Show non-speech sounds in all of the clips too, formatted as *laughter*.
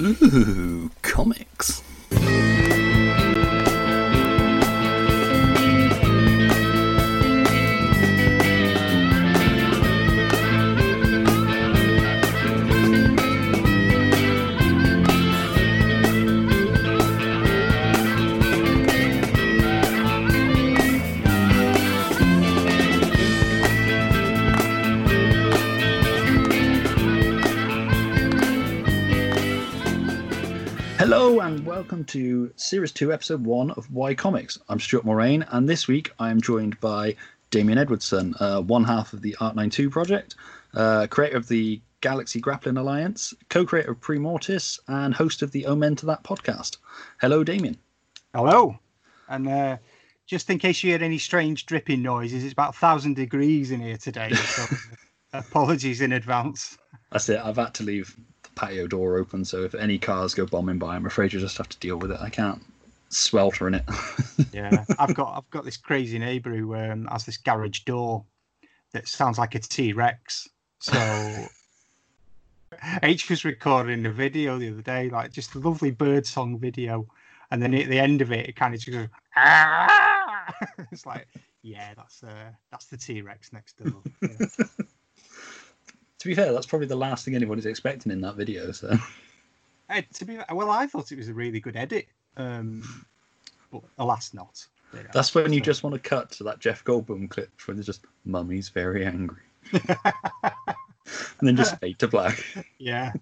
Ooh, comics. Welcome to Series 2, Episode 1 of Why Comics. I'm Stuart Mulrain, and this week I am joined by Damian Edwardson, uh, one half of the ArtNineTwo project, uh, creator of the Galaxy Grappling Alliance, co creator of Premortis, and host of the Omen to That podcast. Hello, Damian. Hello. And uh, just in case you hear any strange dripping noises, it's about 1,000 degrees in here today. So *laughs* apologies in advance. That's it. I've had to leave patio door open, so if any cars go bombing by, I'm afraid you just have to deal with it. I can't swelter in it. *laughs* Yeah, I've got I've got this crazy neighbour who um, has this garage door that sounds like a T Rex. So *laughs* H was recording a video the other day, like just a lovely bird song video, and then at the end of it, it kind of just goes. "Ah!" *laughs* it's like, yeah, that's uh, that's the T Rex next door. Yeah. To be fair, that's probably the last thing anybody's expecting in that video. So *laughs* to be well, I thought it was a really good edit, um, but alas, not. That's when you just want to cut to that Jeff Goldblum clip where there's just "Mummy's very angry," *laughs* and then just fade to black. *laughs* Yeah.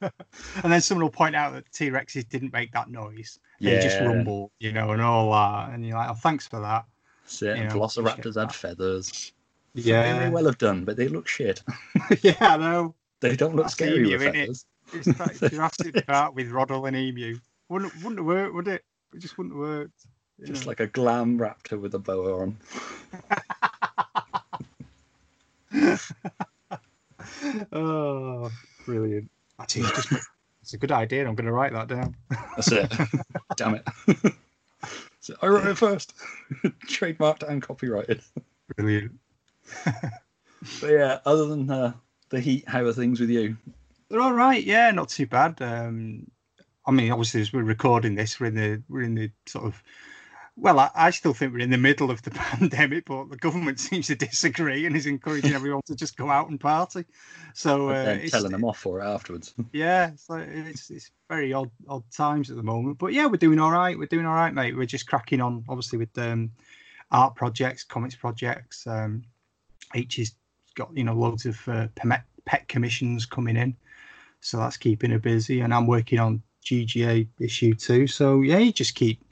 and then someone will point out that T Rexes didn't make that noise. They just rumble, you know, and all that. And you're like, oh, thanks for that. It. You know, Velociraptors had that. Feathers. They may well have done, but they look shit. *laughs* yeah, I know. They don't look That's scary emu, with feathers. It's like *laughs* Jurassic Park with Roddle and Emu. Wouldn't, wouldn't have worked, would it? It just wouldn't work. worked. Just know. like a glam raptor with a boa on. *laughs* Oh, brilliant. Actually, it's, just, it's a good idea. I'm going to write that down. That's it. Damn it. so I wrote it first. Trademarked and copyrighted. Brilliant. *laughs* But yeah, other than uh, the heat, how are things with you? They're all right. Yeah, not too bad. Um, I mean, obviously, as we're recording this, we're in the we're in the sort of. Well, I, I still think we're in the middle of the *laughs* pandemic, but the government *laughs* seems to disagree and is encouraging everyone to just go out and party. So uh, it's, telling them off for it afterwards. yeah, so it's it's very odd odd times at the moment. But yeah, we're doing all right. We're doing all right, mate. We're just cracking on, obviously, with um, art projects, comics projects. Um, H has got you know loads of uh, pet, commissions coming in, so that's keeping her busy. And I'm working on GGA issue two. So yeah, you just keep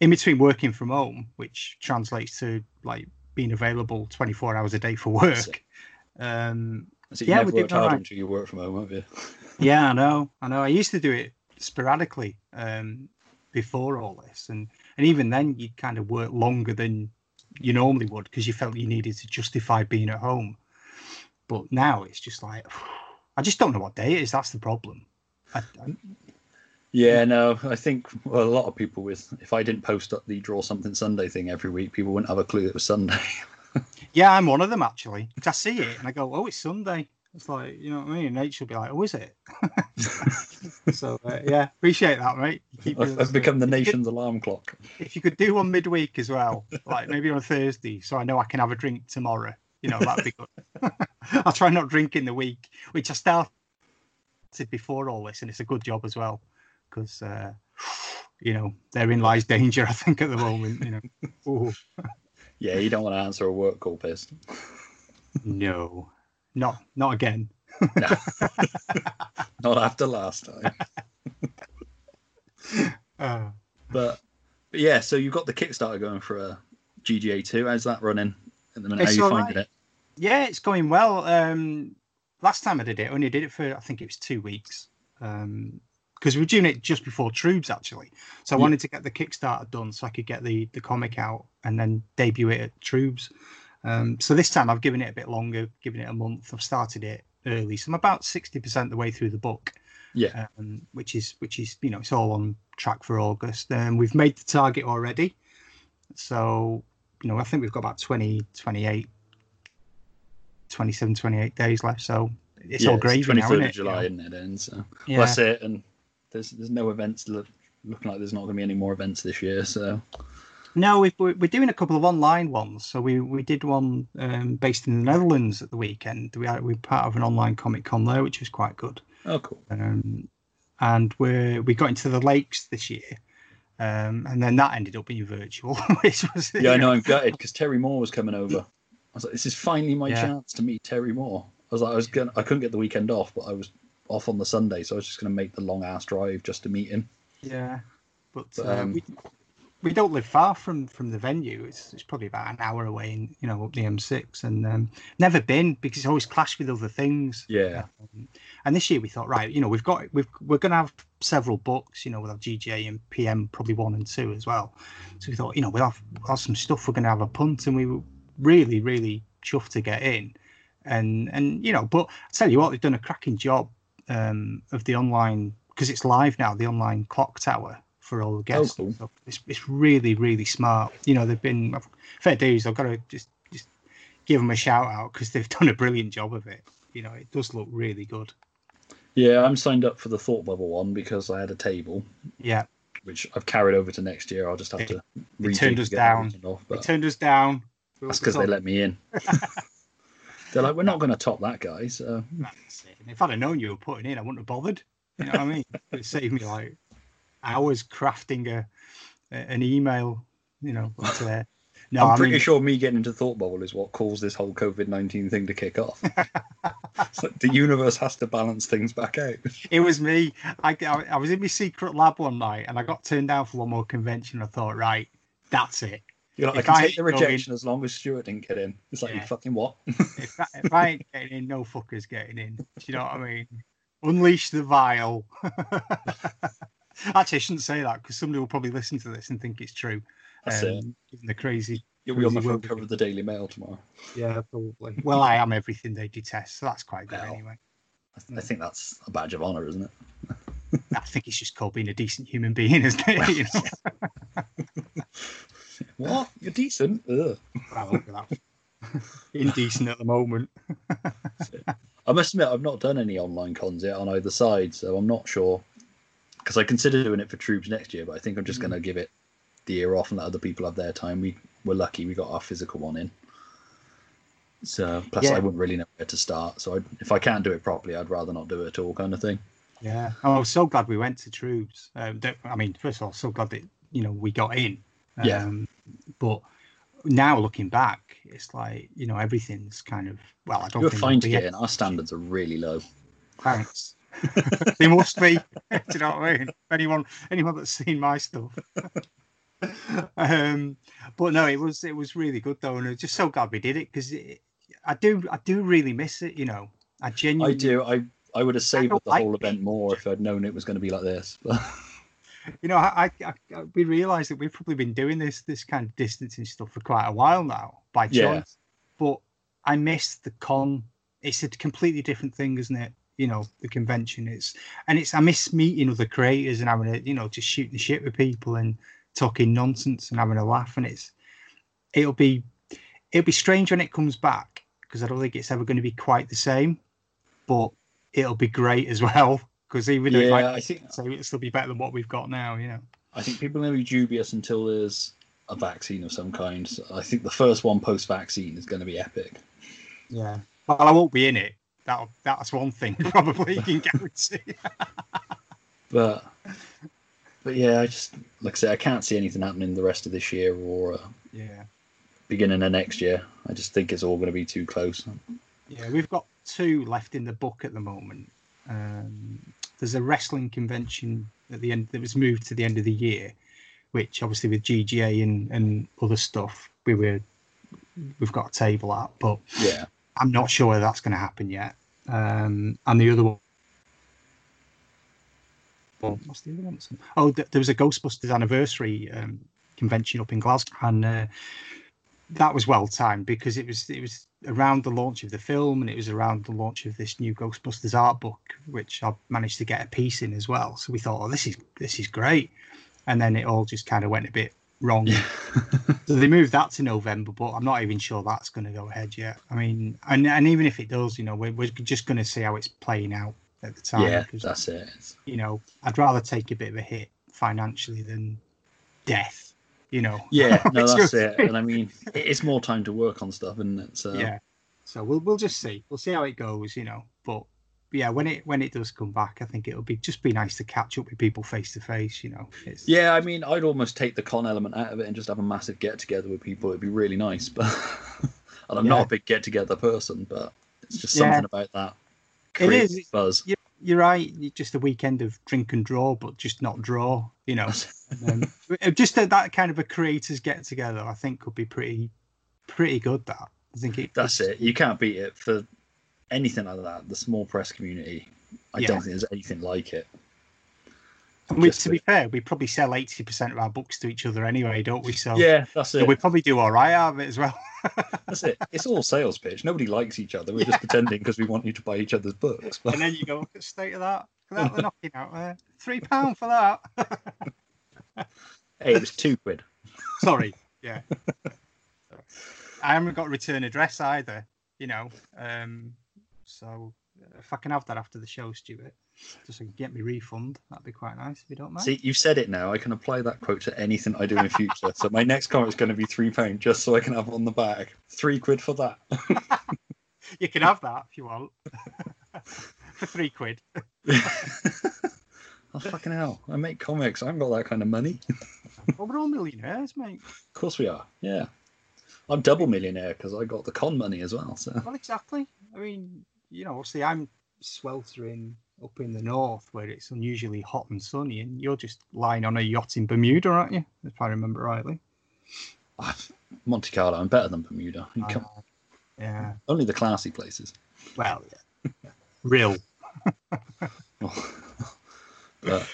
in between working from home, which translates to like being available 24 hours a day for That's work. Um, So Yeah, never we're worked hard right. until you work from home, have you? *laughs* yeah, I know. I know. I used to do it sporadically um, before all this, and and even then, you'd kind of work longer than you normally would because you felt you needed to justify being at home. But now it's just like *sighs* I just don't know what day it is. That's the problem. I, I, Yeah, no, I think well, a lot of people with if I didn't post up the draw something Sunday thing every week, people wouldn't have a clue it was Sunday. *laughs* yeah, I'm one of them actually. 'Cause I see it and I go, "Oh, it's Sunday." It's like you know what I mean. Nate should be like, "Oh, is it?" *laughs* so uh, yeah, appreciate that, mate. I've, I've become the nation's alarm clock. if you could do one midweek as well, like maybe on a Thursday, so I know I can have a drink tomorrow. You know, that'd be good. *laughs* I'll try not drink in the week, which I started before all this, and it's a good job as well, because uh, you know therein lies danger. I think at the moment, you know. *laughs* Yeah, you don't want to answer a work call pissed. no, not not again. No. *laughs* Not after last time. *laughs* Uh, But, but yeah, so you've got the Kickstarter going for a GGA two. How's that running at the minute? It's How you finding right. it? yeah, it's going well. Um, last time I did it, I only did it for I think it was two weeks. Um, because we were doing it just before Troobs actually. So I Yeah. wanted to get the Kickstarter done so I could get the the comic out and then debut it at Troobs. Um, so this time I've given it a bit longer, given it a month. I've started it early, so I'm about sixty percent the way through the book, Yeah. um, which is which is you know it's all on track for August. Um, we've made the target already, so you know I think we've got about 20, 28, 27, 28 days left. So it's yeah, all now, 23rd isn't of? July, isn't it? Then, so Yeah. well, that's it. And there's there's no events look, looking like there's not going to be any more events this year. So No, we, we're we're doing a couple of online ones. So we, we did one um, based in the Netherlands at the weekend. We are, we're part of an online comic con there, which was quite good. oh cool. Um, and we we got into the lakes this year, um, and then that ended up being virtual, *laughs* which was Yeah, I know I'm *laughs* gutted because Terry Moore was coming over. I was like, this is finally my Yeah. chance to meet Terry Moore. I was like, I was gonna, I couldn't get the weekend off, but I was off on the Sunday, so I was just going to make the long ass drive just to meet him. Yeah, but, But, uh, um, we we don't live far from from the venue. It's it's probably about an hour away, in, you know, up the M6, and um, never been because it's always clashed with other things. Yeah, Um, and this year we thought, right, you know, we've got we've we're going to have several books. You know, we'll have GGA and PM probably one and two as well. So we thought, you know, we'll have, we'll have some stuff. We're going to have a punt, and we were really really chuffed to get in. And and you know, but I tell you what, they've done a cracking job um, of the online because it's live now. The online clock tower for all the oh, guests. cool. and. It's it's really really smart. You know, they've been fair dues. I've got to just just give them a shout out because they've *laughs* done a brilliant job of it. You know, it does look really good. yeah. I'm signed up for the Thought Bubble one because I had a table, Yeah, which I've carried over to next year. I'll just have to. they turned us down. Off, they turned us down. that's because they let me in. *laughs* They're like, we're not going to top that guy. So uh, That's it. And if I'd have known you were putting in, I wouldn't have bothered. You know what I mean? It saved me like hours crafting a, a an email. You know, but, uh, *laughs* no, I'm I pretty mean, sure me getting into Thought Bubble is what caused this whole COVID 19 thing to kick off. *laughs* It's like the universe has to balance things back out. it was me. I, I, I was in my secret lab one night and I got turned down for one more convention. I thought, right, that's it. You're like, I If can I take the go in- rejection as long as Stuart didn't get in. It's like, Yeah. fucking what? If, I- if I ain't getting in, no fucker's getting in. Do you know what I mean? Unleash the vial. *laughs* Actually, I shouldn't say that because somebody will probably listen to this and think it's true. That's it. um, given the crazy. You'll be on the crazy front cover of the Daily Mail tomorrow. Yeah, probably. Well, I am everything they detest, so that's quite good Well. anyway. I, th- I think that's a badge of honour, isn't it? *laughs* I think it's just called being a decent human being, isn't it? *laughs* You know? *laughs* What? You're decent. Ugh. Well, look at that. Indecent at the moment. I must admit, I've not done any online cons yet on either side, so I'm not sure. Because I consider doing it for Troobs next year, but I think I'm just Mm. going to give it the year off and let other people have their time. We were lucky we got our physical one in. So, plus, Yeah. I wouldn't really know where to start. So, I, if I can't do it properly, I'd rather not do it at all, kind of thing. Yeah. Oh, I was so glad we went to Troobs. Um, that- I mean, first of all, so glad that you know we got in. Yeah. Um, but now looking back, it's like you know everything's kind of well. I don't You're think fine to get in. Our standards are really low. Thanks. *laughs* they must be. *laughs* Do you know what I mean? Anyone, anyone that's seen my stuff. *laughs* um, but no, it was it was really good though, and I'm just so glad we did it because I do I do really miss it. You know, I genuinely. I do. I I would have savored the like whole it. event more if I'd known it was going to be like this. But you know, I, I, I we realised that we've probably been doing this this kind of distancing stuff for quite a while now by choice. Yeah. But I missed the con. It's a completely different thing, isn't it? You know, the convention. It's and it's I miss meeting other creators and having a you know just shooting the shit with people and talking nonsense and having a laugh. And it's it'll be it'll be strange when it comes back because I don't think it's ever going to be quite the same. But it'll be great as *laughs* well because even if I, yeah, I think so it'll still be better than what we've got now. You know. I think people are going to be dubious until there's a vaccine of some kind. So I think the first one post vaccine is going to be epic. Yeah. Well, I won't be in it. That that's one thing *laughs* probably you can guarantee. *laughs* But but yeah, I just like I say, I can't see anything happening the rest of this year or uh, yeah. beginning of next year. I just think it's all going to be too close. Yeah, we've got two left in the book at the moment. Um, there's a wrestling convention at the end that was moved to the end of the year, which obviously with GGA and, and other stuff we were we've got a table at, but Yeah, I'm not sure whether that's going to happen yet. Um, and the other one, what's the other one? Oh, th- there was a Ghostbusters anniversary um, convention up in Glasgow, and uh, that was well timed because it was it was around the launch of the film, and it was around the launch of this new Ghostbusters art book, which I managed to get a piece in as well. So we thought, oh, this is this is great, and then it all just kind of went a bit wrong. *laughs* So they moved that to November, but I'm not even sure that's going to go ahead yet. I mean, and, and even if it does, you know, we're, we're just going to see how it's playing out at the time. yeah, that's it. You know, I'd rather take a bit of a hit financially than death. You know. Yeah, *laughs* no, that's it. And I mean, *laughs* it's more time to work on stuff, and it's uh, yeah. So we'll we'll just see. We'll see how it goes. You know, but yeah, when it when it does come back, I think it'll be just be nice to catch up with people face to face. You know. It's, Yeah, I mean, I'd almost take the con element out of it and just have a massive get together with people. It'd be really nice, but *laughs* and I'm Yeah. not a big get together person, but it's just Yeah. something about that. It is buzz. You- You're right. Just a weekend of drink and draw, but just not draw. You know. *laughs* um, just that, that kind of a creators get together, I think, could be pretty pretty good. That I think it. That's it. You can't beat it for anything like that. The small press community. I Yeah. don't think there's anything like it. And we, to be fair, we probably sell eighty percent of our books to each other anyway, don't we? So Yeah, that's so it. we probably do all right out of it as well. *laughs* That's it. It's all sales pitch. Nobody likes each other. We're just pretending because we want you to buy each other's books. But and then you go, look at the state of that. Look at that they're knocking out there. Three pound for that. hey, it was two quid. *laughs* Sorry. Yeah. I haven't got return address either. You know. Um, so uh, if I can have that after the show, Stuart, just so get me refund, that'd be quite nice if you don't mind. See, you've said it now. I can apply that quote to anything I do in future. so my next comment is going to be three pound, just so I can have on the bag. Three quid for that. *laughs* You can have that if you want. *laughs* for three quid. *laughs* oh fucking hell! I make comics. I haven't got that kind of money. Well, we're all millionaires, mate. Of course we are. Yeah, I'm double millionaire because I got the con money as well. So Well, exactly. I mean, you know, obviously I'm sweltering up in the north where it's unusually hot and sunny, and you're just lying on a yacht in Bermuda, aren't you? If I remember rightly. Ah, Monte Carlo, I'm better than Bermuda. You come- yeah. only the classy places. Well, yeah. Real. *laughs* But,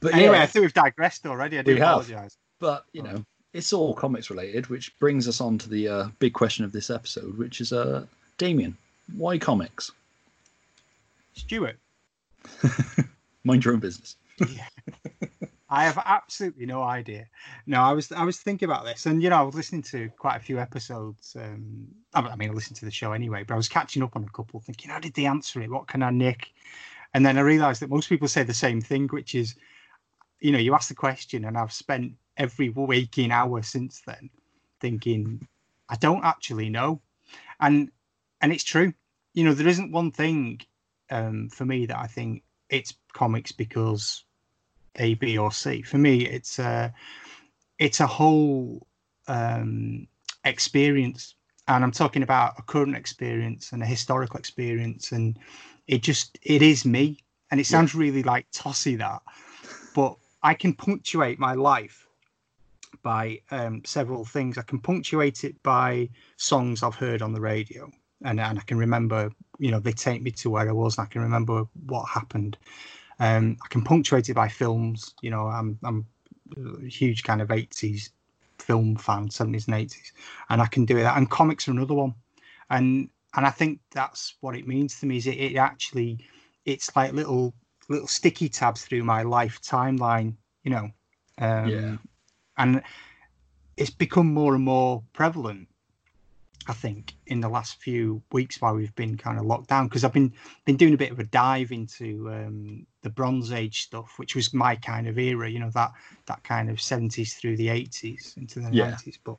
but Anyway, yeah, I think we've digressed already. I do apologise. but you know, it's all comics related, which brings us on to the uh, big question of this episode, which is, uh, Damian, why comics? Stuart, *laughs* Mind your own business. I have absolutely no idea. No, I was I was thinking about this, and you know, I was listening to quite a few episodes. Um, I I mean, I listened to the show anyway, but I was catching up on a couple, thinking, how did they answer it? What can I nick? And then I realised that most people say the same thing, which is, you know, you ask the question, and I've spent every waking hour since then thinking, I don't actually know, and and it's true. You know, there isn't one thing um, for me that I think it's comics because a, B, or C. For me, it's a it's a whole um, experience, and I'm talking about a current experience and a historical experience, and it just it is me. And it sounds really like tossy that, but I can punctuate my life by um, several things. I can punctuate it by songs I've heard on the radio, and, and I can remember, you know, they take me to where I was, and I can remember what happened. Um, I can punctuate it by films. You know, I'm I'm a huge kind of 80s film fan, 70s and 80s, and I can do that. And comics are another one, and and I think that's what it means to me. Is it, it actually it's like little little sticky tabs through my life timeline. You know, um, Yeah. and it's become more and more prevalent. I think in the last few weeks while we've been kind of locked down, because I've been been doing a bit of a dive into um, the Bronze Age stuff, which was my kind of era. You know that that kind of seventies through the eighties into the Yeah. nineties. But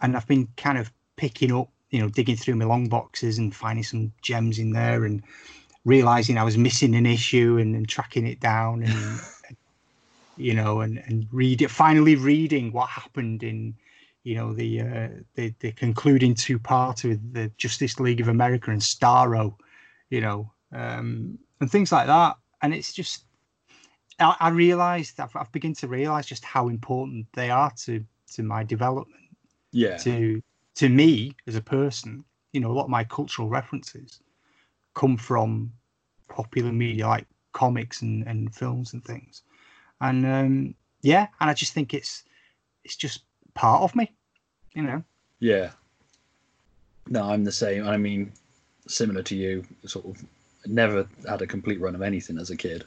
and I've been kind of picking up, you know, digging through my long boxes and finding some gems in there, and realizing I was missing an issue and, and tracking it down and. *laughs* you know, and and read it. Finally, reading what happened in, you know, the uh, the, the concluding two part with the Justice League of America and Starro, you know, um, and things like that. And it's just, I, I realised I've, I've begun to realise just how important they are to to my development, Yeah. to to me as a person. You know, a lot of my cultural references come from popular media like comics and, and films and things and um, yeah, and I just think it's it's just part of me, you know. Yeah. No, I'm the same. I mean, similar to you, sort of never had a complete run of anything as a kid.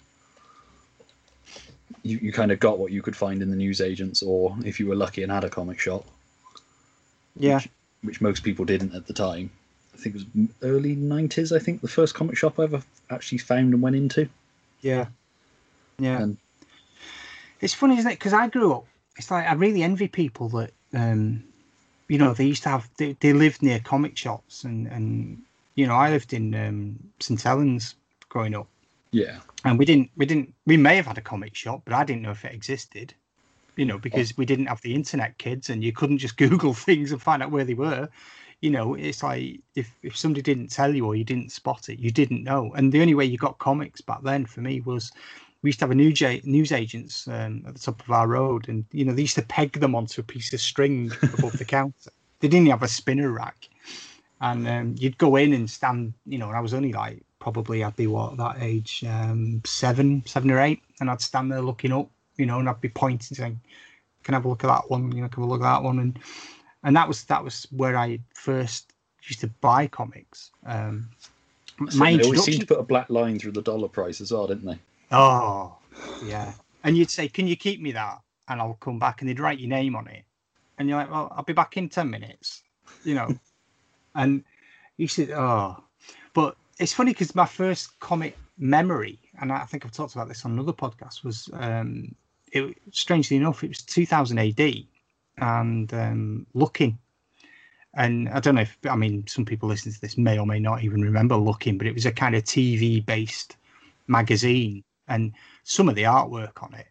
You, you kind of got what you could find in the newsagents, or if you were lucky and had a comic shop, Yeah, which most people didn't at the time. I think it was early nineties. I think the first comic shop I ever actually found and went into. Yeah, yeah. And- it's funny, isn't it? Because I grew up. It's like I really envy people that, um, you know, they used to have. They, they lived near comic shops, and and you know, I lived in um, St Helens growing up, Yeah, and we didn't. We didn't. We may have had a comic shop, but I didn't know if it existed. You know, because we didn't have the internet, kids, and you couldn't just *laughs* Google things and find out where they were. You know, it's like if if somebody didn't tell you or you didn't spot it, you didn't know. And the only way you got comics back then for me was we used to have a news news agents um, at the top of our road, and you know they used to peg them onto a piece of string above the *laughs* counter. They didn't have a spinner rack, and um, you'd go in and stand. You know, and I was only like probably I'd be what that age, um, seven, seven or eight, and I'd stand there looking up. You know, and I'd be pointing, saying, "Can I have a look at that one? You know, can we look at that one?" And and that was that was where I first used to buy comics. Um, So my they always seemed to put a black line through the dollar price as well, didn't they? Oh, yeah. And you'd say, "Can you keep me that?" And I'll come back, and they'd write your name on it. And you're like, "Well, I'll be back in ten minutes," you know. *laughs* and you said, "Oh," but it's funny because my first comic memory, and I think I've talked about this on another podcast, was um, it. Strangely enough, it was 2000 AD, and um, Look-in. And I don't know if I mean some people listening to this may or may not even remember Look-in, but it was a kind of TV based magazine and some of the artwork on it,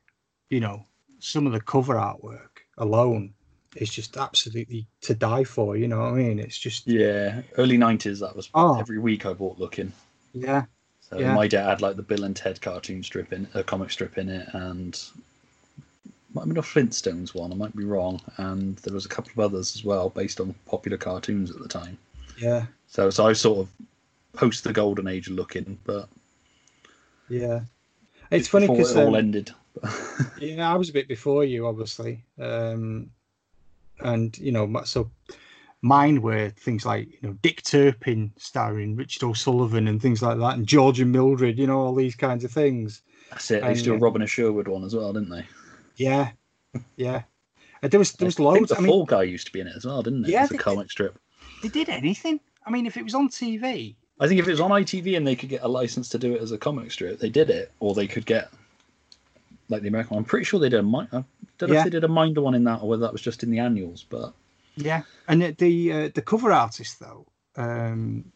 you know, some of the cover artwork alone is just absolutely to die for. You know what I mean? It's just Yeah, early nineties. That was Oh. every week I bought Look-in. yeah, So Yeah. my dad had like the Bill and Ted cartoon strip in a comic strip in it, and might have been a Flintstones one. I might be wrong, and there was a couple of others as well based on popular cartoons at the time. yeah, So, so I sort of post the golden age of Look-in, but yeah. It's funny because it all um, ended. *laughs* yeah, I was a bit before you, obviously, um, and you know, so mine were things like you know Dick Turpin starring Richard O'Sullivan and things like that, and George and Mildred, you know, all these kinds of things. That's it. They used to do a uh, Robin of Sherwood one as well, didn't they? Yeah, yeah. And there was there was I think loads. the I mean, Fall Guy used to be in it as well, didn't they? it? Yeah, As a they- comic strip. they did anything. I mean, if it was on TV, I think if it was on ITV and they could get a license to do it as a comic strip, they did it, or they could get like the American. one. I'm pretty sure they did a mind. I don't know Yeah. if they did a Minder one in that, or whether that was just in the annuals. But yeah. And the the, uh, the cover artist though, um,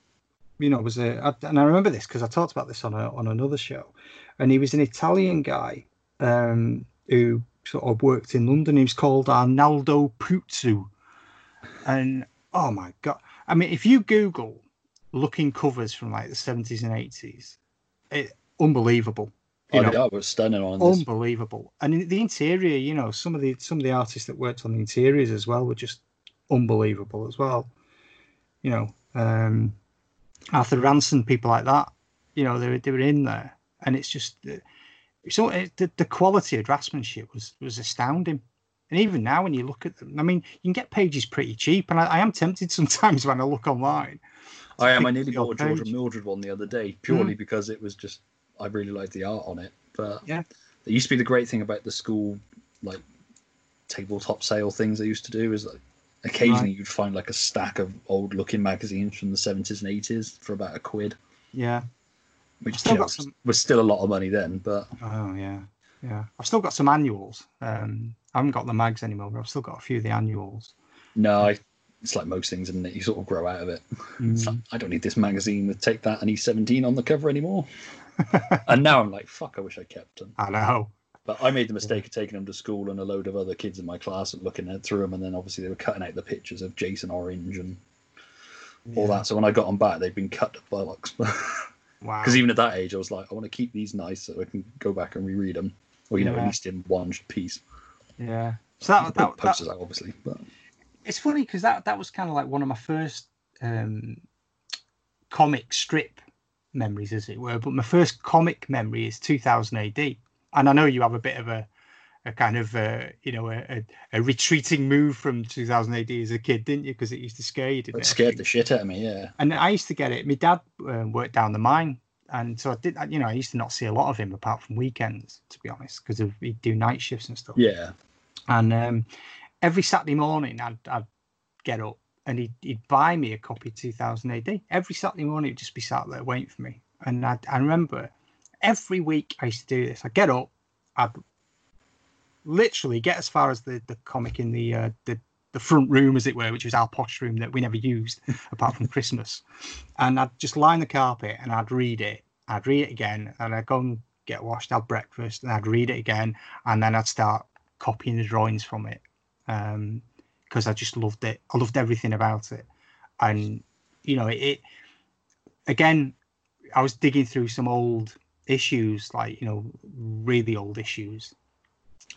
you know, was a and I remember this because I talked about this on a, on another show, and he was an Italian guy um, who sort of worked in London. He was called Arnaldo Putzu, and oh my god! I mean, if you Google Look-in covers from like the seventies and eighties, it unbelievable. You I, know, I was stunning on this. unbelievable. And in the interior, you know, some of the some of the artists that worked on the interiors as well were just unbelievable as well. You know, um, Arthur Ranson, people like that. You know, they were they were in there, and it's just uh, so it, the the quality of draftsmanship was was astounding. And even now, when you look at them, I mean, you can get pages pretty cheap, and I, I am tempted *laughs* sometimes when I look online. I am. I nearly bought a George and. Mildred one the other day purely because it was just I really liked the art on it. But Yeah. there used to be the great thing about the school like tabletop sale things they used to do is like occasionally you'd find like a stack of old Look-in magazines from the 70s and 80s for about a quid, Yeah. which you know, some- was still a lot of money then. But Oh yeah, yeah. I've still got some annuals. Um, I haven't got the mags anymore, but I've still got a few of the annuals. no, I, it's like most things, isn't it? You sort of grow out of it. It's like, mm. I don't need this magazine with Take That and E17 on the cover anymore. *laughs* and now I'm like, fuck, I wish I kept them. I know. But I made the mistake of taking them to school, and a load of other kids in my class were looking at through them, and then obviously they were cutting out the pictures of Jason Orange and all Yeah. that. So when I got them back, they'd been cut to bollocks. *laughs* Wow. Because even at that age, I was like, I want to keep these nice so I can go back and reread them, or you know, at least in one piece. yeah. So that, that, that posters out, obviously, but it's funny because that that was kind of like one of my first um, comic strip memories, as it were. But my first comic memory is 2000 AD, and I know you have a bit of a a kind of uh, you know a, a, a retreating move from 2000 AD as a kid, didn't you? Because it used to scare you, didn't it it? scared the shit out of me. Yeah, and I used to get it. My dad um, worked down the mine, and so I did. You know, I used to not see a lot of him apart from weekends, to be honest, because he'd do night shifts and stuff. yeah. And um, every Saturday morning, I'd, I'd get up and he'd, he'd buy me a copy of 2000 AD. Every Saturday morning, he'd just be sat there waiting for me. And I, I remember every week I used to do this. I'd get up, I'd literally get as far as the, the comic in the, uh, the the front room, as it were, which was our posh room that we never used *laughs* apart from Christmas. And I'd just line the carpet and I'd read it. I'd read it again and I'd go and get washed, have breakfast, and I'd read it again. And then I'd start copying the drawings from it because um, I just loved it. I loved everything about it. And, you know, it, it again, I was digging through some old issues, like, you know, really old issues.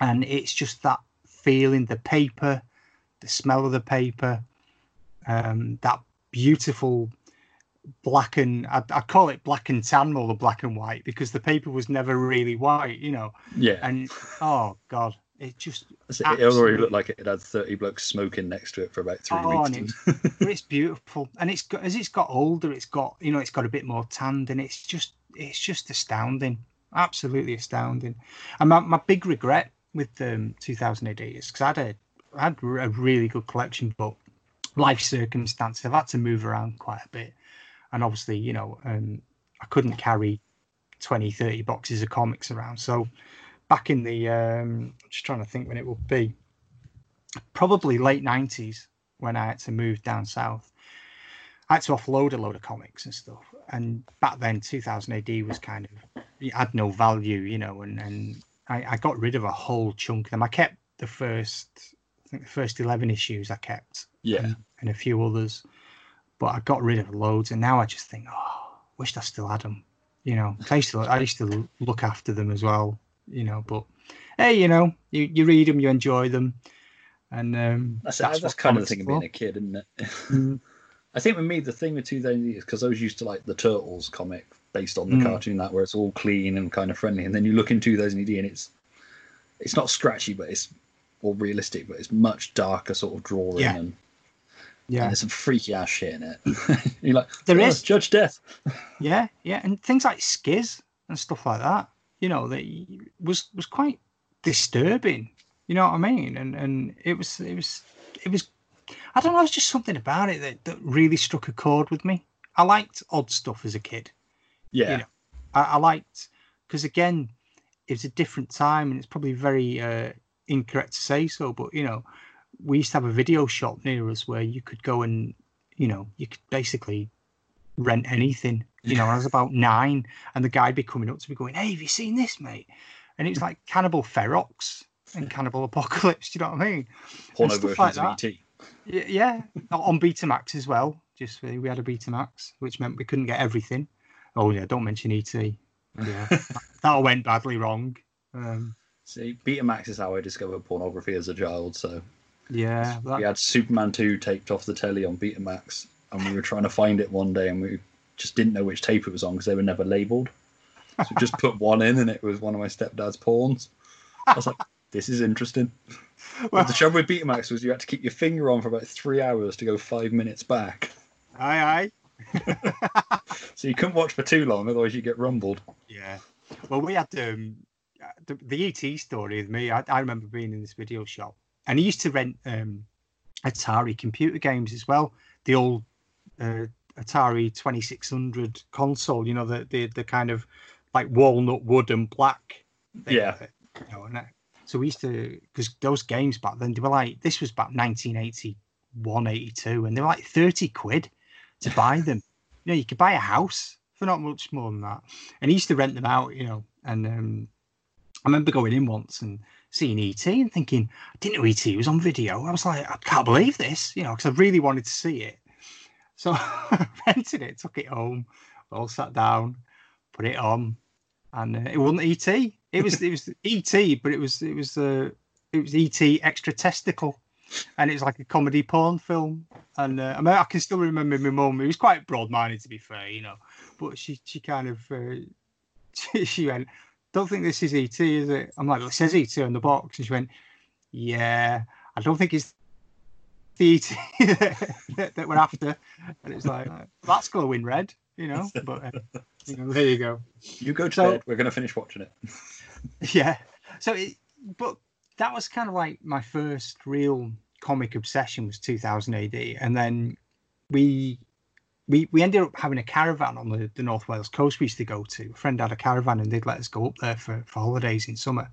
And it's just that feeling, the paper, the smell of the paper, um, that beautiful black and I, I call it black and tan more than black and white because the paper was never really white, you know. Yeah. And oh god, it just it already looked like it had thirty blokes smoking next to it for about three oh, weeks. It's, *laughs* it's beautiful, and it's got as it's got older, it's got you know it's got a bit more tanned, and it's just it's just astounding, absolutely astounding. And my, my big regret with um, 2000 AD is because I had a I had a really good collection, but life circumstances, I've had to move around quite a bit. And obviously, you know, um, I couldn't carry 20, 30 boxes of comics around. So back in the, um, just trying to think when it will be, probably late 90s when I had to move down south. I had to offload a load of comics and stuff. And back then, 2000 AD was kind of, it had no value, you know, and, and I, I got rid of a whole chunk of them. I kept the first i think the first 11 issues I kept. Yeah. And, and, a few others. But I got rid of loads. And now I just think, oh, wished I still had them. You know, I used to, I used to look after them as well, you know, but hey, you know, you, you read them, you enjoy them. And um, that's, that's, that's kind of the thing of being a kid, isn't it? Mm. *laughs* I think with me, the thing with 2000 is because I was used to like the Turtles comic based on the mm. cartoon that where it's all clean and kind of friendly, and then you look in 2000 AD and it's it's not scratchy, but it's or realistic, but it's much darker sort of drawing. Yeah. And, yeah. And there's some freaky ass shit in it. *laughs* You're like, there oh, is Judge Death. yeah, yeah, and things like Skizz and stuff like that. You know, that was was quite disturbing. You know what I mean? And and it was it was it was I don't know. It's just something about it that, that really struck a chord with me. I liked odd stuff as a kid. Yeah, you know, I, I liked because again, it was a different time, and it's probably very uh, incorrect to say so, but you know, we used to have a video shop near us where you could go and you know you could basically rent anything. You know, I was about nine, and the guy'd be coming up to me going, "Hey, have you seen this, mate?" And it's like Cannibal Ferox and Cannibal Apocalypse. Do you know what I mean? Porno versions like of ET. Yeah, yeah, on Betamax as well. Just we had a Betamax, which meant we couldn't get everything. Oh yeah, don't mention ET. Yeah, *laughs* that went badly wrong. Um, See, Betamax is how I discovered pornography as a child. So yeah, that... we had Superman two taped off the telly on Betamax, and we were trying to find it one day, and we just didn't know which tape it was on because they were never labelled. So just put one in, and it was one of my stepdad's pawns. I was like, this is interesting. Well, the trouble with Betamax was you had to keep your finger on for about three hours to go five minutes back. Aye, aye. *laughs* so you couldn't watch for too long, otherwise you get rumbled. Yeah. Well, we had um, the, the ET story with me, I, I, remember being in this video shop, and he used to rent um, Atari computer games as well. The old uh, Atari 2600 console, you know, the, the the kind of like walnut wood and black. Yeah. you know, and, so we used to because those games back then they were like this was about 1981, 82, and they were like 30 quid to *laughs* buy them. you know, you could buy a house for not much more than that. And he used to rent them out, you know, and um, I remember going in once and seeing ET and thinking, I didn't know ET was on video. I was like, I can't believe this, you know, because I really wanted to see it. So I *laughs* rented it, took it home, all sat down, put it on, and uh, it wasn't ET. It was it was *laughs* ET, but it was it was uh, it was ET extra testicle, and it was like a comedy porn film. And uh, I mean, I can still remember my mum. It was quite broad-minded, to be fair, you know, but she she kind of uh, *laughs* she, she went don't think this is ET, is it? I'm like, it says ET on the box. And she went, yeah, I don't think it's *laughs* that, that, we're after. And it's like, that's glowing red, you know. *laughs* But uh, you know, there you go. You go to so, bed. We're going to finish watching it. *laughs* yeah. So, it, but that was kind of like my first real comic obsession was 2000 AD, and then we we we ended up having a caravan on the, the North Wales coast we used to go to. A friend had a caravan and they'd let us go up there for, for holidays in summer.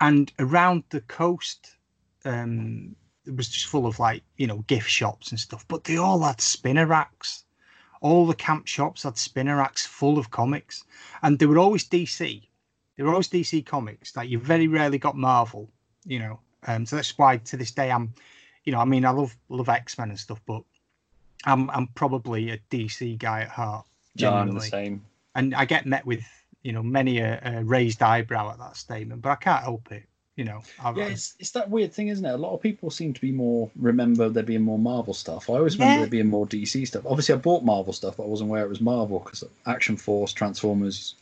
And around the coast, um, it was just full of like, you know, gift shops and stuff, but they all had spinner racks. All the camp shops had spinner racks full of comics. And they were always DC. They were always DC comics. Like you very rarely got Marvel, you know. Um, so that's why to this day I'm, you know, I mean I love love X Men and stuff, but I'm I'm probably a DC guy at heart. Yeah, I'm the same. and I get met with you know many a, a raised eyebrow at that statement, but I can't help it. You know, I've, Yeah, it's, it's that weird thing, isn't it? A lot of people seem to be more remember there being more Marvel stuff. I always remember Yeah. there being more DC stuff. Obviously, I bought Marvel stuff, but I wasn't aware it was Marvel because Action Force, Transformers,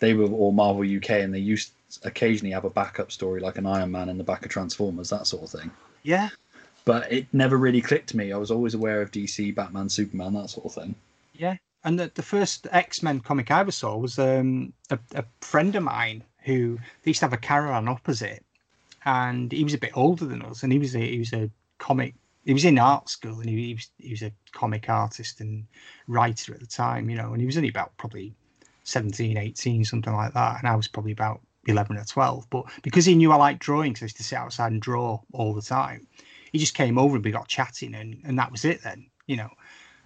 they were all Marvel UK, and they used occasionally have a backup story like an Iron Man in the back of Transformers, that sort of thing. yeah, But it never really clicked to me. I was always aware of DC, Batman, Superman, that sort of thing. yeah. And the, the first X Men comic I ever saw was um, a, a friend of mine who they used to have a caravan opposite, and he was a bit older than us, and he was a he was a comic. He was in art school, and he, he was he was a comic artist and writer at the time, you know, and he was only about probably 17, 18, something like that, and I was probably about 11 or 12. But because he knew I liked drawing, so I used to sit outside and draw all the time, he just came over and we got chatting, and and that was it then, you know.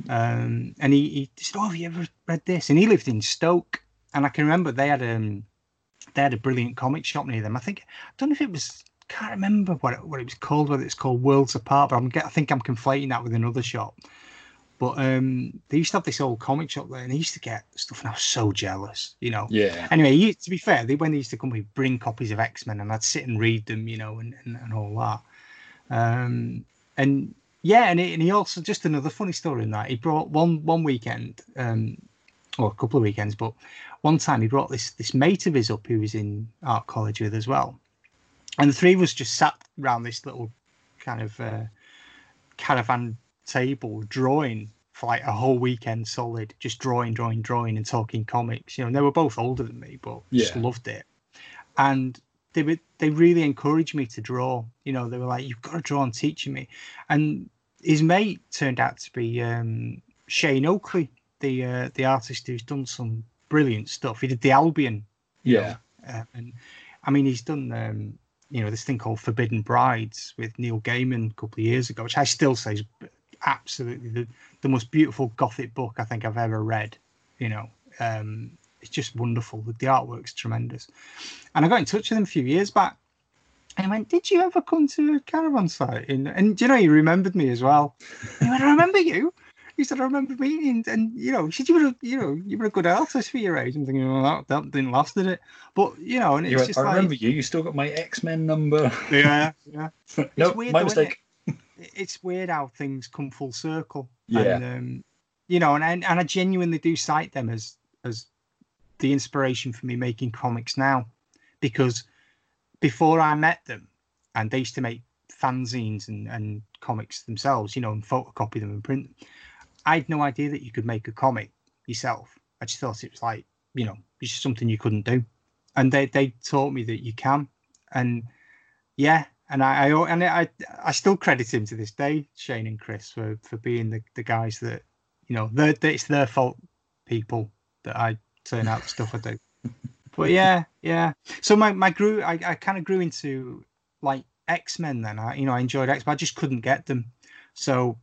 Um, and he, he said, "Oh, have you ever read this?" And he lived in Stoke, and I can remember they had um they had a brilliant comic shop near them. I think I don't know if it was can't remember what it, what it was called, whether it's called Worlds Apart, but I'm I think I'm conflating that with another shop. But um, they used to have this old comic shop there, and they used to get stuff, and I was so jealous, you know. Yeah. Anyway, he, to be fair, they when they used to come, we bring copies of X Men, and I'd sit and read them, you know, and, and, and all that. Um, and yeah, and he, and he also just another funny story in that he brought one one weekend, um, or a couple of weekends, but one time he brought this this mate of his up who was in art college with as well, and the three of us just sat around this little kind of uh, caravan table drawing for like a whole weekend solid, just drawing, drawing, drawing, and talking comics. You know, and they were both older than me, but just loved it. And they were they really encouraged me to draw. You know, they were like, "You've got to draw and teaching me." And his mate turned out to be um, Shane Oakley, the uh, the artist who's done some brilliant stuff. He did the Albion Yeah. uh, and I mean, he's done um, you know this thing called Forbidden Brides with Neil Gaiman a couple of years ago, which I still say is absolutely the, the most beautiful gothic book I think I've ever read. You know, um, it's just wonderful. The, artwork's tremendous. And I got in touch with him a few years back. And I went, Did you ever come to a caravan site? In, and do you know, he remembered me as well. He went, I remember you. He said, I remember meeting, and you know, he said you were, a, you know, you were a good artist for your age. I'm thinking, well, that, that didn't last, did it? But you know, and it's You went, just I like, remember you. You still got my X Men number. *laughs* yeah, yeah. *laughs* no, weird my though, mistake. It- It's weird how things come full circle. Yeah. And, um, you know, and, and and I genuinely do cite them as as the inspiration for me making comics now, because before I met them, and they used to make fanzines and, and comics themselves, you know, and photocopy them and print them. I had no idea that you could make a comic yourself. I just thought it was like, you know, it's just something you couldn't do. And they, they taught me that you can. And yeah, and I, I and I I still credit him to this day, Shane and Chris, for for being the, the guys that, you know, they're, it's their fault people that I turn out the stuff I do. *laughs* But yeah, yeah. So my, my grew I, I kind of grew into like X Men then. I you know I enjoyed X, but I just couldn't get them. So,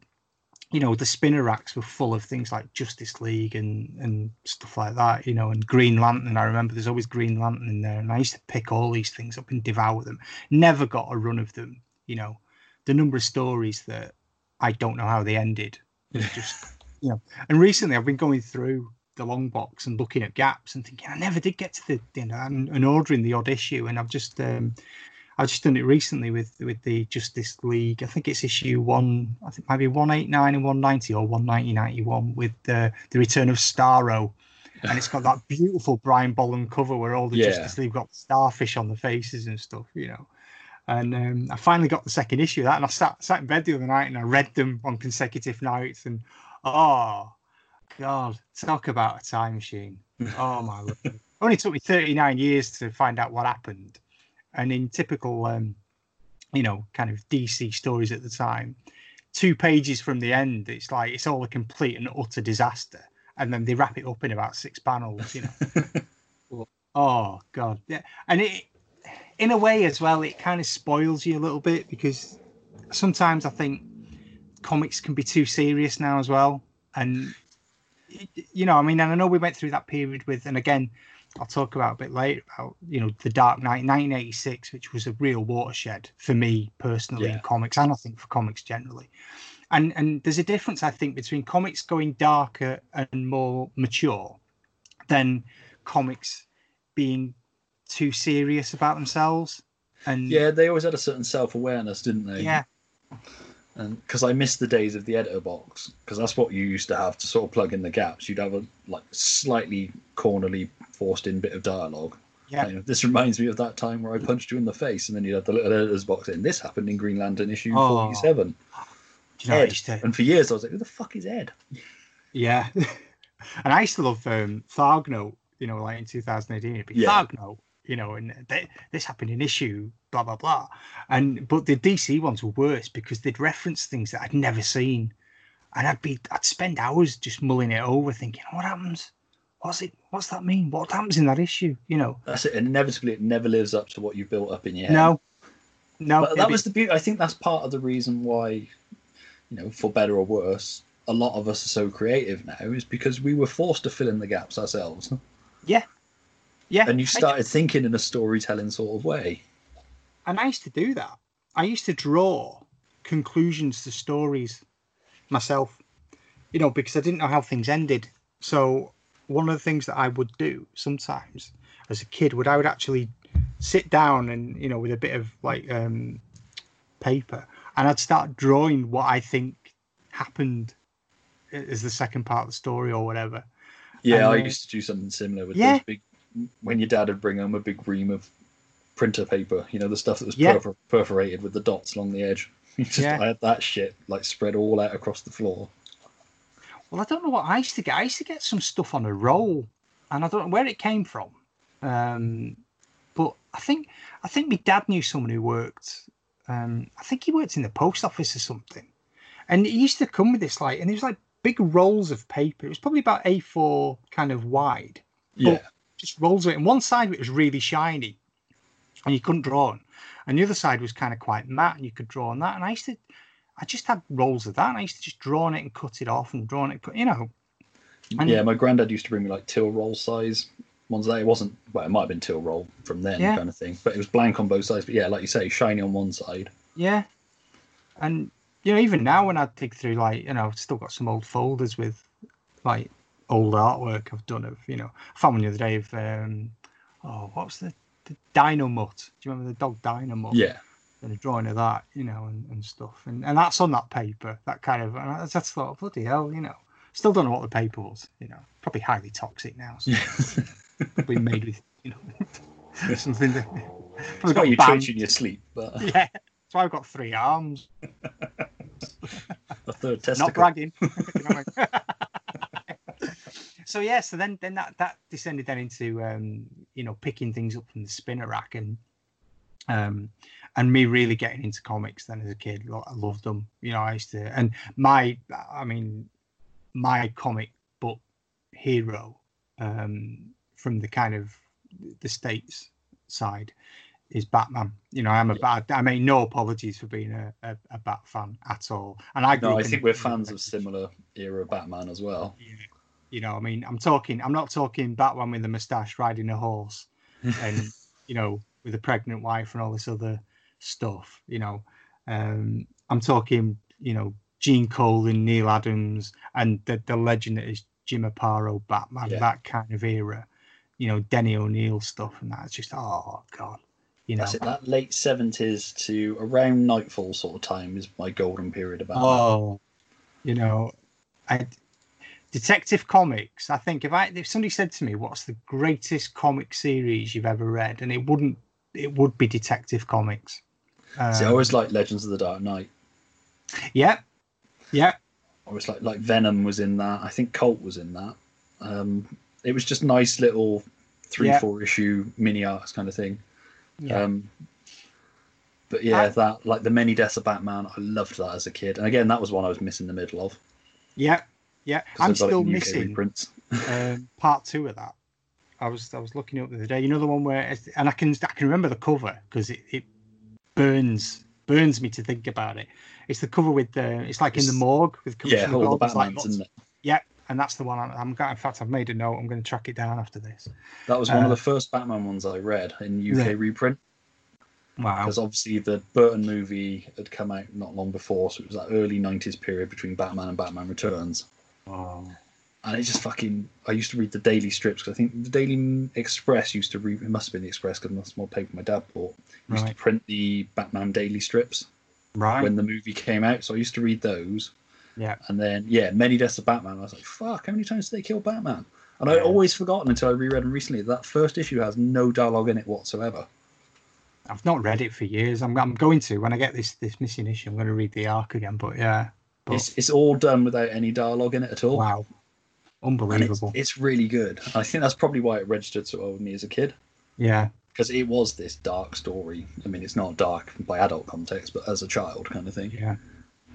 you know, the spinner racks were full of things like Justice League and and stuff like that. You know, and Green Lantern. I remember there's always Green Lantern in there, and I used to pick all these things up and devour them. Never got a run of them. You know, the number of stories that I don't know how they ended. was *laughs* just you know. And recently, I've been going through the long box and looking at gaps and thinking I never did get to the you know and, and ordering the odd issue, and I've just um, I've just done it recently with with the Justice League. I think it's issue one. I think maybe one eight nine and one ninety or one ninety ninety one with the the return of Starro, and it's got that *laughs* beautiful Brian Bolland cover where all the Yeah. Justice League got starfish on the faces and stuff, you know. And um, I finally got the second issue of that, and I sat sat in bed the other night and I read them on consecutive nights, and oh god, talk about a time machine. Oh my *laughs* lord. Only took me 39 years to find out what happened. And in typical um, you know, kind of DC stories at the time. Two pages from the end, it's like it's all a complete and utter disaster, and then they wrap it up in about six panels. You know. *laughs* oh God, yeah, and it, in a way as well, it kind of spoils you a little bit because sometimes I think comics can be too serious now as well, and you know, I mean, and I know we went through that period with, and again, I'll talk about a bit later about you know the Dark Knight 1986, which was a real watershed for me personally yeah. in comics, and I think for comics generally. And and there's a difference I think between comics going darker and more mature than comics being too serious about themselves. And yeah, they always had a certain self awareness, didn't they? Yeah. And because I miss the days of the editor box, because that's what you used to have to sort of plug in the gaps. You'd have a like slightly cornerly forced in bit of dialogue. Yeah. Know, this reminds me of that time where I punched you in the face, and then you had the little editor's box in. This happened in Green Lantern issue oh. forty-seven. you know, Ed. To... And for years I was like, "Who the fuck is Ed?" Yeah, *laughs* and I used to love um, Thargnote. You know, like in 2018, it'd be yeah. Thargnote. You know, and they, this happened in issue blah blah blah, and but the DC ones were worse because they'd reference things that I'd never seen, and I'd be I'd spend hours just mulling it over, thinking, "What happens? what's it? What's that mean? What happens in that issue? You know, that's it. Inevitably, it never lives up to what you built up in your head. No, no. But that was the beauty. I think that's part of the reason why, you know, for better or worse, a lot of us are so creative now is because we were forced to fill in the gaps ourselves. Yeah, yeah. And you started thinking in a storytelling sort of way. And I used to do that. I used to draw conclusions to stories myself, you know, because I didn't know how things ended. So one of the things that I would do sometimes as a kid would I would actually sit down and you know with a bit of like um, paper and I'd start drawing what I think happened as the second part of the story or whatever. Yeah, and, I used to do something similar with yeah. those big. When your dad would bring home a big ream of printer paper, you know, the stuff that was yeah. perfor- perforated with the dots along the edge. *laughs* Just, yeah. I had that shit like spread all out across the floor. Well, I don't know what I used to get. I used to get some stuff on a roll, and I don't know where it came from. Um, but I think I think my dad knew someone who worked. Um, I think he worked in the post office or something, and he used to come with this like, and it was like big rolls of paper. It was probably about A4 kind of wide. Yeah. Just rolls of it. And one side of it was really shiny, and you couldn't draw on. And the other side was kind of quite matte, and you could draw on that. And I used to I just had rolls of that. And I used to just draw on it and cut it off and draw on it, you know. And yeah, my granddad used to bring me like till roll size ones. That it wasn't well, it might have been till roll from then yeah. kind of thing, but it was blank on both sides. But yeah, like you say, shiny on one side. Yeah, and you know, even now when I dig through, like you know, I've still got some old folders with like old artwork I've done of you know. I found one the other day of um, oh, what was the the Dynomutt? Do you remember the dog Dynomutt? Yeah and a drawing of that, you know, and, and stuff. And and that's on that paper, that kind of, and I just thought, bloody hell, you know. Still don't know what the paper was, you know. Probably highly toxic now. So *laughs* probably made with, you know, something that. Probably got you twitch in your sleep, but. *laughs* Yeah. So I've got three arms. *laughs* a third testicle. Not bragging. So yeah, so then then that that descended then into um, you know picking things up from the spinner rack and um and me really getting into comics then as a kid. I loved them. You know, I used to, and my, I mean, my comic book hero um, from the kind of the states side is Batman. You know, I'm a bad. I mean, no apologies for being a, a, a Bat fan at all. And I, no, I think we're fans of similar era Batman as well. Yeah. You know, I mean, I'm talking. I'm not talking Batman with a moustache riding a horse, *laughs* and you know, with a pregnant wife and all this other stuff. You know, um, I'm talking, you know, Gene Colan, Neal Adams, and the, the legend that is Jim Aparo, Batman, yeah. that kind of era. You know, Denny O'Neil stuff, and that's just oh god. You know, that's it. That late seventies to around Knightfall sort of time is my golden period about. Oh, you know, I, Detective Comics. I think if I if somebody said to me, "What's the greatest comic series you've ever read?" and it wouldn't, it would be Detective Comics. Um, See, I always like Legends of the Dark Knight. Yeah, yeah. I always like like Venom was in that. I think Colt was in that. Um, it was just nice little three, yeah. four issue mini arcs kind of thing. Yeah. Um, But yeah, I- that like the many deaths of Batman, I loved that as a kid, and again, that was one I was missing the middle of. Yeah, yeah. I'm I got it still missing um, part two of that. I was I was looking up the other day. You know the one where, and I can I can remember the cover because it, it burns burns me to think about it. It's the cover with the it's like in the morgue with Commissioner Yeah, all the like, Batmans, lots- Yeah, and that's the one. I'm, I'm got. In fact, I've made a note. I'm going to track it down after this. That was one of Uh, the first Batman ones I read in UK Right. reprint Wow. because obviously the Burton movie had come out not long before, so it was that early '90s period between Batman and Batman Returns. Oh. and it just fucking. I used to read the daily strips because I think the Daily Express used to read. It must have been the Express because that's more paper my dad bought. Used Right. to print the Batman daily strips Right. when the movie came out, so I used to read those. Yeah. And then yeah, many deaths of Batman. I was like, fuck, how many times did they kill Batman? And I'd Yeah. always forgotten until I reread them recently that first issue has no dialogue in it whatsoever. I've not read it for years. I'm I'm going to when I get this this missing issue. I'm going to read the arc again. But yeah. But It's it's all done without any dialogue in it at all. wow. And it's, Unbelievable. it's really good. I think that's probably why it registered so well with me as a kid. yeah. because it was this dark story. I mean, it's not dark by adult context, but as a child kind of thing. Yeah.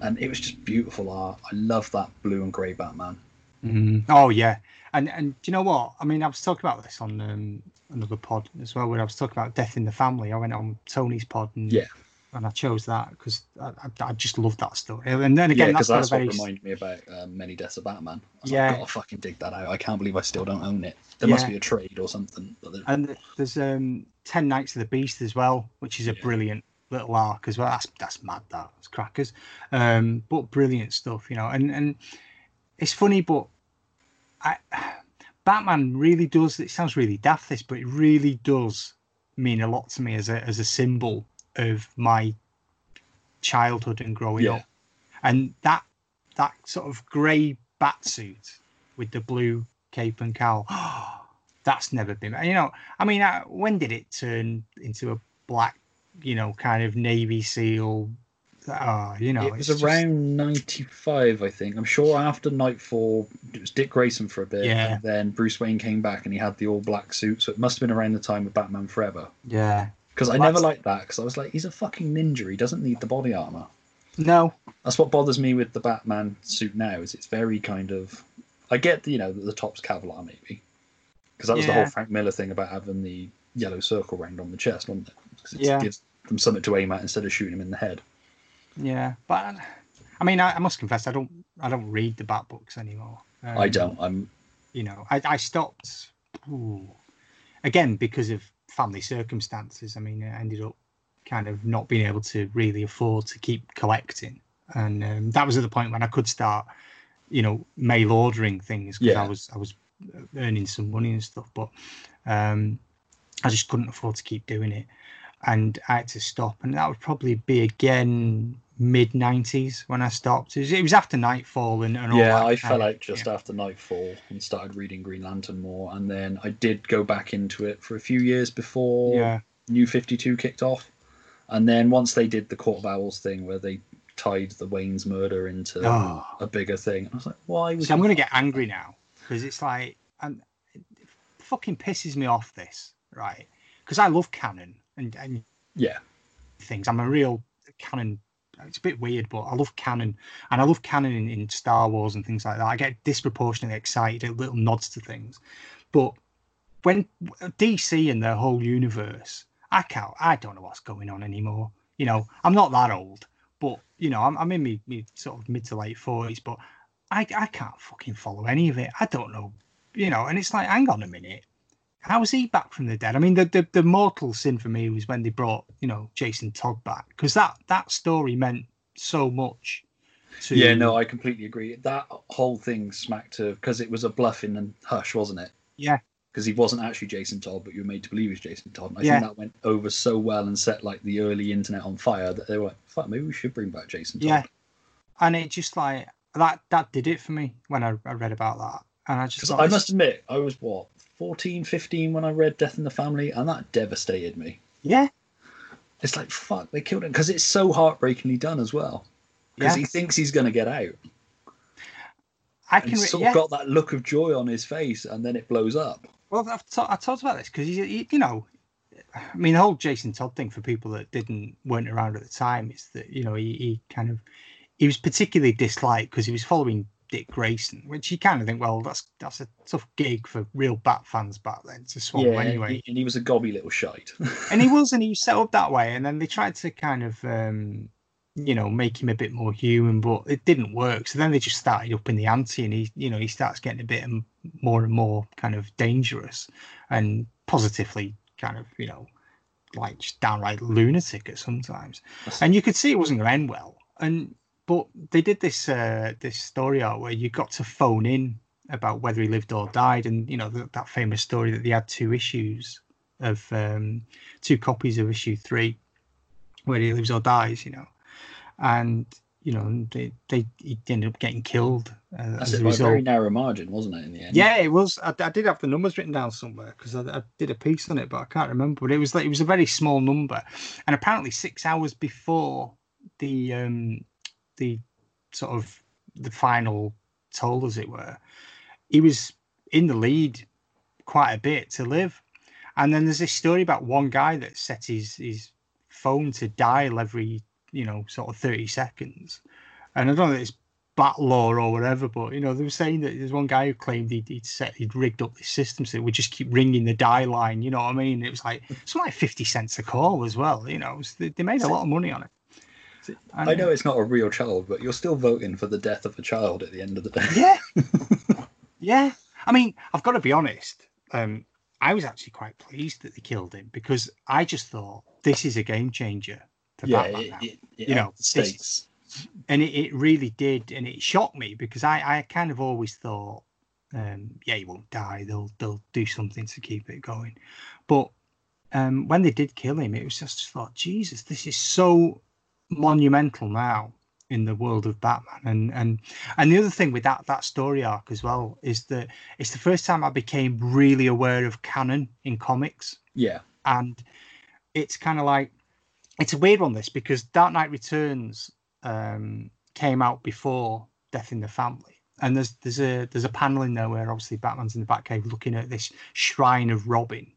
And it was just beautiful art. I love that blue and grey Batman. Mm. Oh yeah, and and do you know what? I mean, I was talking about this on um, another pod as well, where I was talking about death in the family. I went on Tony's pod, and Yeah. And I chose that because I, I, I just love that story. And then again, because that's, that's, what very reminded me about um, Many Deaths of Batman. I Yeah. like, gotta fucking dig that out. I can't believe I still don't own it. There must be a trade or something. And there's um Ten Nights of the Beast as well, which is a Yeah. brilliant little arc as well. That's that's mad. That it's crackers, um, but brilliant stuff, you know. And and it's funny, but I Batman really does. It sounds really daft, this, but it really does mean a lot to me as a as a symbol of my childhood and growing Yeah. up. And that that sort of grey bat suit with the blue cape and cowl. *gasps* that's never been. You know, I mean, uh, when did it turn into a black, you know, kind of navy seal? Uh, you know, it was it's just- around 95, I think. I'm sure after Knightfall, it was Dick Grayson for a bit. Yeah. And then Bruce Wayne came back and he had the all black suit. So it must have been around the time of Batman Forever. yeah. Because I never liked that because I was like, he's a fucking ninja. He doesn't need the body armor. No. That's what bothers me with the Batman suit now. Is it's very kind of. I get the, you know the top's Kevlar maybe, because that was the whole Frank Miller thing about having the yellow circle round on the chest, wasn't it? 'Cause it Yeah. gives them something to aim at instead of shooting him in the head. Yeah, but I mean, I, I must confess, I don't, I don't read the Bat books anymore. Um, I don't. I'm. You know, I, I stopped. ooh, again because of family circumstances. I mean, I ended up kind of not being able to really afford to keep collecting, and um, that was at the point when I could start, you know, mail ordering things because Yeah. I was I was earning some money and stuff, but um, I just couldn't afford to keep doing it, and I had to stop, and that would probably be again mid '90s when I stopped. It was, it was after Knightfall and, and all Yeah, that I kind fell out just yeah. after Knightfall and started reading Green Lantern more, and then I did go back into it for a few years before Yeah, New Fifty Two kicked off, and then once they did the Court of Owls thing where they tied the Wayne's murder into Oh. a bigger thing, I was like, why was See, I'm going to get angry now because it's like, and it fucking pisses me off this, right? Because I love canon and, and yeah, things. I'm a real canon. It's a bit weird, but I love canon, and I love canon in, in Star Wars and things like that. I get disproportionately excited at little nods to things, but when DC and their whole universe, I can't. I don't know what's going on anymore. You know, I'm not that old, but you know, I'm, I'm in my, my sort of mid to late forties, but I I can't fucking follow any of it. I don't know, you know. And it's like, hang on a minute, how is he back from the dead? I mean, the the, the mortal sin for me was when they brought you know Jason Todd back because that that story meant so much. To, yeah, no, I completely agree. That whole thing smacked of because it was a bluffing and hush, wasn't it? Yeah. Because he wasn't actually Jason Todd, but you were made to believe he was Jason Todd. And I Yeah. think that went over so well and set like the early internet on fire that they were like, "Fuck, maybe we should bring back Jason Todd." Yeah. and it just like that that did it for me when I, I read about that, and I just thought, I must admit, I was what 14, 15 when I read Death in the Family, and that devastated me. yeah It's like fuck, they killed him because it's so heartbreakingly done as well. Because yeah he thinks he's going to get out, I can he's sort yeah. of got that look of joy on his face, and then it blows up. Well, I've ta- I talked about this because he, you know, I mean, the whole Jason Todd thing for people that didn't weren't around at the time is that you know he, he kind of he was particularly disliked because he was following Dick Grayson, which you kind of think, well, that's that's a tough gig for real Bat fans back then to swallow yeah, anyway. he- and he was a gobby little shite. *laughs* and he was, and he was set up that way. And then they tried to kind of, um, you know, make him a bit more human, but it didn't work. So then they just started up in the ante, and he, you know, he starts getting a bit more and more kind of dangerous and positively kind of, you know, like just downright lunatic at sometimes. And you could see it wasn't going to end well. And but they did this uh, this story out where you got to phone in about whether he lived or died, and you know that, that famous story that they had two issues of um, two copies of issue three, where he lives or dies, you know, and you know they they he ended up getting killed uh, as a result. very narrow margin, wasn't it? In the end. Yeah, it was. I, I did have the numbers written down somewhere because I, I did a piece on it, but I can't remember. But it was like it was a very small number, and apparently six hours before the um the sort of the final toll, as it were, he was in the lead quite a bit to live. And then there's this story about one guy that set his his phone to dial every you know sort of 30 seconds, and I don't know if it's bat lore or whatever, but you know, they were saying that there's one guy who claimed he'd, he'd set he'd rigged up this system so it would just keep ringing the dial line. You know what I mean? It was like it's like fifty cents a call as well. You know, it was, they, they made a lot of money on it. I know it's not a real child, but you're still voting for the death of a child at the end of the day. Yeah, *laughs* yeah. I mean, I've got to be honest. Um, I was actually quite pleased that they killed him because I just thought this is a game changer for yeah, Batman it, it, it You know, stakes. and it, it really did and it shocked me because i i kind of always thought um yeah he won't die they'll they'll do something to keep it going but um when they did kill him it was just thought jesus this is so monumental now in the world of batman. And and and the other thing with that that story arc as well is that it's the first time i became really aware of canon in comics. Yeah, and it's kind of like it's a weird one this because Dark Knight Returns um, came out before Death in the Family, and there's there's a there's a panel in there where obviously Batman's in the Batcave looking at this shrine of Robin,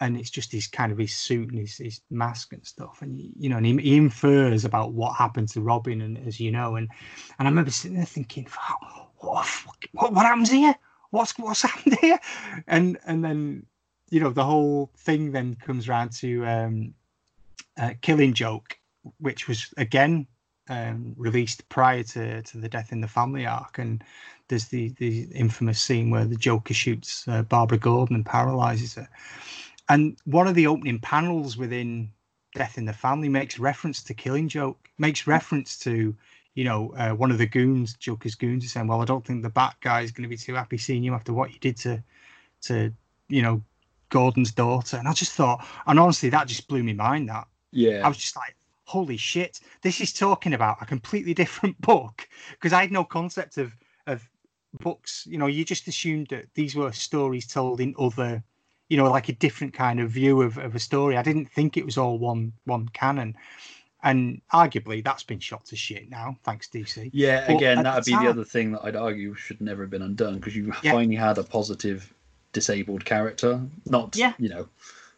and it's just his kind of his suit and his, his mask and stuff, and you know, and he, he infers about what happened to Robin, and as you know, and and I remember sitting there thinking, "Wow, what what what happens here? What's what's *laughs* happened here? And and then you know the whole thing then comes around to um, uh, Killing Joke, which was again um, released prior to, to the Death in the Family arc, and there's the the infamous scene where the Joker shoots uh, Barbara Gordon and paralyzes her. And one of the opening panels within Death in the Family makes reference to Killing Joke, makes reference to you know uh, one of the goons, Joker's goons, is saying, "Well, I don't think the Bat guy is going to be too happy seeing you after what you did to to you know Gordon's daughter." And I just thought, and honestly, that just blew my mind. That yeah. I was just like, holy shit, this is talking about a completely different *laughs* book because I had no concept of of books. You know, you just assumed that these were stories told in other, you know, like a different kind of view of, of a story. I didn't think it was all one one canon. And arguably that's been shot to shit now, thanks DC. Yeah, But again, that would the be the other thing that I'd argue should never have been undone because you Yeah. finally had a positive disabled character. Not, Yeah. you know,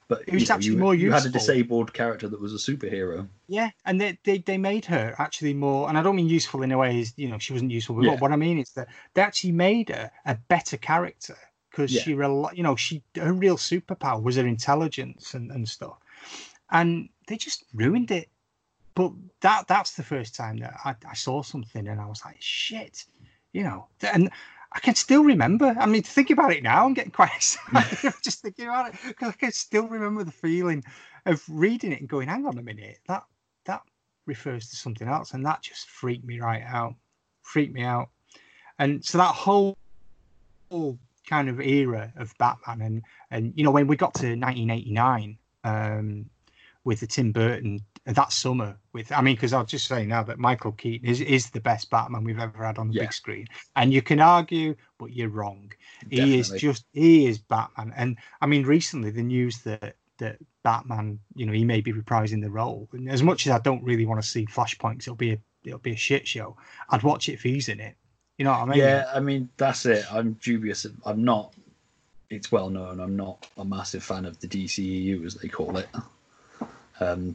but It was you know, actually you, more you had a disabled character that was a superhero. Yeah, and they, they they made her actually more, and I don't mean useful in a way is you know she wasn't useful. But Yeah. what I mean is that they actually made her a better character because Yeah. she, rel- you know, she her real superpower was her intelligence and, and stuff, and they just ruined it. But that that's the first time that I, I saw something and I was like, shit, you know, and. I can still remember. I mean, to think about it now. I'm getting quite *laughs* excited *laughs* just thinking about it because I can still remember the feeling of reading it and going, "Hang on a minute, that that refers to something else," and that just freaked me right out. Freaked me out. And so that whole, whole kind of era of Batman, and and you know when we got to 1989 um, with the Tim Burton that summer with I mean because I'll just say now that Michael Keaton is is the best Batman we've ever had on the Yeah. big screen, and you can argue, but you're wrong. He is just he is Batman, and I mean recently the news that that Batman, you know, he may be reprising the role. And as much as I don't really want to see Flashpoint, 'cause it'll be a it'll be a shit show. I'd watch it if he's in it. You know what I mean? yeah, I mean that's it. I'm dubious. I'm not it's well known I'm not a massive fan of the DCEU as they call it. Um,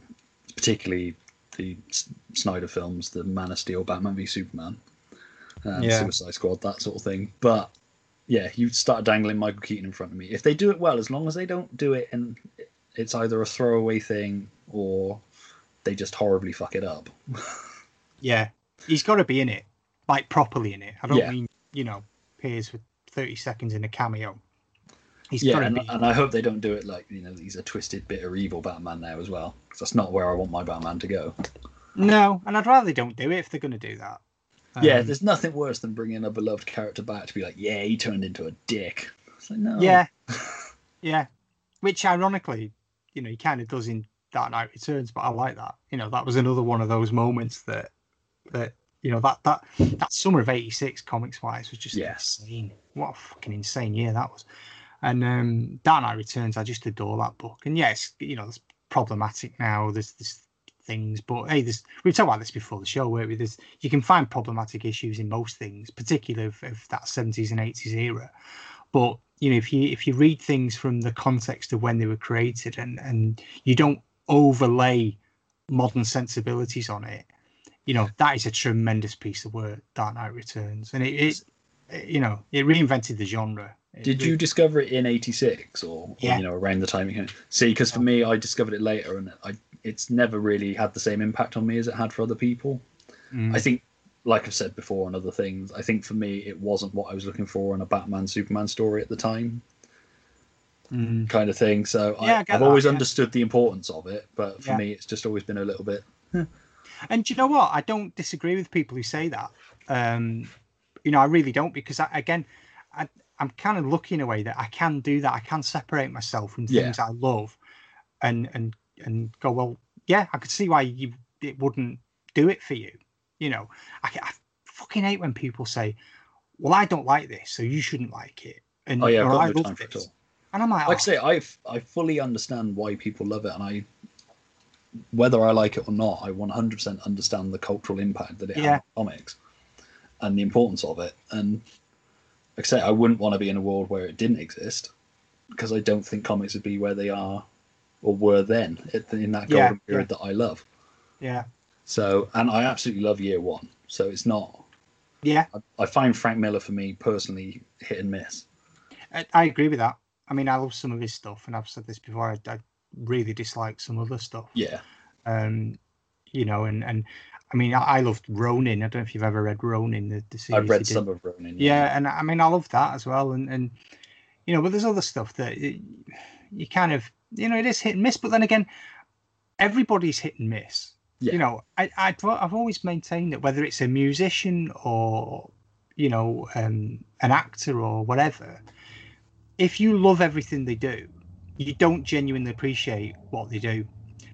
particularly the Snyder films, the Man of Steel, Batman v Superman, um, Yeah. Suicide Squad, that sort of thing. But yeah, you start dangling Michael Keaton in front of me. If they do it well, as long as they don't do it and it's either a throwaway thing or they just horribly fuck it up. *laughs* Yeah, he's got to be in it, like properly in it. I don't Yeah. mean you know appears for thirty seconds in a cameo. He's yeah, and, be. and I hope they don't do it like you know he's a twisted, bitter, evil Batman there as well, because that's not where I want my Batman to go. No, and I'd rather they don't do it if they're going to do that. yeah, Um, there's nothing worse than bringing a beloved character back to be like, yeah, he turned into a dick. It's like, no. Yeah, *laughs* yeah. Which ironically, you know, he kind of does in Dark Knight Returns, but I like that. You know, that was another one of those moments that that you know that that that summer of '86 comics wise was just Yes. insane. What a fucking insane year that was. And um, Dark Knight Returns, I just adore that book. And yes, you know, it's problematic now. There's this things, but hey, there's we've talked about this before the show where there's you can find problematic issues in most things, particularly of, of that 70s and 80s era. But you know, if you if you read things from the context of when they were created and and you don't overlay modern sensibilities on it, you know, that is a tremendous piece of work, Dark Knight Returns. And it, it you know, it reinvented the genre. It Did re- you discover it in '86 or, or, Yeah. you know around the time came? See, because for me, I discovered it later, and I it's never really had the same impact on me as it had for other people. Mm. I think, like I've said before on other things, I think for me it wasn't what I was looking for in a Batman Superman story at the time, Mm. kind of thing. So Yeah, I, that, always yeah. understood the importance of it, but for Yeah. me, it's just always been a little bit. And do you know what? I don't disagree with people who say that. Um, you know, I really don't because I, again, I, I'm kind of lucky in a way that I can do that. I can separate myself from Yeah. things I love, and and and go well. Yeah, I could see why you it wouldn't do it for you. You know, I, I fucking hate when people say, "Well, I don't like this, so you shouldn't like it." And Oh yeah, I've got "I no time for it all. And I'm like, Like I "Oh, say, I I fully understand why people love it, and I whether I like it or not, I 100% understand the cultural impact that it Yeah. had on comics and the importance of it. And like I say, I wouldn't want to be in a world where it didn't exist because I don't think comics would be where they are or were then in that Yeah, golden period that I love. yeah, So, and I absolutely love Year One. So it's not. yeah." I, I find Frank Miller for me personally hit and miss. I, I agree with that. I mean, I love some of his stuff, and I've said this before. I, I really dislike some other stuff. Yeah, Um, you know, and and I mean, I, I loved Ronin. I don't know if you've ever read Ronin, the, the series. I've read some of Ronin. Yeah, and I mean, I love that as well. And and you know, but there's other stuff that it, you kind of, you know, it is hit and miss. But then again, everybody's hit and miss. Yeah. You know, I, I I've always maintained that whether it's a musician or you know um, an actor or whatever, if you love everything they do, you don't genuinely appreciate what they do.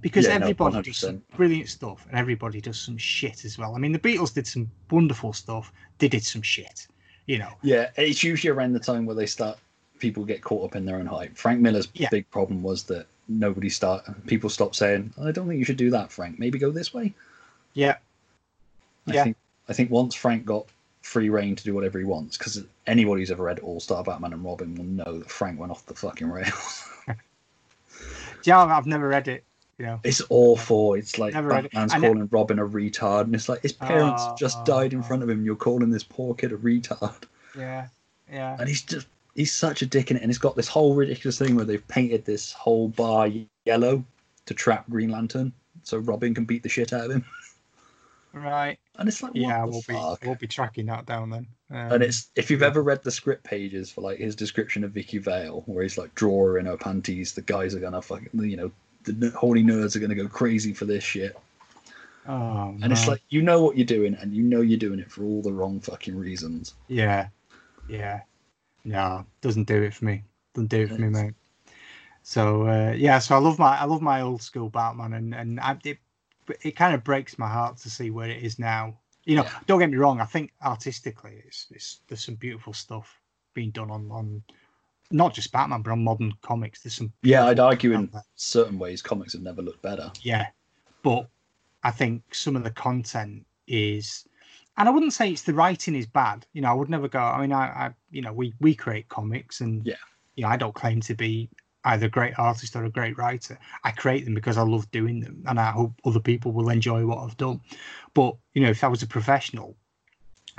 Because Yeah, no, everybody does some brilliant stuff and everybody does some shit as well. I mean, the Beatles did some wonderful stuff. They did some shit, you know. Yeah, it's usually around the time where they start. People get caught up in their own hype. Frank Miller's Yeah. big problem was that nobody start. People stopped saying, "I don't think you should do that, Frank. Maybe go this way." Yeah, I Yeah. think. I think once Frank got free reign to do whatever he wants, because anybody who's ever read All Star Batman and Robin will know that Frank went off the fucking rails. *laughs* yeah, I've never read it. You know, it's awful. It's like Never it. Batman's I ne- calling Robin a retard, and it's like his parents ah. just died in Oh. front of him. You're calling this poor kid a retard. yeah, yeah, and he's just he's such a dick in it and it's got this whole ridiculous thing where they've painted this whole bar yellow to trap green lantern so robin can beat the shit out of him *laughs* right. And it's like what Yeah, the we'll be we'll be tracking that down then. Um, and it's if you've ever read the script pages for like his description of Vicki Vale, where he's like draw her in her panties, the guys are gonna fucking you know the n- horny nerds are gonna go crazy for this shit, oh, and it's like you know what you're doing, and you know you're doing it for all the wrong fucking reasons. yeah, yeah, no, doesn't do it for me. Doesn't do it for me, mate. So uh, yeah, so I love my I love my old school Batman, and and I, it it kind of breaks my heart to see where it is now. You know, Yeah. don't get me wrong. I think artistically, it's, it's there's some beautiful stuff being done on on not just Batman, but on modern comics. There's some Yeah, I'd argue in there. certain ways comics have never looked better. yeah but i think some of the content is and i wouldn't say it's the writing is bad you know i would never go i mean i, I you know we we create comics and Yeah. you know, I don't claim to be either a great artist or a great writer. I create them because I love doing them, and I hope other people will enjoy what I've done. But you know, if I was a professional,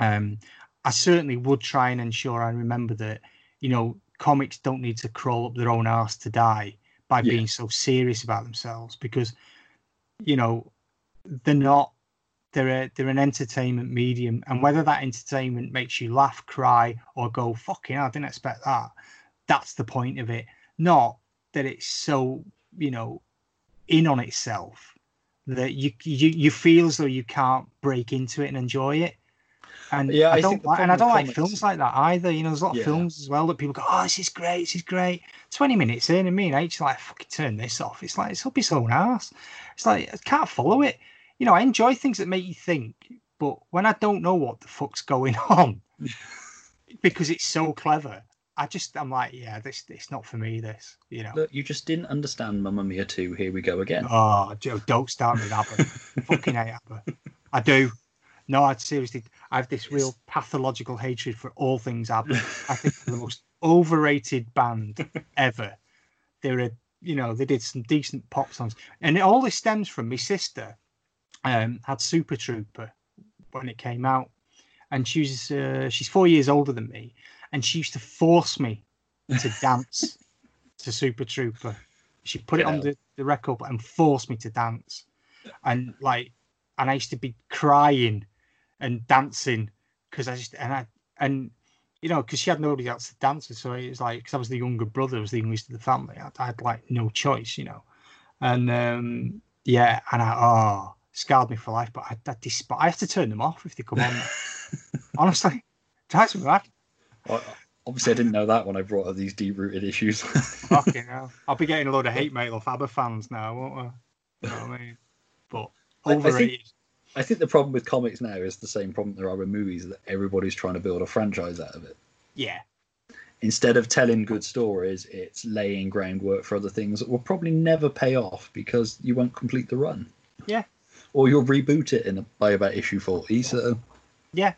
um, I certainly would try and ensure I remember that you know comics don't need to crawl up their own arse to die by Yeah. being so serious about themselves because you know they're not they're a, they're an entertainment medium and whether that entertainment makes you laugh cry or go fucking i didn't expect that that's the point of it not that it's so you know in on itself that you you, you feel as though you can't break into it and enjoy it and Yeah, I, I don't like, and I don't like comics- films like that either. You know, there's a lot of Yeah. films as well that people go, "Oh, this is great, this is great." Twenty minutes in, and me and H like, "Fucking turn this off." It's like it's up its own ass. It's like I can't follow it. You know, I enjoy things that make you think, but when I don't know what the fuck's going *laughs* on, because it's so clever, I just I'm like, yeah, this it's not for me. This, you know. Look, you just didn't understand Mamma Mia 2. Here we go again. Oh, Joe, don't start with ABBA. *laughs* Fucking hate ABBA. I do. No, I seriously, I have this real pathological hatred for all things ABBA. I think they're the *laughs* most overrated band ever. They're a, you know, they did some decent pop songs, and it, all this stems from my sister. Um, had Super Trooper when it came out, and she's uh, she's four years older than me, and she used to force me to *laughs* dance to Super Trooper. She put it on the, the record and forced me to dance, and like, and I used to be crying and dancing because I just and I and you know because she had nobody else to dance with, so it was like because I was the younger brother, I was the youngest of the family. I, I had like no choice, you know, and um yeah, and I oh scarred me for life. But I, I despise. I have to turn them off if they come on. *laughs* Honestly, drives me mad. I- Obviously, I didn't know that when I brought up these deep rooted issues. *laughs* Fucking hell. I'll be getting a load of hate mail off ABBA fans now, won't I? You know what I mean? But I- I think- overrated. I think the problem with comics now is the same problem there are with movies that everybody's trying to build a franchise out of it. Yeah. Instead of telling good stories, it's laying groundwork for other things that will probably never pay off because you won't complete the run. Yeah. Or you'll reboot it in a, by about issue 40. So, Yeah.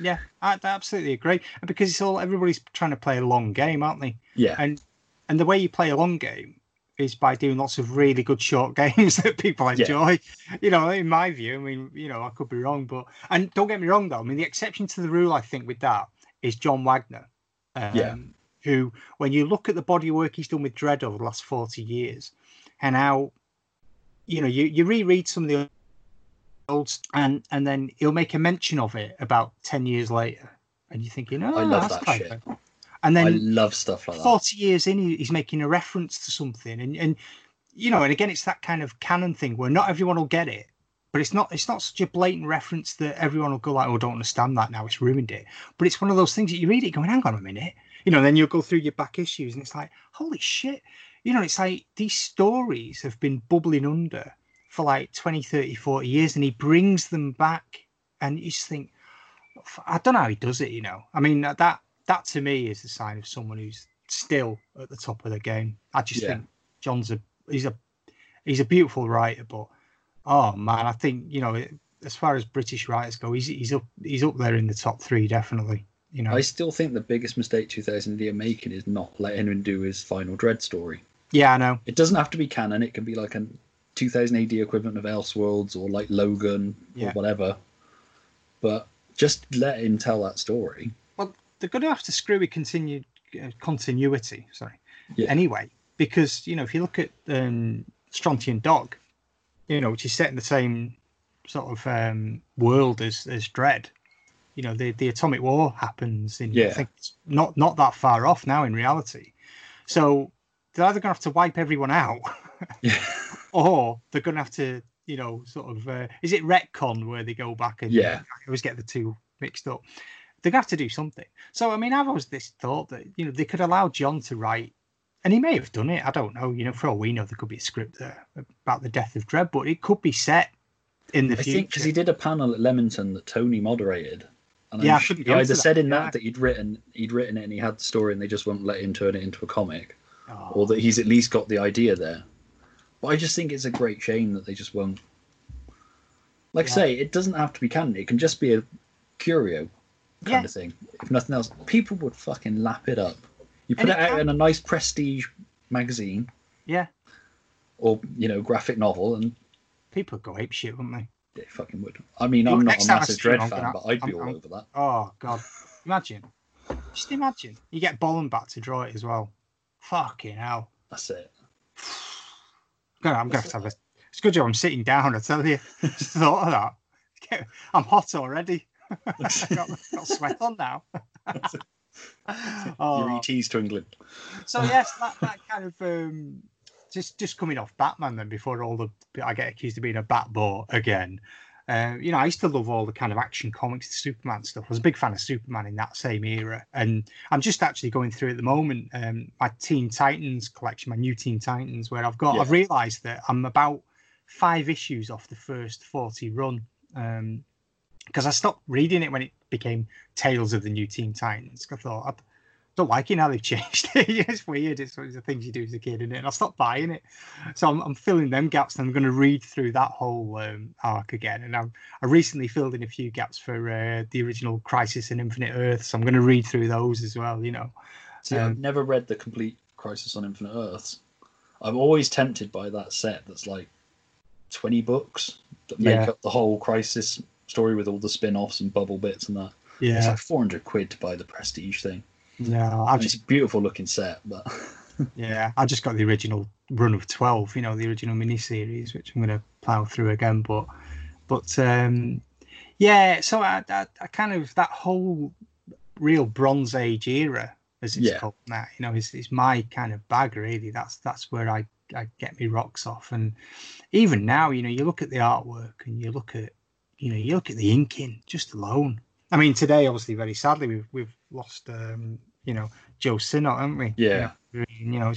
Yeah. I, I absolutely agree. Because it's all everybody's trying to play a long game, aren't they? yeah. And and the way you play a long game is by doing lots of really good short *laughs* games that people enjoy. You know, in my view, I mean, you know, I could be wrong, but and don't get me wrong though. I mean, the exception to the rule, I think, with that is John Wagner. Um, Yeah. Who, when you look at the body of work he's done with Dredd over the last forty years, and how, you know, you you reread some of the old and and then he'll make a mention of it about ten years later, and you're thinking, oh, I love that shit. And then I love stuff like that. 40 years in he's making a reference to something. And and you know and again it's that kind of canon thing where not everyone will get it but it's not it's not such a blatant reference that everyone will go like oh I don't understand that now. It's ruined it. But it's one of those things that you read it going hang on a minute. You know then you'll go through your back issues and it's like holy shit. You know it's like these stories have been bubbling under for like 20 30 40 years and he brings them back and you just think I don't know how he does it, you know. I mean, that that to me is a sign of someone who's still at the top of the game. I just Yeah. think John's a he's a he's a beautiful writer, but oh man, I think you know as far as British writers go, he's he's up he's up there in the top three definitely. You know, I still think the biggest mistake 2000 AD are making is not letting him do his final Dredd story. yeah, I know. It doesn't have to be canon. It can be like a 2000 AD equivalent of Elseworlds or like Logan Yeah. or whatever. But just let him tell that story. Well, they're going to have to screw with continued uh, continuity. Sorry. Yeah. Anyway, because you know, if you look at um, Strontium Dog, you know, which is set in the same sort of um, world as as Dredd. You know, the the atomic war happens in. I Yeah. think it's not not that far off now in reality. So they're either going to have to wipe everyone out, Yeah. *laughs* *laughs* or they're going to have to, you know, sort of. Uh, is it retcon where they go back and? Yeah. I always get the two mixed up. They're going to have to do something. So I mean, I've always this thought that you know they could allow John to write, and he may have done it. I don't know. You know, for all we know, there could be a script there about the death of Dredd, but it could be set in the I future. think because he did a panel at Leamington that Tony moderated. And Yeah, I I'm couldn't he either that, said in yeah. that that he'd written he'd written it and he had the story and they just won't let him turn it into a comic, Oh, or that he's at least got the idea there. But I just think it's a great shame that they just won't. Like I Yeah. say, it doesn't have to be canon. It can just be a curio kind Yeah. of thing. If nothing else, people would fucking lap it up. You put And it it out in a nice prestige magazine Yeah, or you know graphic novel, and people go ape shit, wouldn't they? they fucking would. I mean, I'm not a massive Dredd fan, gonna- but I'd be I'm- all I'm- over that. Oh god, imagine. Just imagine you get Bolland back to draw it as well. Fucking hell. That's it. Gonna, I'm gonna have to have a. It's good job I'm sitting down. I tell you. *laughs* Just thought of that. *laughs* I'm hot already. *laughs* I got, got sweat on now. Your oh, ET's to England. so yes, that, that kind of um, just just coming off Batman then before all the I get accused of being a bat bore again. Uh, you know, I used to love all the kind of action comics, the Superman stuff. I was a big fan of Superman in that same era, and I'm just actually going through at the moment um, my Teen Titans collection, my new Teen Titans, where I've got Yeah. I've realised that I'm about five issues off the first forty run because I stopped reading it when it became Tales of the New Teen Titans. I thought don't like it now they've changed *laughs* it. it's weird. It's one of the things you do as a kid, is it? And I stopped buying it. So I'm, I'm filling them gaps and I'm going to read through that whole um, arc again. And I'm, I recently filled in a few gaps for uh, the original Crisis and Infinite Earth. So I'm going to read through those as well, you know. See, Um, I've never read the complete Crisis on Infinite Earths. I'm always tempted by that set that's like 20 books that make Yeah. up the whole Crisis story with all the spin offs and bubble bits and that. Yeah. It's like 400 quid to buy the Prestige thing. No, I've just a beautiful looking set, but *laughs* Yeah, I just got the original run of twelve, you know, the original mini series, which I'm going to plow through again. But, but um, yeah, so I, I, I kind of that whole real Bronze Age era, as it's Yeah. called now, you know, is is my kind of bag really. That's that's where I I get me rocks off, and even now, you know, you look at the artwork and you look at, you know, you look at the inking just alone. I mean, today, obviously, very sadly, we've we've lost, um, you know, Joe Sinnott, haven't we? Yeah. You know,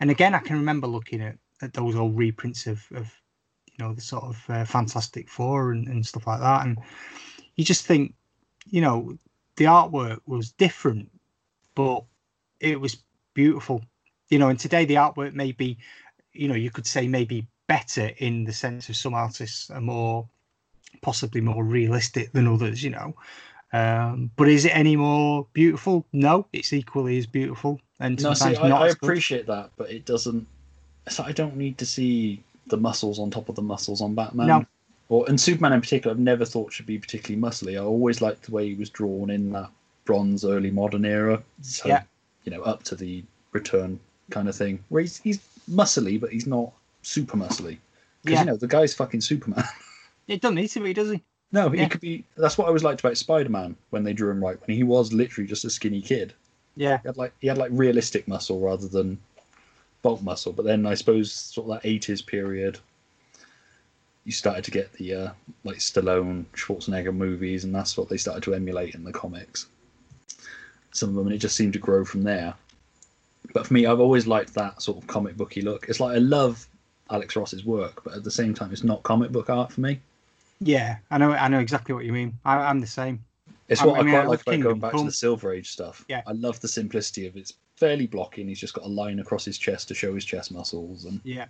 and again, I can remember looking at, at those old reprints of, of, you know, the sort of uh, Fantastic Four and, and stuff like that, and you just think, you know, the artwork was different, but it was beautiful. You know, and today the artwork may be, you know, you could say maybe better in the sense of some artists are more, possibly more realistic than others. You know, um, but is it any more beautiful? No, it's equally as beautiful, and no, see, sometimes not I appreciate that, but it doesn't. Like I don't need to see the muscles on top of the muscles on Batman. No. Or and Superman in particular, I've never thought should be particularly muscly. I always liked the way he was drawn in that bronze early modern era. So, Yeah. you know, up to the return kind of thing. Where he's he's muscly, but he's not super muscly. Because Yeah. you know, the guy's fucking Superman. *laughs* It doesn't need to be, does he? No, Yeah. could be that's what I always liked about Spider Man when they drew him right, when he was literally just a skinny kid. Yeah, He had like he had like realistic muscle rather than bulk muscle. But then I suppose sort of that eighties period, you started to get the uh, like Stallone, Schwarzenegger movies, and that's what they started to emulate in the comics. Some of them, and it just seemed to grow from there. But for me, I've always liked that sort of comic booky look. It's like I love Alex Ross's work, but at the same time, it's not comic book art for me. Yeah, I know, I know exactly what you mean. I, I'm the same. It's I what I, mean, I quite love like about Kingdom going back to the Silver Age stuff. Yeah. I love the simplicity of it. It's fairly blocky, and he's just got a line across his chest to show his chest muscles, and Yeah,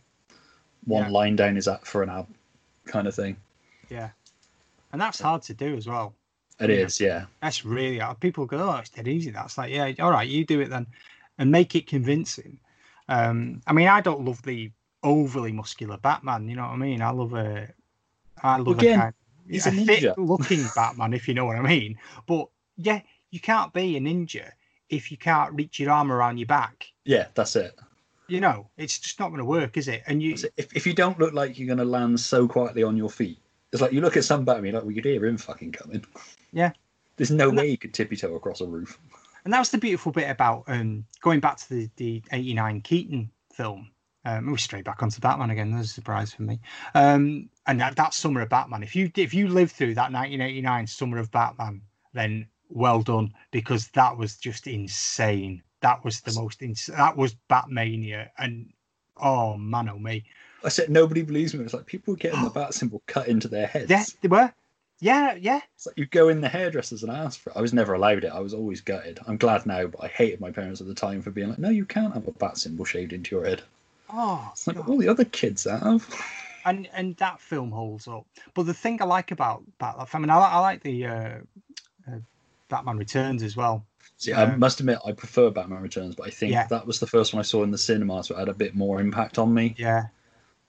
one Yeah. line down his ab for an ab, kind of thing. yeah, and that's hard to do as well. It is, Yeah. yeah. That's really hard. People go, "Oh, it's dead easy." That's like, yeah, all right, you do it then, and make it convincing. Um, I mean, I don't love the overly muscular Batman. You know what I mean? I love a, I love Again, a kind, he's a a ninja. fit-looking Batman, if you know what I mean. But yeah, you can't be a ninja if you can't reach your arm around your back. Yeah, that's it. You know, it's just not going to work, is it? And you, if, if you don't look like you're going to land so quietly on your feet, it's like you look at some Batman, you're like, we could hear him fucking coming. Yeah. There's no And that- way you could tippy toe across a roof. and that was the beautiful bit about um, going back to the the '89 Keaton film. Um, we straight back onto Batman again. There's a surprise for me. Um, and that, that summer of Batman. If you if you lived through that 1989 summer of Batman, then well done because that was just insane. That was the most ins- that was Batmania, and oh man, oh me, I said, nobody believes me. It's like people were getting the *gasps* bat symbol cut into their heads. yeah, they were, yeah, yeah, It's like you go in the hairdressers and ask for it. I was never allowed it. I was always gutted. I'm glad now, but I hated my parents at the time for being like, no, you can't have a bat symbol shaved into your head. Oh, It's like God. all the other kids have. and and that film holds up. But the thing I like about Batman, I mean, I, I like the uh, uh, Batman Returns as well. See, I must admit, I prefer Batman Returns, but I think Yeah. that was the first one I saw in the cinema, so it had a bit more impact on me. Yeah,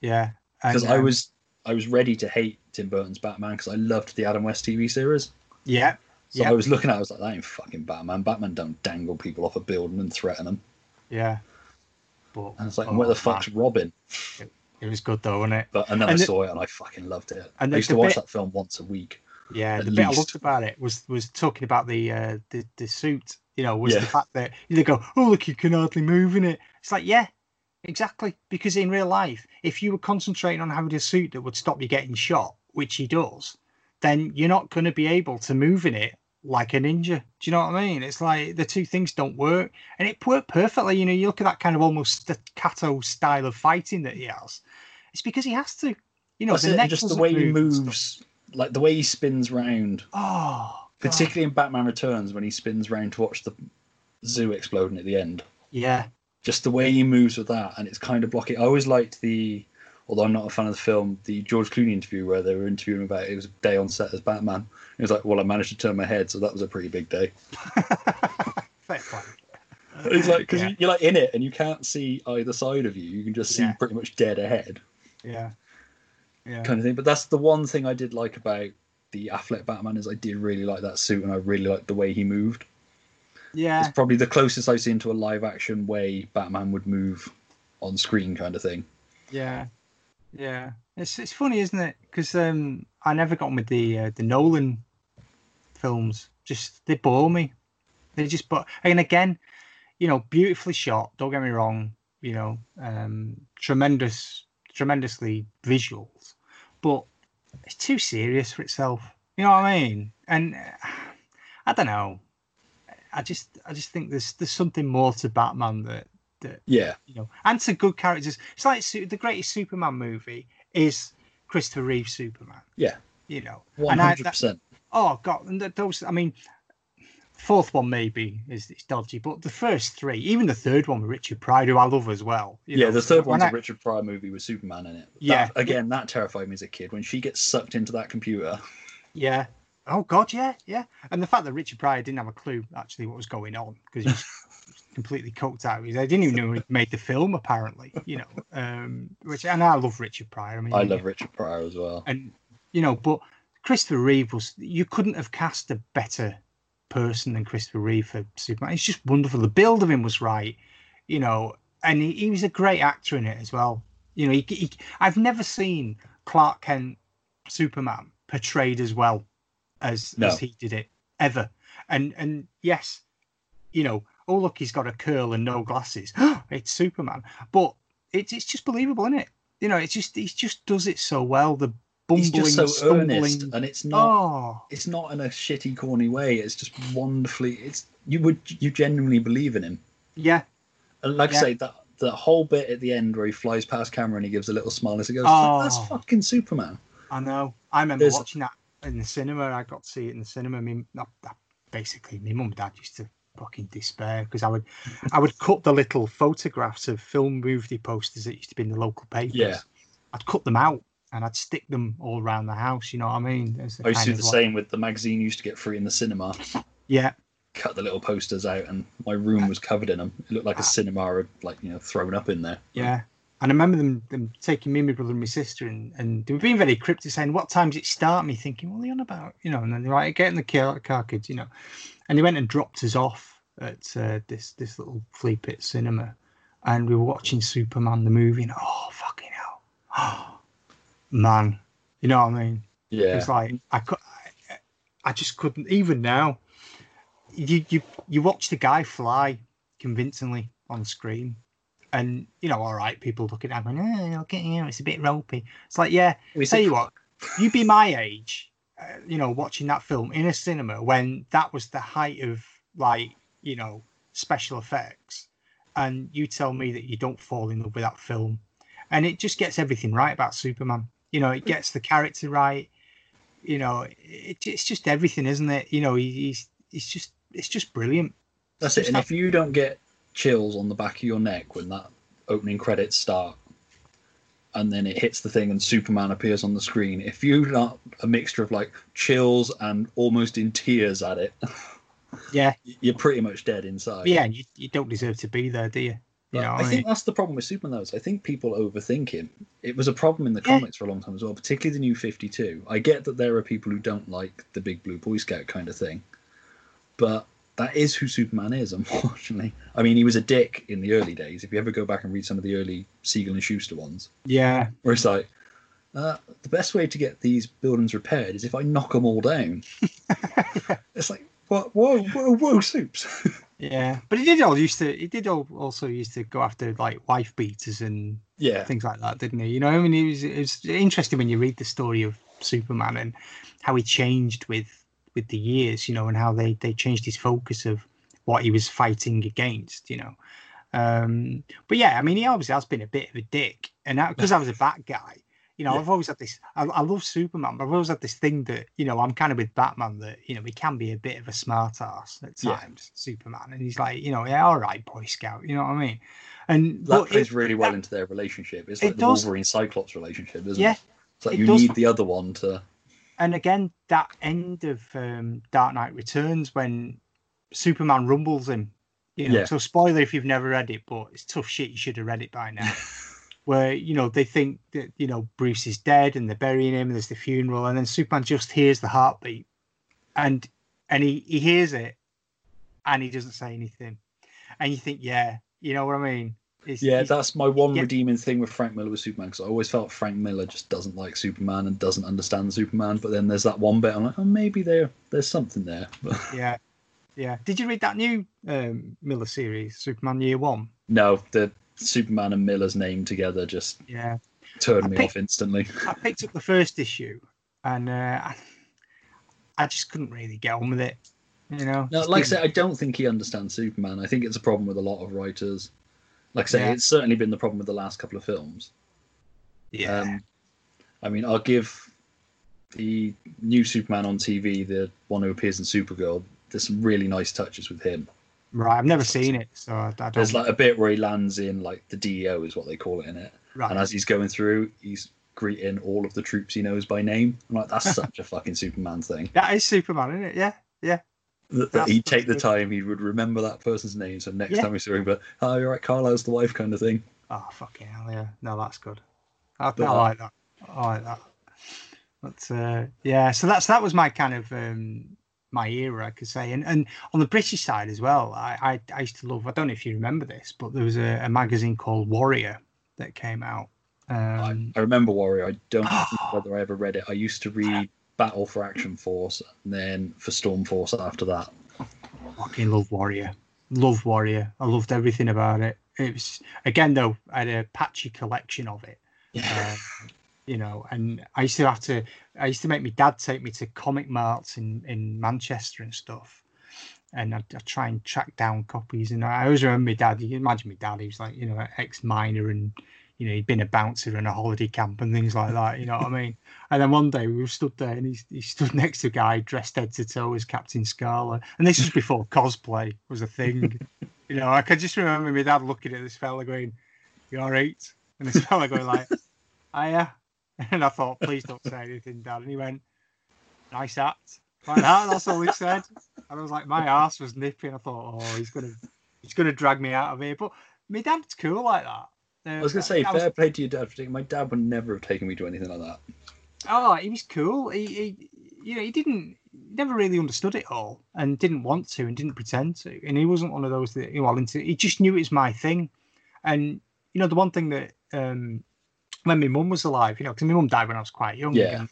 yeah. Because I um, was, I was ready to hate Tim Burton's Batman because I loved the Adam West TV series. yeah, So Yeah. I was looking at, it, I was like, that ain't fucking Batman. Batman don't dangle people off a building and threaten them. yeah. But And it's like, oh, where the man, fuck's Robin? It was good though, wasn't it? But and then And I the- saw it and I fucking loved it. and I used to watch bit- that film once a week. Yeah, At the bit I least. loved about it was was talking about the uh, the the suit. You know, was Yeah. the fact that they go, "Oh, look, you can hardly move in it." It's like, yeah, exactly. Because in real life, if you were concentrating on having a suit that would stop you getting shot, which he does, then you're not going to be able to move in it like a ninja. Do you know what I mean? It's like the two things don't work, and it worked perfectly. You know, you look at that kind of almost staccato style of fighting that he has. It's because he has to. You know, the it. just the way he move moves, like the way he spins round, Oh, God. particularly in Batman Returns when he spins round to watch the zoo exploding at the end. Yeah, Just the way he moves with that, and it's kind of blocky. I always liked the, although I'm not a fan of the film, the George Clooney interview where they were interviewing about it was a day on set as Batman. He was like, "Well, I managed to turn my head, so that was a pretty big day." *laughs* fair play. It's like because Yeah. you're like in it and you can't see either side of you. You can just see Yeah. pretty much dead ahead, Yeah, yeah, kind of thing. But that's the one thing I did like about the Affleck Batman is I did really like that suit and I really liked the way he moved. yeah, It's probably the closest I've seen to a live action way Batman would move on screen, kind of thing. yeah, yeah. It's it's funny, isn't it? Because um, I never got on with the uh, the Nolan films. Just they bore me. They just but and again, you know, beautifully shot. Don't get me wrong. You know, um, tremendous, tremendously visuals, but it's too serious for itself. You know what I mean? And uh, I don't know. I just I just think there's there's something more to Batman that that Yeah, you know, and to good characters. It's like the greatest Superman movie is Christopher Reeve Superman. yeah, You know, one and I, hundred percent. oh god, and those. I mean, fourth one maybe is it's dodgy, but the first three, even the third one with Richard Pryor, who I love as well. you Yeah, know, the third one's a I- Richard Pryor movie with Superman in it. That- Yeah. again, that terrified me as a kid when she gets sucked into that computer. Yeah. Oh God, yeah, yeah. And the fact that Richard Pryor didn't have a clue actually what was going on because he was *laughs* completely coked out. of He I didn't even know he made the film apparently. You know, um, which and I love Richard Pryor. I mean, I love know, Richard Pryor as well. and you know, but Christopher Reeve was you couldn't have cast a better person than Christopher Reeve for Superman. It's just wonderful. The build of him was right, you know, and he, he was a great actor in it as well. You know, he, he, I've never seen Clark Kent Superman portrayed as well as No. as he did it ever. And and yes, you know, oh look, he's got a curl and no glasses. *gasps* it's Superman, but it's it's just believable, isn't it? You know, it's just he just does it so well. The bumbling, He's just so earnest, and it's not. Oh, It's not in a shitty, corny way. It's just wonderfully. It's you would you genuinely believe in him. yeah, And like Yeah. I say, that the whole bit at the end where he flies past camera and he gives a little smile as he goes, Oh. "That's fucking Superman." I know. I remember There's- watching that in the cinema. I got to see it in the cinema. I mean, basically, my mum and dad used to fucking despair because I would, I would cut the little photographs of film movie posters that used to be in the local papers. Yeah. I'd cut them out and I'd stick them all around the house. You know what I mean? I used to do the like- same with the magazine. You used to get free in the cinema. Yeah, Cut the little posters out, and my room was covered in them. It looked like a ah. cinema had like you know thrown up in there. yeah. And I remember them, them taking me, my brother, and my sister, and, and they were being very cryptic, saying, "What time's it start?" Me thinking, "What are you on about?" You know. And then they're like, "Get in the car, car kids," you know. And they went and dropped us off at uh, this this little flea pit cinema, and we were watching Superman the movie. And oh fucking hell, oh, *gasps* man, you know what I mean? Yeah, It's like I could, I, I just couldn't. Even now, you you you watch the guy fly convincingly on screen, and you know, all right, people looking at him, going, oh, look at you, it's a bit ropey. It's like, yeah, we tell you what, you be my age, Uh, you know, watching that film in a cinema when that was the height of like, you know, special effects, and you tell me that you don't fall in love with that film, and it just gets everything right about Superman. You know, it gets the character right. You know, it, it's just everything, isn't it? You know, he, he's he's just it's just brilliant. That's it. And have- if you don't get chills on the back of your neck when that opening credits start, and then it hits the thing and Superman appears on the screen, if you got a mixture of like chills and almost in tears at it, *laughs* Yeah, you're pretty much dead inside. But yeah, you, you don't deserve to be there, do you? You know, I, I think that's the problem with Superman. Though, is I think people overthink him. It was a problem in the Yeah. comics for a long time as well, particularly the New Fifty Two. I get that there are people who don't like the Big Blue Boy Scout kind of thing, but that is who Superman is. *laughs* Unfortunately, I mean, he was a dick in the early days. If you ever go back and read some of the early Siegel and Shuster ones, yeah, where it's like. Uh, the best way to get these buildings repaired is if I knock them all down. *laughs* it's like, what? Whoa, whoa, whoa, soups. *laughs* yeah. But he did all used to. He did all, also used to go after like wife beaters and yeah, things like that, didn't he? You know, I mean, it was it was interesting when you read the story of Superman and how he changed with with the years, you know, and how they they changed his focus of what he was fighting against, you know. Um, but yeah, I mean, he obviously has been a bit of a dick, and because I was a bat guy, you know, Yeah. I've always had this. I, I love Superman, but I've always had this thing that you know, I'm kind of with Batman that you know he can be a bit of a smart ass at Yeah. times, Superman, and he's like, you know, yeah, all right, Boy Scout, you know what I mean? And that plays it- really well that- into their relationship. It's it like the does. Wolverine Cyclops relationship, isn't Yeah, it? It's like it you does. need the other one to. And again that end of um, Dark Knight Returns when Superman rumbles him. You know, Yeah. so spoiler if you've never read it, but it's tough shit. You should have read it by now. *laughs* Where you know they think that you know Bruce is dead and they're burying him. And there's the funeral, and then Superman just hears the heartbeat, and and he he hears it, and he doesn't say anything, and you think, yeah, you know what I mean? It's, Yeah, it's- that's my one Yeah. redeeming thing with Frank Miller with Superman because I always felt Frank Miller just doesn't like Superman and doesn't understand Superman. But then there's that one bit I'm like, oh, maybe there there's something there. *laughs* Yeah, yeah. Did you read that new um, Miller series, Superman Year One? no, the Superman and Miller's name together just Yeah. turned I me think- off instantly. I picked up the first issue, and uh, I, I just couldn't really get on with it. You know, No, like I said, I don't think he understands Superman. I think it's a problem with a lot of writers. Like I say, Yeah. it's certainly been the problem with the last couple of films. yeah, Um, I mean, I'll give the new Superman on TV, the one who appears in Supergirl. There's some really nice touches with him. right. I've never seen it, so I. There's like a bit where he lands in like the DEO is what they call it in it, right. and as he's going through, he's greeting all of the troops he knows by name. I'm like, that's *laughs* such a fucking Superman thing. that is Superman, isn't it? Yeah, yeah. That, that he'd take the time, he would remember that person's name, so next Yeah. time we saw him, but oh, you're right, Carlisle's the wife, kind of thing. Oh fucking hell, yeah. No, that's good. I, But, I uh, like that. I like that. But uh, yeah, so that's that was my kind of um, my era, I could say, and and on the British side as well. I I, I used to love. I don't know if you remember this, but there was a, a magazine called Warrior that came out. Um, I, I remember Warrior. I don't *gasps* know whether I ever read it. I used to read Battle for Action Force, and then for Storm Force after that. fucking love Warrior. Love Warrior. I loved everything about it. It was again though, I had a patchy collection of it. Yeah. Um, you know, and I used to have to I used to make my dad take me to comic marts in, in Manchester and stuff. And I'd, I'd try and track down copies. And I always remember my dad, you can imagine my dad, he was like, you know, ex miner and you know, he'd been a bouncer in a holiday camp and things like that, you know what I mean? And then one day we were stood there and he, he stood *laughs* next to a guy dressed head to toe as Captain Scarlet. And this was before cosplay was a thing. *laughs* you know, I can just remember my dad looking at this fella going, You all right? And this fella going like, *laughs* Hiya. And I thought, please don't say anything, Dad. And he went, Nice act. Like that, that's all he said. And I was like, my ass was nipping. I thought, oh, he's gonna he's gonna drag me out of here. But my dad's cool like that. I was going to say, I was- fair play to your dad for taking. My dad would never have taken me to anything like that. Oh, he was cool. He, he you know, he didn't never really understood it all and didn't want to and didn't pretend to. And he wasn't one of those that you know, into he just knew it was my thing. And you know, the one thing that um when my mum was alive, you know, because my mum died when I was quite young. Yeah. And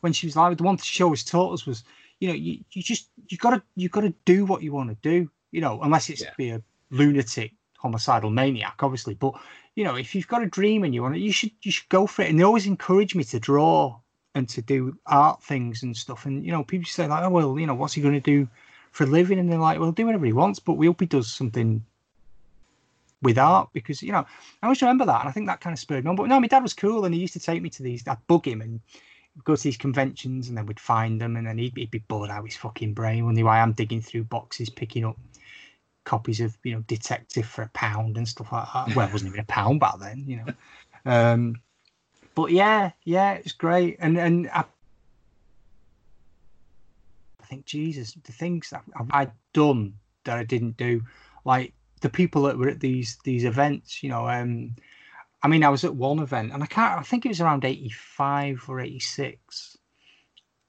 when she was alive, the one thing she always taught us was, you know, you, you just you gotta you gotta do what you want to do, you know, unless it's Yeah. to be a lunatic, homicidal maniac, obviously. But you know, if you've got a dream and you want it, you should you should go for it. And they always encourage me to draw and to do art things and stuff. And you know, people say like, oh well, you know, what's he going to do for a living? And they're like, well, do whatever he wants, but we hope he does something with art because you know I always remember that, and I think that kind of spurred me on. But no, my dad was cool, and he used to take me to these. I'd bug him and go to these conventions, and then we'd find them, and then he'd, he'd be bored out his fucking brain. Wondering why I am digging through boxes, picking up copies of you know Detective for a pound and stuff like that. Well, it wasn't even a pound back then, you know. Um, but yeah, yeah, it's great, and and I think, Jesus, the things that I'd done that I didn't do, like the people that were at these these events, you know. Um, I mean, I was at one event, and I can't. I think it was around eighty five or eighty six,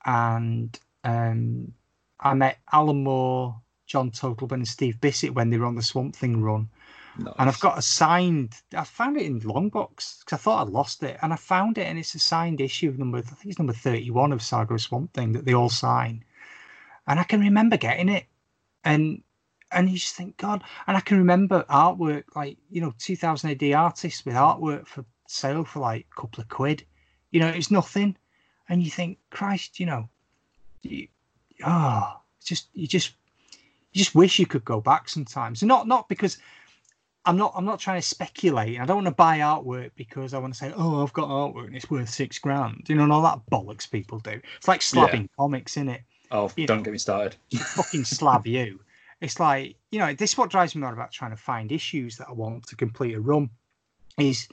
and um, I met Alan Moore, John Totleben, and Steve Bissette when they were on the Swamp Thing run. Nice. And I've got a signed. I found it in Longbox because I thought I'd lost it, and I found it, and it's a signed issue of number. I think it's number thirty-one of Saga of Swamp Thing that they all sign, and I can remember getting it, and and you just think, God, and I can remember artwork like you know 2000 AD artists with artwork for sale for like a couple of quid, you know, it's nothing, and you think, Christ, you know, you, oh, just you just you just wish you could go back sometimes, and not not because I'm not I'm not trying to speculate. I don't want to buy artwork because I want to say, oh, I've got artwork and it's worth six grand. You know, and all that bollocks people do. It's like slabbing yeah. comics, isn't it? Oh, you don't know, get me started. *laughs* fucking slab you. It's like, you know, this is what drives me mad about trying to find issues that I want to complete a run. Is,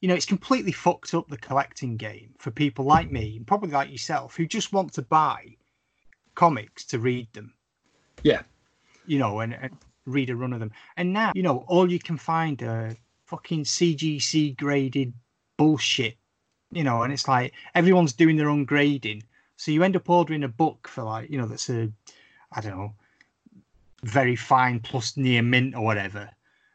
you know, it's completely fucked up the collecting game for people like me, and probably like yourself, who just want to buy comics to read them. Yeah. You know, and, and read a run of them. And now, you know, all you can find are fucking CGC graded bullshit, you know, and it's like everyone's doing their own grading. So you end up ordering a book for like, you know, that's a, I don't know, very fine plus near mint or whatever.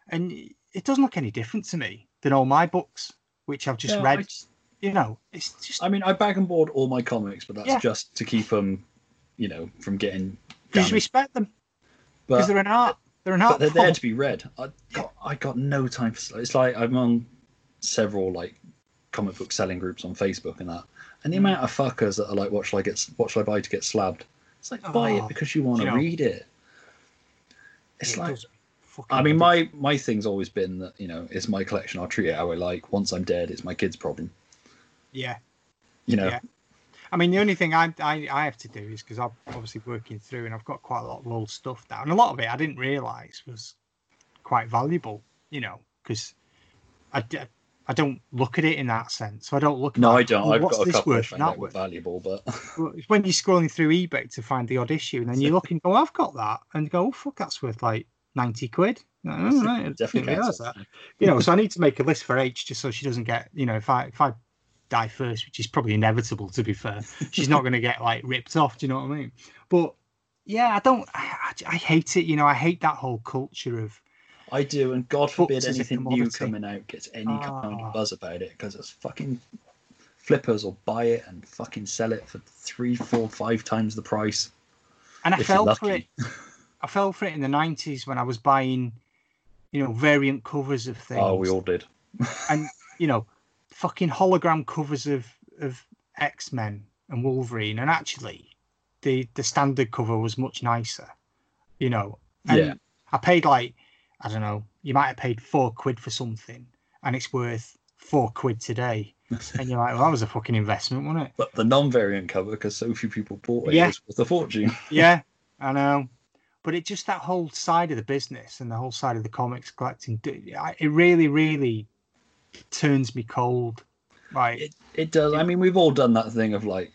And it doesn't look any different to me than all my books, which I've just yeah, read. Just, you know, it's just. I mean, I bag and board all my comics, but that's yeah. just to keep them, you know, from getting. Just respect them. Because they're an art. They're not. But they're there to be read. I got, I got no time for. It's like I'm on several like comic book selling groups on Facebook and that, and the mm. amount of fuckers that are like, "What shall I get? What shall I buy to get slabbed?" It's like buy oh, it because you want to read it. It's it like. I mean, my my thing's always been that you know it's my collection. I'll treat it how I like. Once I'm dead, it's my kid's problem. Yeah. You know. Yeah. I mean, the only thing I I, I have to do is because I'm obviously working through and I've got quite a lot of old stuff down. And a lot of it I didn't realise was quite valuable, you know, because I, I don't look at it in that sense. So I don't look. no, I don't. Oh, I've got a couple worth of that valuable, but when you're scrolling through eBay to find the odd issue, and then you *laughs* look and go, oh, "I've got that," and go, "Oh fuck, that's worth like ninety quid." Oh, right, definitely has that. You know, so I need to make a list for H just so she doesn't get. You know, if I if I die first, which is probably inevitable to be fair. She's not going to get like ripped off. Do you know what I mean? But yeah, I don't. I, I, hate it. You know, I hate that whole culture of. I do, and God forbid anything new coming out gets any kind of ah. buzz about it because it's fucking flippers will buy it and fucking sell it for three, four, five times the price. And I fell for it. I fell for it in the nineties when I was buying, you know, variant covers of things. Oh, we all did. and you know, fucking hologram covers of of X Men and Wolverine, and actually, the the standard cover was much nicer. You know, and yeah. I paid like I don't know, you might have paid four quid for something, and it's worth four quid today. *laughs* and you're like, well, that was a fucking investment, wasn't it? But the non-variant cover, because so few people bought it, yeah. was worth a fortune. *laughs* yeah, I know. But it just that whole side of the business and the whole side of the comics collecting, it really, really turns me cold. Right. It, it does. I mean, we've all done that thing of like,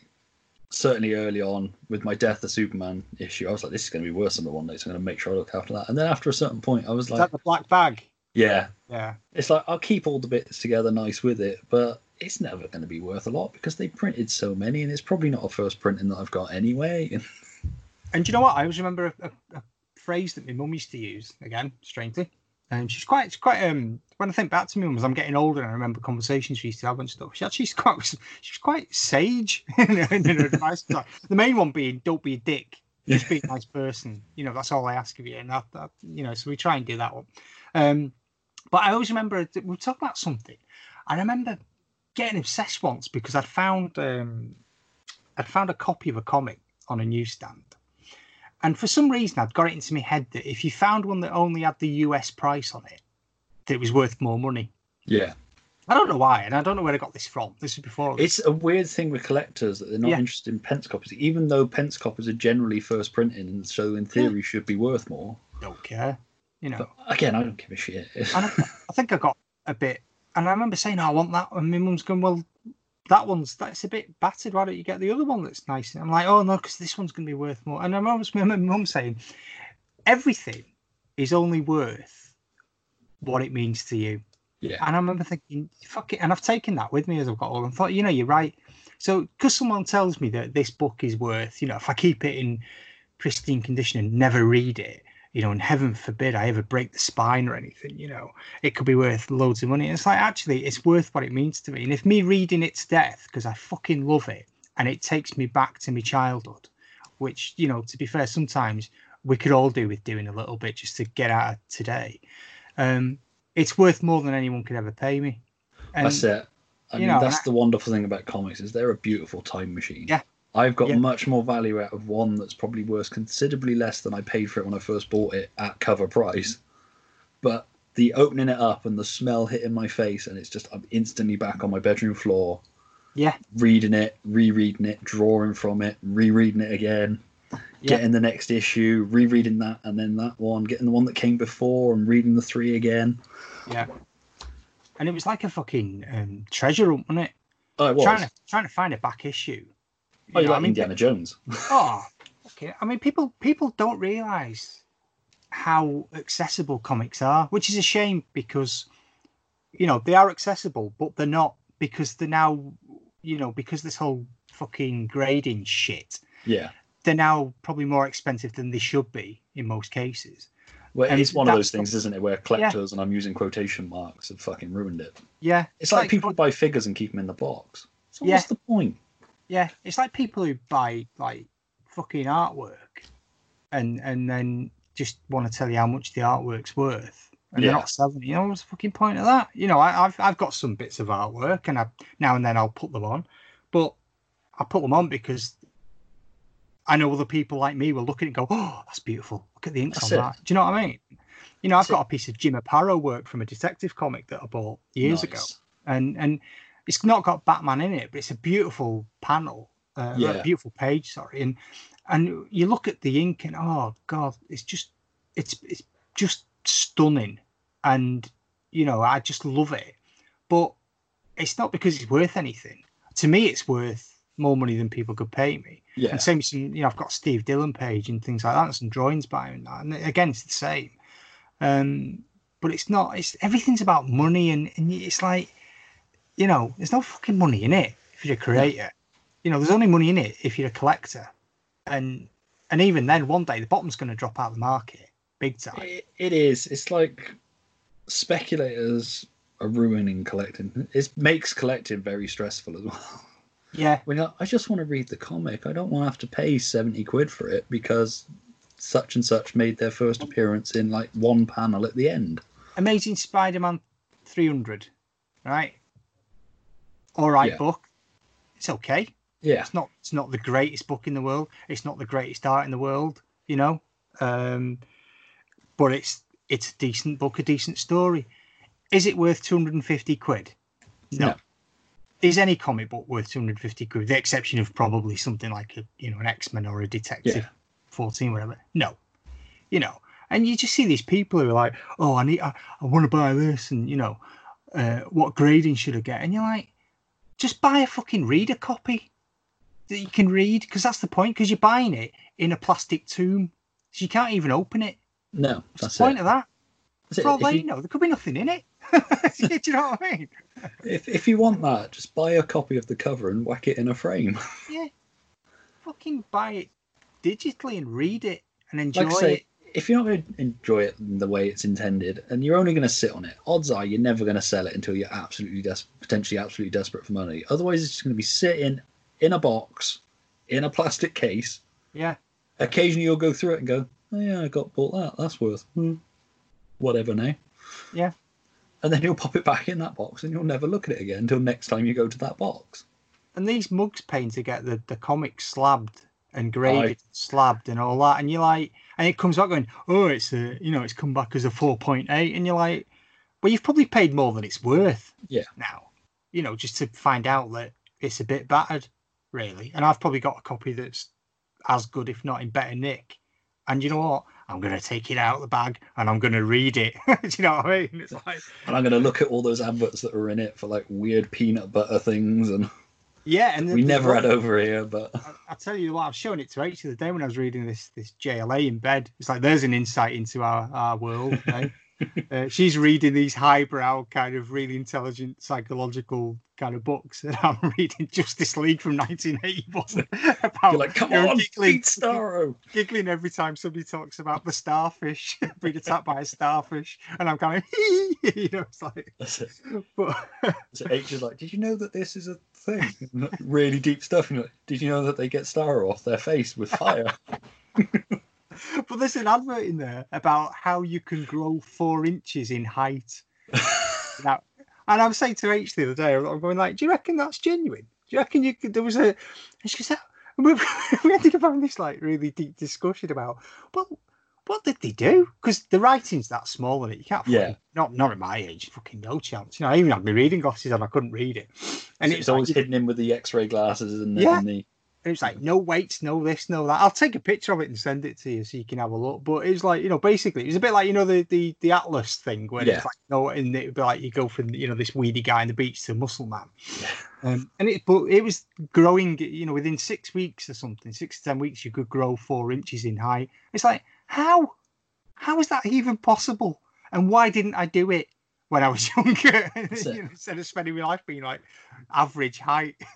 certainly early on with my Death of Superman issue, I was like, this is going to be worse than the one day, so I'm going to make sure I look after that. And then after a certain point, I was like, the black bag? Yeah. Yeah. It's like, I'll keep all the bits together nice with it, but it's never going to be worth a lot because they printed so many, and it's probably not a first printing that I've got anyway. *laughs* and do you know what? I always remember a, a, a phrase that my mum used to use, again, strangely. And she's quite, she's quite, um, when I think back to me as I'm getting older and I remember conversations we used to have and stuff, she actually *laughs* quite she's quite sage *laughs* in her advice. the main one being don't be a dick, just be a nice person. You know, that's all I ask of you, and that, that you know, so we try and do that one. Um, but I always remember we were talking about something. I remember getting obsessed once because I'd found um, I'd found a copy of a comic on a newsstand. And for some reason, I'd got it into my head that if you found one that only had the US price on it, that it was worth more money. Yeah. I don't know why, and I don't know where I got this from. This is before. It's a weird thing with collectors that they're not yeah. interested in pence copies, even though pence copies are generally first printing, and so in theory yeah. should be worth more. Don't care, you know. But again, I don't give a shit. I, I, think I got a bit, and I remember saying, oh, "I want that," and my mum's going, "Well, that one's that's a bit battered. Why don't you get the other one that's nice? And I'm like, oh no, because this one's going to be worth more. And I remember my mum saying, everything is only worth what it means to you. Yeah. And I remember thinking, fuck it. And I've taken that with me as I've got older and thought, you know, you're right. So, because someone tells me that this book is worth, you know, if I keep it in pristine condition and never read it, you know, and heaven forbid I ever break the spine or anything, you know, it could be worth loads of money. And it's like, actually, it's worth what it means to me. And if me reading it to death, because I fucking love it and it takes me back to my childhood, which, you know, to be fair, sometimes we could all do with doing a little bit just to get out of today. Um, it's worth more than anyone could ever pay me. And, that's it. I mean, know, that's I- the wonderful thing about comics is they're a beautiful time machine. Yeah. I've got Yeah. much more value out of one that's probably worth considerably less than I paid for it when I first bought it at cover price. But the opening it up and the smell hitting my face, and it's just I'm instantly back on my bedroom floor, Yeah, reading it, rereading it, drawing from it, rereading it again, Yeah. getting the next issue, rereading that, and then that one, getting the one that came before, and reading the three again. yeah. And it was like a fucking um, treasure hunt, wasn't it? Oh, it was. Trying to trying to find a back issue. Oh, you know, like I mean, Indiana Jones? *laughs* Oh, okay. I mean, people people don't realize how accessible comics are, which is a shame because you know they are accessible, but they're not because they're now you know because this whole fucking grading shit. Yeah. They're now probably more expensive than they should be in most cases. Well, And it's one of those things, isn't it, where collectors, and I'm using quotation marks, have fucking ruined it. Yeah, It's like, people buy figures and keep them in the box. So Yeah. what's the point? Yeah, it's like people who buy like fucking artwork, and and then just want to tell you how much the artwork's worth, and Yeah. they're not selling. You know what's the fucking point of that? You know, I, I've I've got some bits of artwork, and I now and then I'll put them on, but I put them on because I know other people like me will look at it and go, "Oh, that's beautiful. Look at the inks That's on it. that." Do you know what I mean? You know, I've got a piece of Jim Aparo work from a detective comic that I bought years ago and and it's not got Batman in it, but it's a beautiful panel, uh, Yeah. a beautiful page. Sorry, and and you look at the ink and oh god, it's just it's it's just stunning, and you know I just love it. But it's not because it's worth anything. To me, it's worth more money than people could pay me. Yeah. And same, some, you know, I've got Steve Dillon page and things like that, and some drawings by him. And, that. and again, it's the same. Um, but it's not. It's everything's about money, and, and it's like, you know, there's no fucking money in it if you're a creator. You know, there's only money in it if you're a collector, and and even then, one day the bottom's going to drop out of the market big time. It, it is. It's like speculators are ruining collecting. It makes collecting very stressful as well. Yeah, When like, I just want to read the comic. I don't want to have to pay 70 quid for it because such and such made their first appearance in like one panel at the end. Amazing Spider-Man 300, right? All right, Yeah. book. It's okay. Yeah. it's not it's not the greatest book in the world it's not the greatest art in the world you know um but it's it's a decent book a decent story is it worth 250 quid no, No. is any comic book worth 250 quid the exception of probably something like a you know an x-men or a detective Yeah. 14 whatever no you know and you just see these people who are like oh i need i, I want to buy this and you know uh, what grading should i get and you're like just buy a fucking reader copy that you can read because that's the point because you're buying it in a plastic tomb. So you can't even open it. No, that's the point it. of that? That's it. all they you- know there could be nothing in it. *laughs* Do you know what i mean? If, if you want that, just buy a copy of the cover and whack it in a frame. *laughs* yeah. Fucking buy it digitally and read it and enjoy Like say, it if you're not going to enjoy it in the way it's intended, and you're only going to sit on it, odds are you're never going to sell it until you're absolutely des- potentially absolutely desperate for money. Otherwise, it's just going to be sitting in a box, in a plastic case. yeah Occasionally, you'll go through it and go, "Oh yeah, I got bought that. That's worth hmm, whatever now." Yeah. And then you'll pop it back in that box, and you'll never look at it again until next time you go to that box. and these mugs paying to get the, the comics slabbed and graded, slabbed and all that, and you're like, and it comes back going, oh, it's a, you know, it's come back as a four point eight, and you're like, well, you've probably paid more than it's worth. Yeah. Now, you know, just to find out that it's a bit battered, really, and I've probably got a copy that's as good, if not in better nick. And you know what? I'm gonna take it out of the bag and I'm gonna read it. *laughs* Do you know what I mean? It's like, And I'm going to look at all those adverts that are in it for like weird peanut butter things and Yeah, and we never had over here, but I, I tell you what, I was showing it to H the other day when I was reading this this JLA in bed. It's like there's an insight into our our world. eh? *laughs* uh, she's reading these highbrow kind of really intelligent psychological kind of books, and I'm *laughs* reading Justice League from 1981 *laughs* about you're like, come on, giggling, Starro. giggling every time somebody talks about the starfish being attacked by a starfish, and I'm kind of you know it's like, That's it. but So H is like, did you know that this is a thing? really deep stuff. And you're like, did you know that they get star off their face with fire? *laughs* *laughs* but there's an advert in there about how you can grow four inches in height. *laughs* now, and I was saying to H the other day, I'm going like, "Do you reckon that's genuine? Do you reckon you could?" There was a, and she we, we ended up having this like really deep discussion about, well, what did they do? Because the writing's that small in it, you can't. Yeah. fucking- Not not at my age, fucking no chance. You know, I even had my reading glasses on, I couldn't read it, and And it's it's always like, hidden in with the X-ray glasses and the, Yeah. and the And it's like no weights, no this, no that. I'll take a picture of it and send it to you so you can have a look. But it's like you know, basically, it was a bit like you know the the, the Atlas thing where Yeah. it's like no, and it'd be like you go from you know this weedy guy on the beach to muscle man. Um, and it but it was growing. You know, within six weeks or something, six to ten weeks, you could grow four inches in height. It's like how how is that even possible? And why didn't I do it when I was *laughs* younger? You know, instead of spending my life being like average height. *laughs*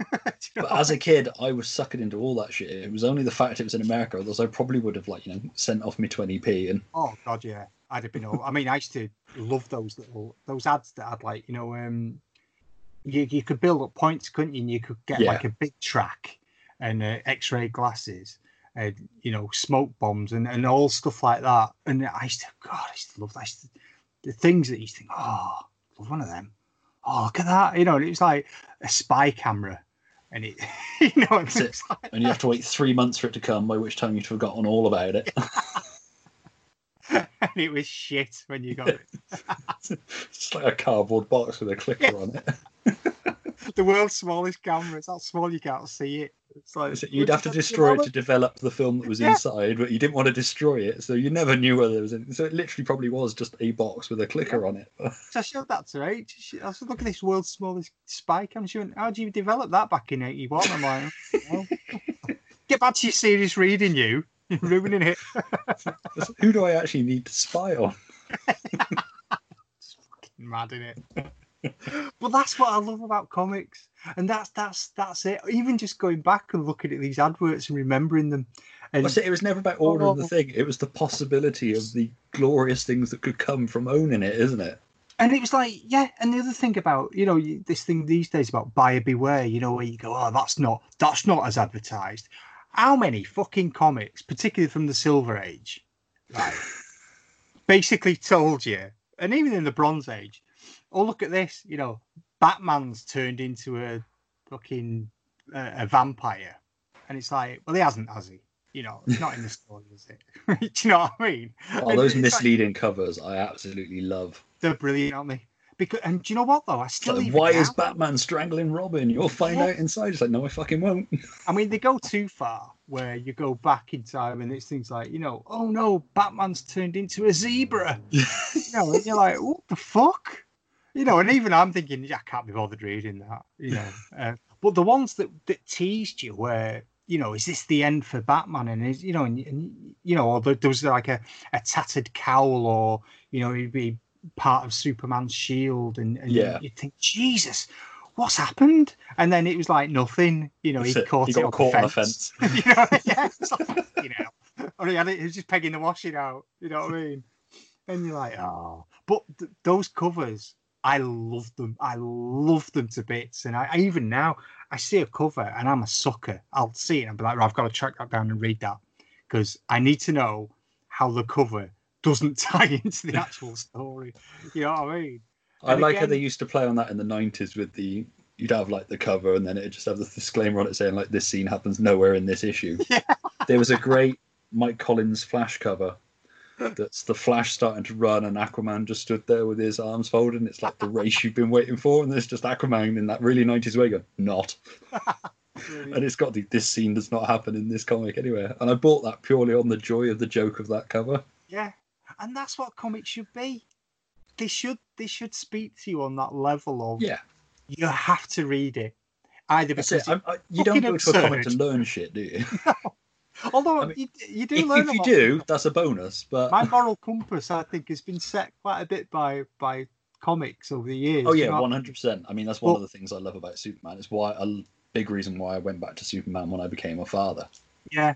You know But as a kid, I was sucking into all that shit. It was only the fact it was in America, otherwise I probably would have like you know sent off me 20p and Oh god, yeah. I'd have been all. I mean, I used to love those little those ads that had like you know, um, you you could build up points, couldn't you? And you could get Yeah. like a big track and uh, X-ray glasses, and you know, smoke bombs and and all stuff like that. And I used to, God, I used to love that. I to, the things that you think, oh, love one of them. Oh, look at that, you know. And it was like a spy camera, and it, *laughs* you know, it That's it. like, and you have to wait three months for it to come, by which time you've forgotten all about it. *laughs* and it was shit when you got it. *laughs* it's like a cardboard box with a clicker on it. The world's smallest camera. It's that small you can't see it. It's like So You'd have to destroy it to develop the film that was Yeah. inside, but you didn't want to destroy it, so you never knew whether there was. Any... So it literally probably was just a box with a clicker on it. *laughs* So I showed that to her. She- I said, "Look at this world's smallest spy cam." She went, "How do you develop that back in '81?" I'm like, "Well, *laughs* "Get back to your serious reading, you. You're ruining it." Who do I actually need to spy on? *laughs* It's fucking mad in it. But that's what I love about comics, and that's that's that's it. Even just going back and looking at these adverts and remembering them, and said it was never about ordering the Oh. thing. It was the possibility of the glorious things that could come from owning it, isn't it? And it was like, yeah. And the other thing about, you know, this thing these days about buyer beware, you know, where you go, oh, that's not, that's not as advertised. How many fucking comics, particularly from the Silver Age, *laughs* basically told you, and even in the Bronze Age, oh, look at this, you know, Batman's turned into a fucking uh, a vampire, and it's like, well, he hasn't, has he? You know, it's not in the story, is it? *laughs* Do you know what I mean? Oh, And those it's like- misleading covers, I absolutely love. they're brilliant, aren't they? Because and do you know what though? I still like, why is Batman strangling Robin? You'll find Yeah. out inside. It's like, no, I fucking won't. *laughs* I mean, they go too far where you go back in time and it's things like, you know, oh no, Batman's turned into a zebra. *laughs* you know, and you're like, what the fuck? You know, and even I'm thinking, yeah, I can't be bothered reading that. You know, *laughs* uh, but the ones that that teased you where. You know, is this the end for Batman? And is you know, and, and you know, or there, there was like a, a tattered cowl, or you know, he'd be part of Superman's shield, and, and Yeah. you think, Jesus, what's happened? And then it was like nothing. You know, he it. caught it got on caught the on a fence. *laughs* you know, *laughs* yeah, it's like, you know, or he, had it, he was just pegging the washing out. You know what I mean? And you're like, oh, but th- those covers, I love them. I love them to bits. And I, I even now, I see a cover and I'm a sucker. I'll see it and I'll be like, right, I've got to track that down and read that because I need to know how the cover doesn't *laughs* tie into the actual *laughs* story. You know what I mean? I And like how they used to play on that in the 90s with the. You'd have like the cover and then it'd just have the disclaimer on it saying, like, this scene happens nowhere in this issue. *laughs* Yeah. There was a great Mike Collins Flash cover that's the Flash starting to run and Aquaman just stood there with his arms folded. And it's like the race you've been waiting for. And there's just Aquaman in that really 90s way going, not. And it's got the this scene does not happen in this comic anywhere. And I bought that purely on the joy of the joke of that cover. Yeah, and that's what comics should be. They should they should speak to you on that level of Yeah. you have to read it. either because it. I, I, you don't go to a comic to learn shit, do you? *laughs* *laughs* although I mean, you, you do if, learn if you do, that's a bonus. But My moral compass, I think, has been set quite a bit by by comics over the years. oh yeah, one hundred percent. I mean, that's one Well- of the things I love about Superman. It's why a big reason why I went back to Superman when I became a father. Yeah,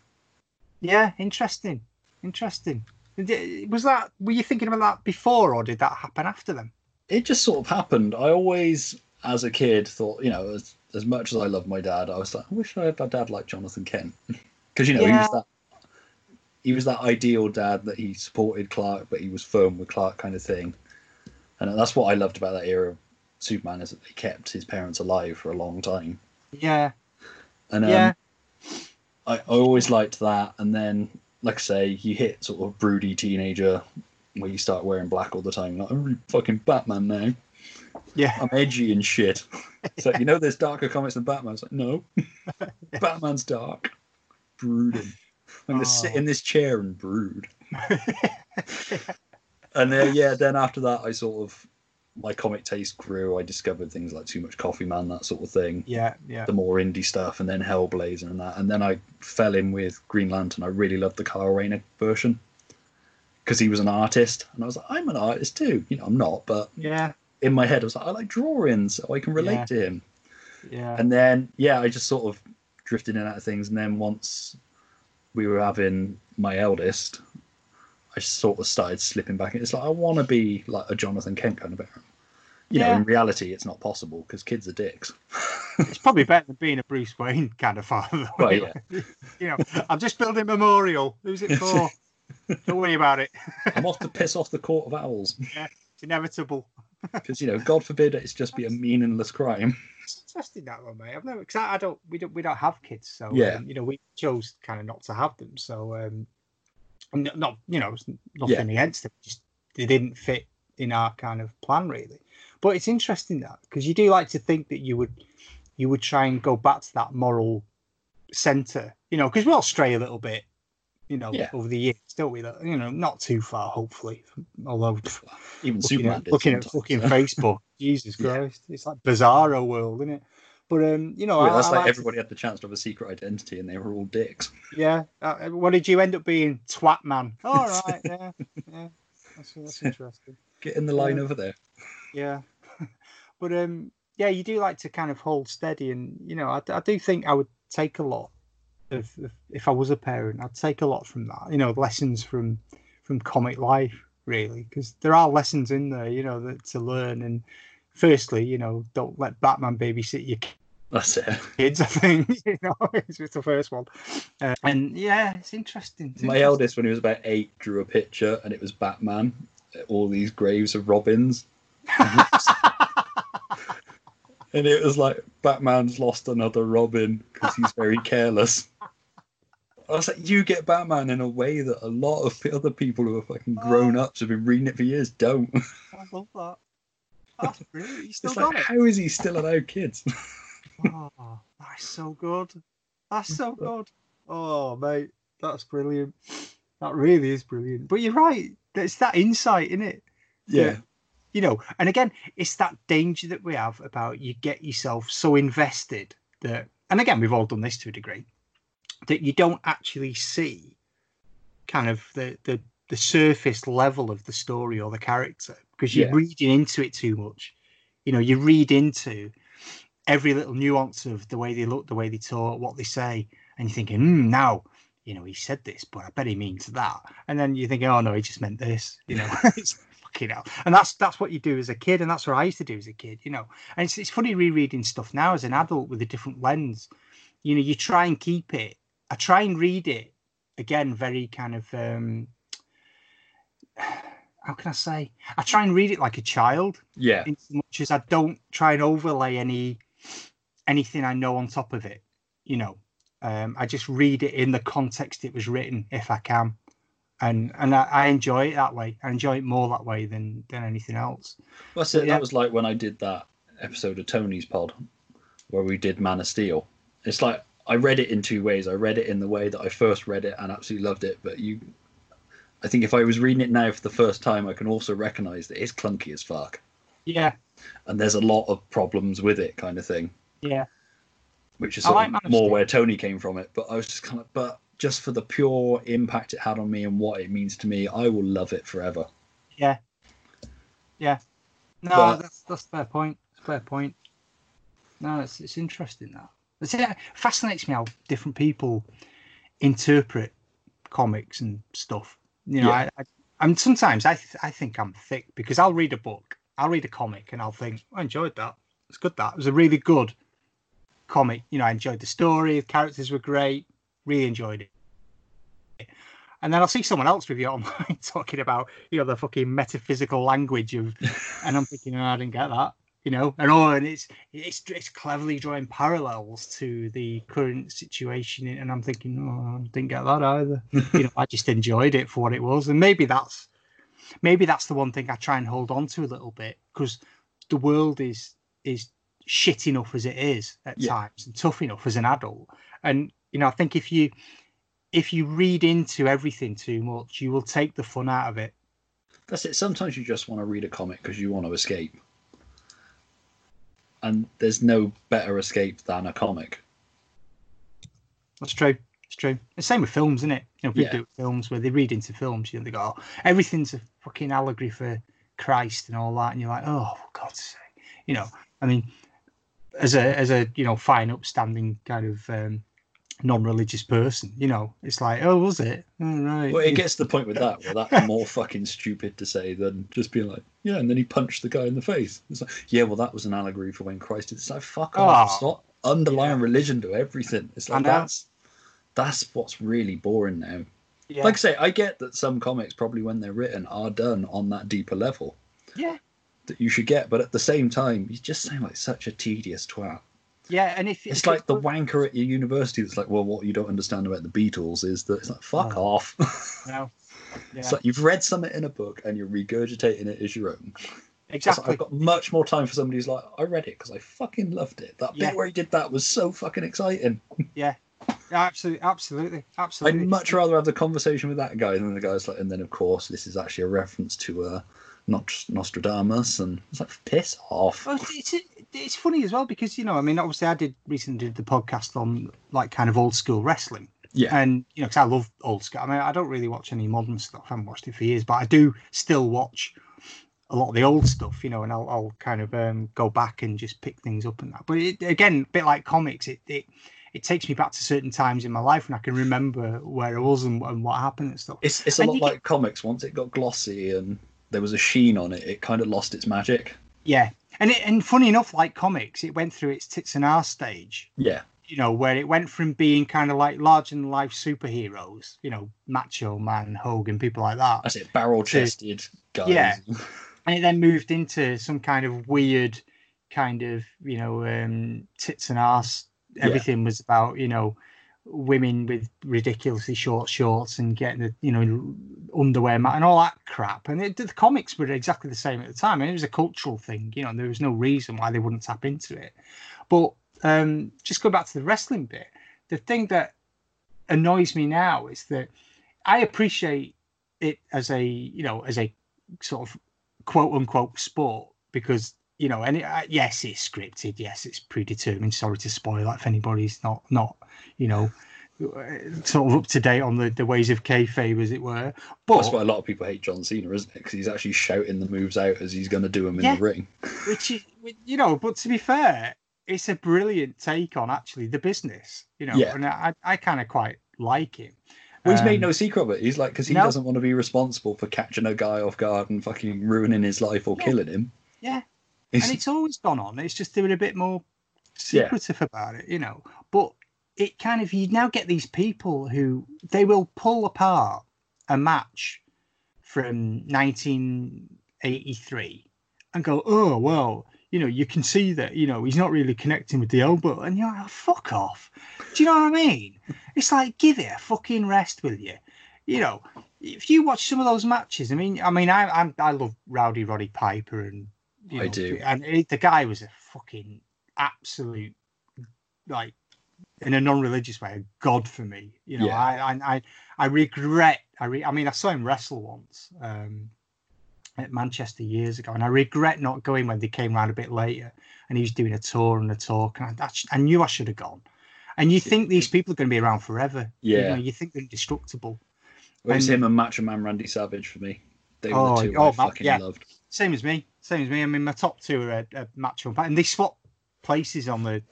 yeah, interesting, interesting. Was that? Were you thinking about that before, or did that happen after them? it just sort of happened. I always, as a kid, thought, you know, as, as much as I love my dad, I was like, I wish I had a dad like Jonathan Kent, *laughs* because you know he was that he was that ideal dad that he supported Clark, but he was firm with Clark, kind of thing. And that's what I loved about that era of Superman is that they kept his parents alive for a long time. Yeah, And um, yeah, I, I always liked that. And then, like I say, you hit sort of broody teenager where you start wearing black all the time. Like, I'm really fucking Batman now. yeah. I'm edgy and shit. *laughs* It's like, you know, there's darker comics than Batman. It's like, no, *laughs* Batman's dark, brooding. I'm gonna sit Oh. in this chair and brood. *laughs* And then, yeah, then after that, I sort of my comic taste grew. I discovered things like Too Much Coffee Man, that sort of thing. yeah, yeah. The more indie stuff, and then Hellblazer and that. And then I fell in with Green Lantern. I really loved the Kyle Rayner version because he was an artist, and I was like, I'm an artist too. You know, I'm not, but Yeah, in my head, I was like, I like drawings, so I can relate Yeah. to him. yeah. And then, yeah, I just sort of drifted in and out of things. And then once we were having my eldest, I sort of started slipping back. It's like I want to be like a Jonathan Kent kind of parent. You know, in reality, it's not possible because kids are dicks. it's probably better than being a Bruce Wayne kind of father. though, Well, *laughs* anyway. you know, I'm just building a memorial. Who's it for? *laughs* Don't worry about it. I'm off to piss off the court of owls Yeah, It's inevitable. *laughs* because you know, God forbid it's just be a meaningless crime. Interesting that one, mate. I've never because I, I don't we don't we don't have kids, so Yeah. um, you know we chose kind of not to have them. So um, n- not you know nothing against them, just they didn't fit in our kind of plan really. But it's interesting that because you do like to think that you would you would try and go back to that moral center, you know, because we all stray a little bit, you know, Yeah. over the years, don't we? That you know, not too far, hopefully. Although Even looking Superman at, looking at fucking Facebook. Jesus Yeah. Christ, it's like bizarro world, isn't it? But um, you know, Yeah, that's I like like everybody had the chance to have a secret identity and they were all dicks. yeah. Uh, what did you end up being? Twat man. *laughs* All right, yeah, yeah. That's, that's *laughs* interesting. Get in the line Yeah. over there. Yeah, *laughs* but um, yeah, you do like to kind of hold steady, and you know, I, I do think I would take a lot of, of if I was a parent, I'd take a lot from that. You know, lessons from from comic life, really, because there are lessons in there, you know, that to learn. And firstly, you know, don't let Batman babysit your That's it. kids. I think *laughs* you know, it's the first one. Uh, and yeah, it's interesting. It's My interesting. eldest, when he was about eight, drew a picture and it was Batman, all these graves of Robins. *laughs* and it was like, Batman's lost another Robin because he's very careless. I was like, you get Batman in a way that a lot of the other people who are fucking grown ups have been reading it for years don't. *laughs* I love that. That's brilliant. You still It's got like, it. how is he still allowed kids? *laughs* Oh, that's so good. That's so *laughs* good. Oh, mate, that's brilliant. That really is brilliant. But you're right. It's that insight, isn't it? yeah. You know, and again, it's that danger that we have about you get yourself so invested that, and again, we've all done this to a degree, that you don't actually see kind of the the, the surface level of the story or the character because you're Yeah. reading into it too much. You know, you read into every little nuance of the way they look, the way they talk, what they say, and you're thinking, hmm, now, you know, he said this, but I bet he means that. And then you're thinking, oh no, he just meant this. You know, *laughs* it's fucking hell. And that's that's what you do as a kid, and that's what I used to do as a kid. You know, and it's it's funny rereading stuff now as an adult with a different lens. You know, you try and keep it. I try and read it again, very kind of. um how can I say? I try and read it like a child Yeah. in so much as I don't try and overlay any anything I know on top of it. You know, um, I just read it in the context it was written if I can, and and I, I enjoy it that way. I enjoy it more that way than than anything else. Well, so. Yeah. That was like when I did that episode of Tony's Pod where we did Man of Steel. It's like I read it in two ways. I read it in the way that I first read it and absolutely loved it, but you. I think if I was reading it now for the first time, I can also recognise that it's clunky as fuck, Yeah, and there's a lot of problems with it, kind of thing. yeah, which is oh, sort like of more where Tony came from it. But I was just kind of, but just for the pure impact it had on me and what it means to me, I will love it forever. Yeah. Yeah. No, But- that's that's a fair point. Fair point. No, it's it's interesting that. It's, it fascinates me how different people interpret comics and stuff. You know, Yeah. I, I and sometimes I th- I think I'm thick because I'll read a book, I'll read a comic, and I'll think I enjoyed that. It's good. That it was a really good comic. You know, I enjoyed the story. The characters were great. Really enjoyed it. And then I'll see someone else review it *laughs* online talking about, you know, the fucking metaphysical language of, and I'm thinking, oh, I didn't get that, you know, and oh, and it's it's it's cleverly drawing parallels to the current situation, and I'm thinking, oh, I didn't get that either. *laughs* you know, I just enjoyed it for what it was, and maybe that's maybe that's the one thing I try and hold on to a little bit because the world is is shit enough as it is at Yeah. times and tough enough as an adult, and you know, I think if you if you read into everything too much, you will take the fun out of it. That's it. Sometimes you just want to read a comic because you want to escape. And there's no better escape than a comic. That's true. It's true. The same with films, isn't it? You know, people Yeah. do films where they read into films, you know, they go, oh, everything's a fucking allegory for Christ and all that, and you're like, oh, for God's sake, you know. I mean, as a as a you know fine, upstanding kind of um, non-religious person, you know, it's like, oh, was it? Oh, right. Well, it gets to the point with that where that's *laughs* more fucking stupid to say than just being like, yeah, and then he punched the guy in the face. It's like, yeah, well, that was an allegory for when Christ. It's like, fuck off. Ah, it's Oh, not underlying religion to everything. It's like that's that's what's really boring now. yeah. Like I say, I get that some comics probably when they're written are done on that deeper level yeah, that you should get, but at the same time, you just sound like such a tedious twat. Yeah, and if It's like the wanker at your university that's like, well, what you don't understand about the Beatles is that it's like, fuck Oh. off. *laughs* no, yeah, It's like you've read something in a book and you're regurgitating it as your own. It's like, exactly. I've got much more time for somebody who's like, I read it because I fucking loved it. That Yeah. bit where he did that was so fucking exciting. *laughs* Yeah, absolutely, absolutely, absolutely. I'd much rather have the conversation with that guy than the guy's like, and then of course this is actually a reference to uh, not Nostradamus, and it's like, piss off. Well, it's, it's funny as well because you know, I mean, obviously, I did recently did the podcast on like kind of old school wrestling, Yeah, and you know, because I love old school. I mean, I don't really watch any modern stuff. I haven't watched it for years, but I do still watch a lot of the old stuff, you know, and I'll, I'll kind of um, go back and just pick things up and that. But it, again, a bit like comics, it, it it takes me back to certain times in my life and I can remember where I was and, and what happened and stuff. it's it's a And lot like comics. Once it got glossy and there was a sheen on it, it kind of lost its magic. Yeah, and it, and funny enough, like comics, it went through its tits and arse stage. Yeah, you know, where it went from being kind of like large and life superheroes, you know, Macho Man, Hogan, people like that, that's it. Barrel chested guys. Yeah. and it then moved into some kind of weird, kind of you know, um, tits and ass. Yeah. Everything was about you know, women with ridiculously short shorts and getting the you know underwear mat and all that crap. And it, the comics were exactly the same at the time. And it was a cultural thing, you know. There was no reason why they wouldn't tap into it. But um, just go back to the wrestling bit. The thing that annoys me now is that I appreciate it as a you know as a sort of quote unquote sport because you know and it, uh, yes it's scripted yes it's predetermined sorry to spoil that if anybody's not not you know uh, sort of up to date on the, the ways of kayfabe as it were but That's why a lot of people hate John Cena, isn't it? Because he's actually shouting the moves out as he's going to do them in Yeah. the ring. which is you know but to be fair it's a brilliant take on actually the business you know Yeah. and i, I kind of quite like him Well, he's made Um, no secret of it. He's like, because he no. doesn't want to be responsible for catching a guy off guard and fucking ruining his life or Yeah. killing him. Yeah. He's- and it's always gone on. It's just they were a bit more Yeah. secretive about it, you know. But it kind of you now get these people who they will pull apart a match from 1983 and go, oh well, you know, you can see that you know he's not really connecting with the elbow, and you're like, fuck off. Do you know what I mean? It's like give it a fucking rest, will you? You know, if you watch some of those matches, I mean, I mean, I I'm, I love Rowdy Roddy Piper and you I know, do. and it, the guy was a fucking absolute like in a non-religious way a god for me you know Yeah. I, I i i regret i re, i mean i saw him wrestle once um at manchester years ago and i regret not going when they came around a bit later and he was doing a tour and a talk and i, I, I knew i should have gone And you think these people are going to be around forever. You, Yeah. know, you think they're indestructible. It was And- him and Macho Man Randy Savage for me. They were Oh, the two oh, I fucking yeah. loved. Same as me. Same as me. I mean, my top two are a, a macho and and they swap places on the,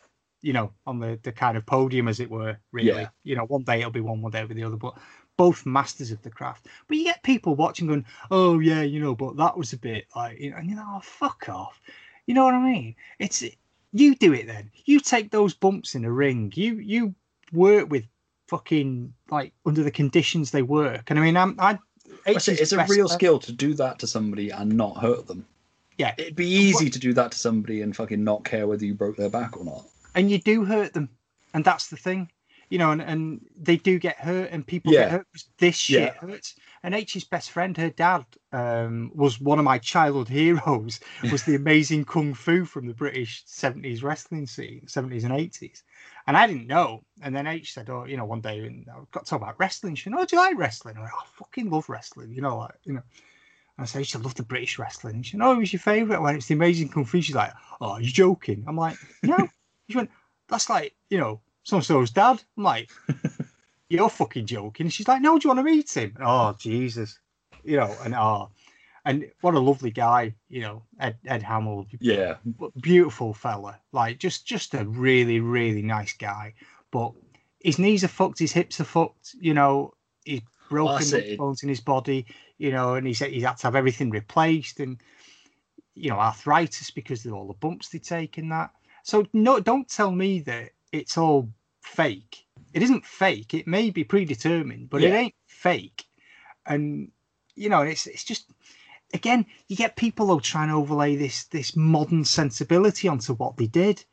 you know, on the the kind of podium as it were. Really, Yeah. you know, one day it'll be one, one day it'll be the other, but both masters of the craft. But you get people watching going, "Oh yeah, you know, but that was a bit like," you know, and you know, oh, fuck off. You know what I mean? It's you do it then. You take those bumps in a ring. You you work with fucking like under the conditions they work. And I mean, I'm I. It's, it's a real skill to do that to somebody and not hurt them. Yeah. It'd be easy to do that to somebody and fucking not care whether you broke their back or not. and you do hurt them and that's the thing you know and, and they do get hurt and people Yeah. get hurt this shit Yeah. hurts and h's best friend her dad um, was one of my childhood *laughs* heroes was the amazing kung fu from the british 70s wrestling scene 70s and 80s and i didn't know and then h said oh you know one day and i got to talk about wrestling she said oh do you like wrestling i went, oh, i fucking love wrestling you know like you know and I said, I used to love the British wrestling. And she said, Oh, it was your favourite? When it's the amazing kung fu. She's like, Oh, you're you joking? I'm like, No. *laughs* she went, That's like, you know, so and so's dad. I'm like, *laughs* You're fucking joking. And she's like, No, do you want to meet him? Oh, Jesus. You know, and oh, and what a lovely guy, you know, Ed Ed Hamill, Yeah. beautiful fella, like just just a really really nice guy. But his knees are fucked, his hips are fucked. You know, he's broken bones in his body. You know, and he's he's had to have everything replaced, and you know arthritis because of all the bumps they take and that. So no, don't tell me that it's all fake. It isn't fake. It may be predetermined, but it ain't fake. And you know, it's it's just again, you get people though trying to overlay this this modern sensibility onto what they did,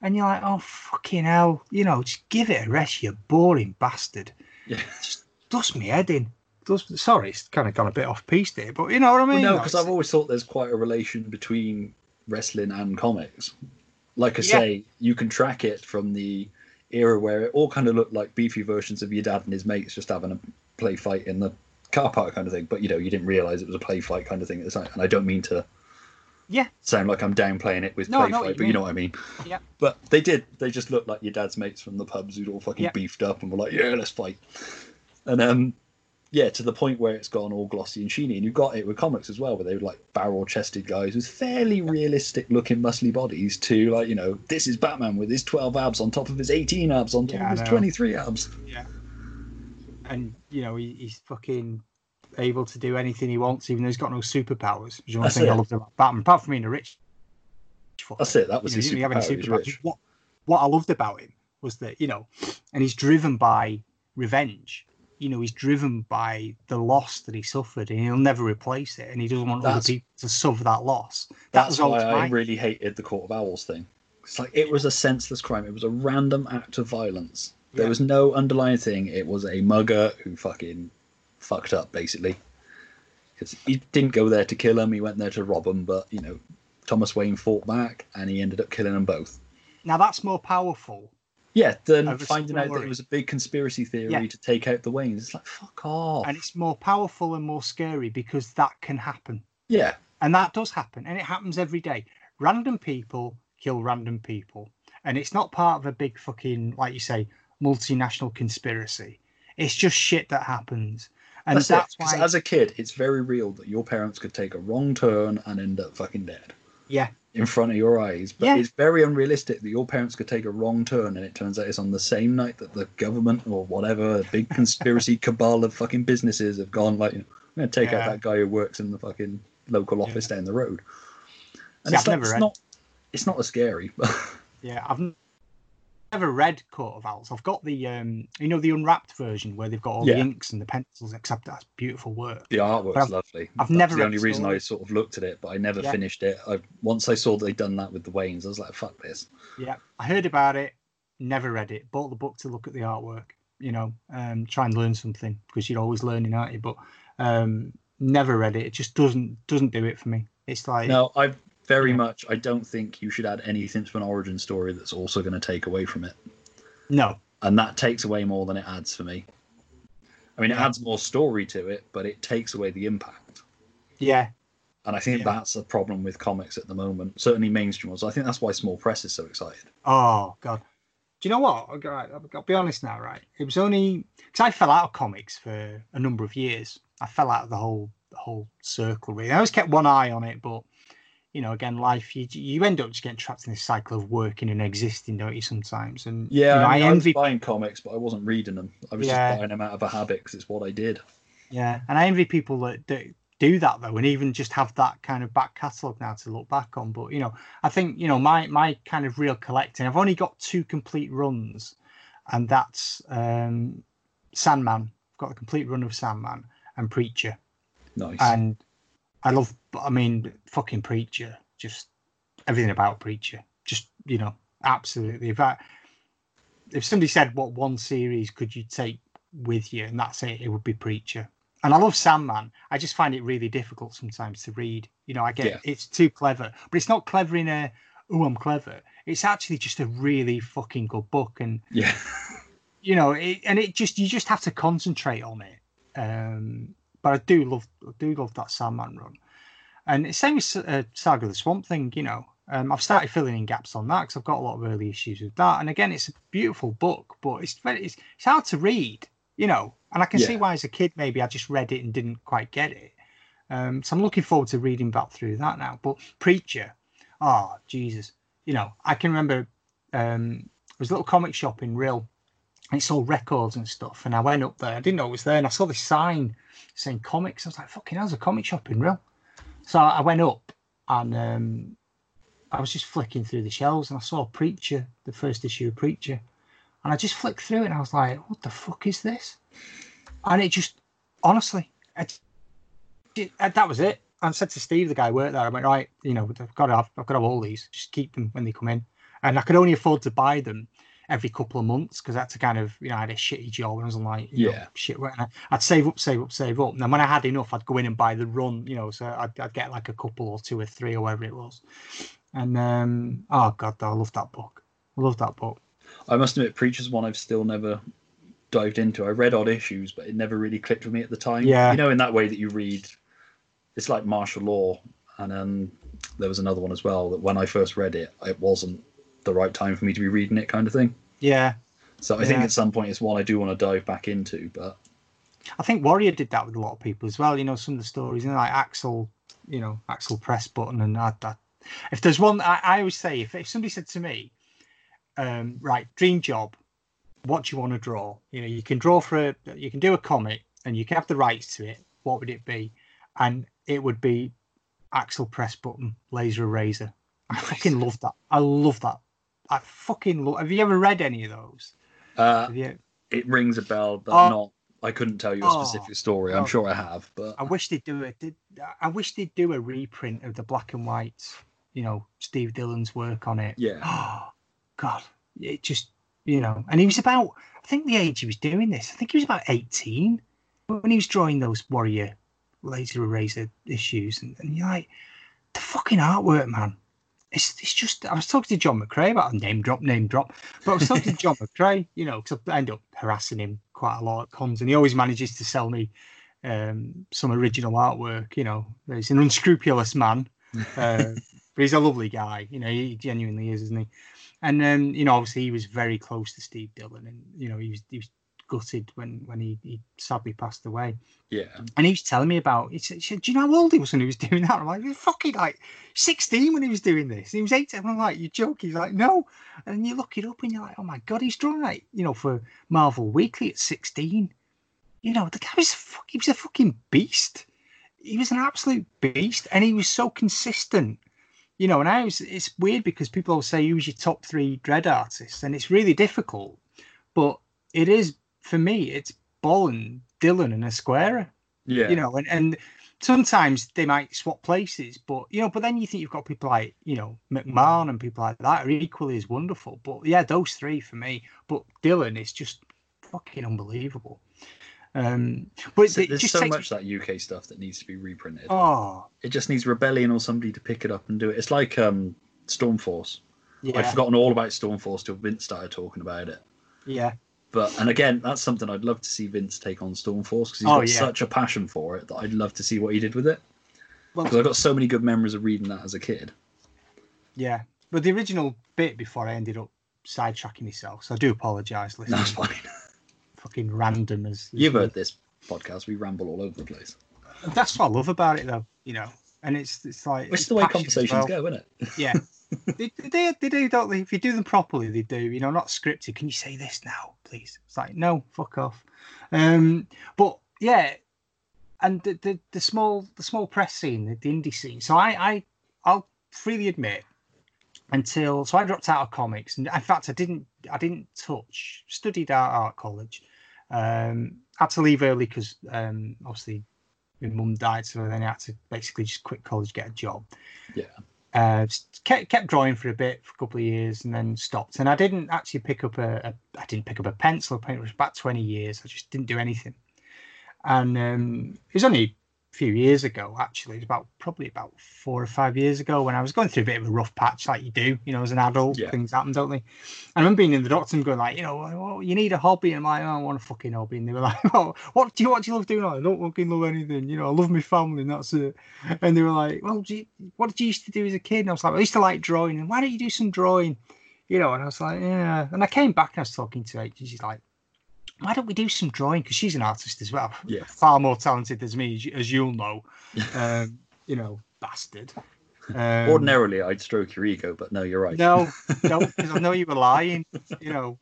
and you're like, oh fucking hell, you know, just give it a rest, you boring bastard. Yeah. Just dust me head in. Dust, sorry, it's kind of gone a bit off piece there, but you know what I Well, mean? no, because I've always thought there's quite a relation between wrestling and comics. Like I Yeah. say, you can track it from the era where it all kind of looked like beefy versions of your dad and his mates just having a play fight in the car park kind of thing. But you know, you didn't realize it was a play fight kind of thing at the time. And I don't mean to Yeah. sound like I'm downplaying it with No, play fight, you but you know what I mean. Yeah. But they did. They just looked like your dad's mates from the pubs who'd all fucking Yeah. beefed up and were like, "Yeah, let's fight." And um, yeah, to the point where it's gone all glossy and sheeny. And you've got it with comics as well, where they were like barrel-chested guys with fairly realistic-looking muscly bodies. To like, you know, this is Batman with his twelve abs on top of his eighteen abs on top Yeah, of his twenty-three abs. And you know he, he's fucking able to do anything he wants, even though he's got no superpowers. Which is one That's thing I loved about Batman, apart from being a rich. fucker. That's it. That was You know, his he have any superpower. Superpowers. What what I loved about him was that you know, and he's driven by revenge. You know, he's driven by the loss that he suffered, and he'll never replace it. And he doesn't want That's- other people to suffer that loss. That That's all why I really hated the Court of Owls thing. It's like it was a senseless crime. It was a random act of violence. There Yeah. was no underlying thing. It was a mugger who fucking fucked up, basically. Because he didn't go there to kill him. He went there to rob him. But you know, Thomas Wayne fought back, and he ended up killing them both. Now that's more powerful. Yeah, than finding out that it was a big conspiracy theory Yeah. to take out the Waynes. It's like fuck off. and it's more powerful and more scary because that can happen. yeah, And that does happen, and it happens every day. Random people kill random people, and it's not part of a big fucking, like you say, multinational conspiracy. It's just shit that happens, and that's, that's, why. as a kid, it's very real that your parents could take a wrong turn and end up fucking dead. yeah, in front of your eyes. But Yeah. it's very unrealistic that your parents could take a wrong turn and it turns out it's on the same night that the government or whatever, big conspiracy *laughs* cabal of fucking businesses have gone like, I'm going to take Yeah. out that guy who works in the fucking local office down the road. And See, it's, like, never it's not, it's not as scary. But *laughs* yeah. I've never read Court of Owls. I've got the, um, you know, the unwrapped version where they've got all Yeah. the inks and the pencils. Except that's beautiful work. the artwork's I've- lovely. I've That's never the only the reason I sort of looked at it, but I never Yeah. finished it. I once I saw they'd done that with the Waynes, I was like, "Fuck this." Yeah, I heard about it, never read it. Bought the book to look at the artwork. You know, um, try and learn something because you're always learning, aren't you? But um, never read it. It just doesn't doesn't do it for me. It's like No, I very much. I don't think you should add anything to an origin story that's also going to take away from it. no, and that takes away more than it adds for me. I mean, it adds more story to it, but it takes away the impact. yeah, And I think Yeah. that's a problem with comics at the moment, certainly mainstream ones. I think that's why small press is so excited. oh god, Do you know what? I'll, I'll be honest now, right? It was only because I fell out of comics for a number of years. I fell out of the whole the whole circle. Really, I always kept one eye on it, but you know, again, life you you end up just getting trapped in this cycle of working and existing, don't you? Sometimes, and Yeah, you know, I, mean, I envy was buying comics, but I wasn't reading them. I was Yeah. just buying them out of a habit because it's what I did. Yeah, and I envy people that, that do that though, and even just have that kind of back catalogue now to look back on. But you know, I think you know my my kind of real collecting. I've only got two complete runs, and that's um, Sandman. I've got a complete run of Sandman and Preacher, Nice. and I love. I mean, fucking Preacher. Just everything about Preacher. Just you know, absolutely. If I if somebody said what one series could you take with you and that's it, it would be Preacher. And I love Sandman. I just find it really difficult sometimes to read. You know, I get Yeah. it's too clever, but it's not clever in a oh I'm clever. It's actually just a really fucking good book, and yeah. *laughs* you know, it, and it just you just have to concentrate on it. Um, but I do love I do love that Sandman run, and it's same with uh, Saga of the Swamp Thing. You know, um, I've started filling in gaps on that because I've got a lot of early issues with that. And again, it's a beautiful book, but it's very it's, it's hard to read. You know, and I can see why as a kid maybe I just read it and didn't quite get it. Um, so I'm looking forward to reading back through that now. But Preacher, oh Jesus, you know, I can remember um, there was a little comic shop in Rhyl and it records and stuff. And I went up there, I didn't know it was there, and I saw this sign saying comics. I was like, fucking there's a comic shop in Rhyl." So I went up and um, I was just flicking through the shelves and I saw Preacher, the first issue of Preacher. And I just flicked through it and I was like, what the fuck is this? And it just, honestly, it, uh, that was it. I said to Steve, the guy who worked there, I went, right, you know, I've got to have, I've got to have all these, just keep them when they come in. And I could only afford to buy them every couple of months because that's a kind of, you know, I had a shitty job and I was like, you know, Yeah. shit. And I- I'd save up, save up, save up. And then when I had enough, I'd go in and buy the run, you know, so I'd, I'd get like a couple or two or three or whatever it was. And, um, oh God, I love that book. I love that book. I must admit, Preacher's one I've still never dived into. I read odd issues, but it never really clicked with me at the time. Yeah. You know, in that way that you read, it's like Marshal Law. And um, there was another one as well that when I first read it, it wasn't the right time for me to be reading it, kind of thing. Yeah. So I think at some point it's one I do want to dive back into. But I think Warrior did that with a lot of people as well. You know, some of the stories, you know, like Axel, you know, Axel Pressbutton, and I, that. If there's one, I, I always say, if, if somebody said to me, um, right, dream job, what do you want to draw? You know, you can draw for a, you can do a comic, and you can have the rights to it. What would it be? And it would be Axel Pressbutton, laser eraser. I fucking love that. I love that. I fucking love. Have you ever read any of those? uh, you? it rings a bell, but Oh. not. I couldn't tell you a Oh. specific story. I'm Oh. sure I have, but I wish they'd do it. Did I wish they'd do a reprint of the black and white, you know, Steve Dillon's work on it. yeah, Oh *gasps* God, it just you know, and he was about I think the age he was doing this. I think he was about eighteen when he was drawing those Warrior laser eraser issues, and, and you're like, the fucking artwork, man. It's, it's just I was talking to John McCrea about name drop, name drop, but I was talking to John *laughs* McCrea, you know, because I end up harassing him quite a lot at cons, and he always manages to sell me um, some original artwork. You know, he's an unscrupulous man, uh, *laughs* but he's a lovely guy. You know, he genuinely is, isn't he? And um, you know, obviously, he was very close to Steve Dillon, and you know, he was he was gutted when when he, he sadly passed away. yeah. And he was telling me about. He said, "Do you know how old he was when he was *laughs* doing that?" I'm like, "He's fucking like 16 when he was doing this." He was 18. I'm like, "You joking?" He's like, "No." And then you look it up, and you're like, "Oh my god, he's drawing like you know for Marvel Weekly at 16." You know, the guy was fuck, he was a fucking beast. He was an absolute beast, and he was so consistent. You know, and I was. It's weird because people always say who's your top three Dredd artists, and it's really difficult. But it is for me. It's Bolland, Dillon, and Ezquerra Yeah, you know, and, and sometimes they might swap places, but you know, but then you think you've got people like you know McMahon and people like that are equally as wonderful. But yeah, those three for me. But Dillon is just fucking unbelievable. Um, but So there's so takes much that UK stuff that needs to be reprinted. oh It just needs Rebellion or somebody to pick it up and do it. It's like um, Stormforce. I'd forgotten all about Stormforce till Vince started talking about it. yeah But and again, that's something I'd love to see Vince take on Stormforce because he's Oh, got yeah. such a passion for it that I'd love to see what he did with it. well Because I've got so many good memories of reading that as a kid. yeah. But the original bit before I ended up sidetracking myself, so I do apologise. Listen, That's fine. fucking random as, You've heard this podcast. We ramble all over the place. That's what I love about it, though. You know, and it's it's like is it's the way conversations well. go, isn't it? *laughs* Yeah, they, they they do, don't they? If you do them properly, they do. You know, not scripted. Can you say this now, please? It's like no, fuck off. Um, but yeah, and the, the the small the small press scene, the, the indie scene. So I I I'll freely admit until so I dropped out of comics, and in fact I didn't I didn't touch studied art art college. Um, had to leave early because um, obviously my mum died, so then I had to basically just quit college, get a job. Yeah. Uh, kept kept drawing for a bit for a couple of years and then stopped. And I didn't actually pick up a, a I didn't pick up a pencil. It was about twenty years. I just didn't do anything. And um, it was only few years ago, actually. It was about probably about four or five years ago when I was going through a bit of a rough patch, like you do, you know, as an adult. Yeah. Things happen, don't they? I remember being in the doctor and going like, you know, well, oh, you need a hobby, and I'm like, oh, I want a fucking hobby, and they were *laughs* like, oh, what do you what do you love doing? I don't fucking love anything, you know, I love my family, and that's it. And they were like, well, you, what did you used to do as a kid? And I was like, I used to like drawing, and why don't you do some drawing? You know, and I was like, yeah. And I came back and I was talking to her, and she's like, why don't we do some drawing? Because she's an artist as well, Yeah. far more talented than me, as you- as you'll know. *laughs* Um, you know, bastard. *laughs* Um, Ordinarily, I'd stroke your ego, but no, you're right. no, *laughs* no, because I know you were lying, you know.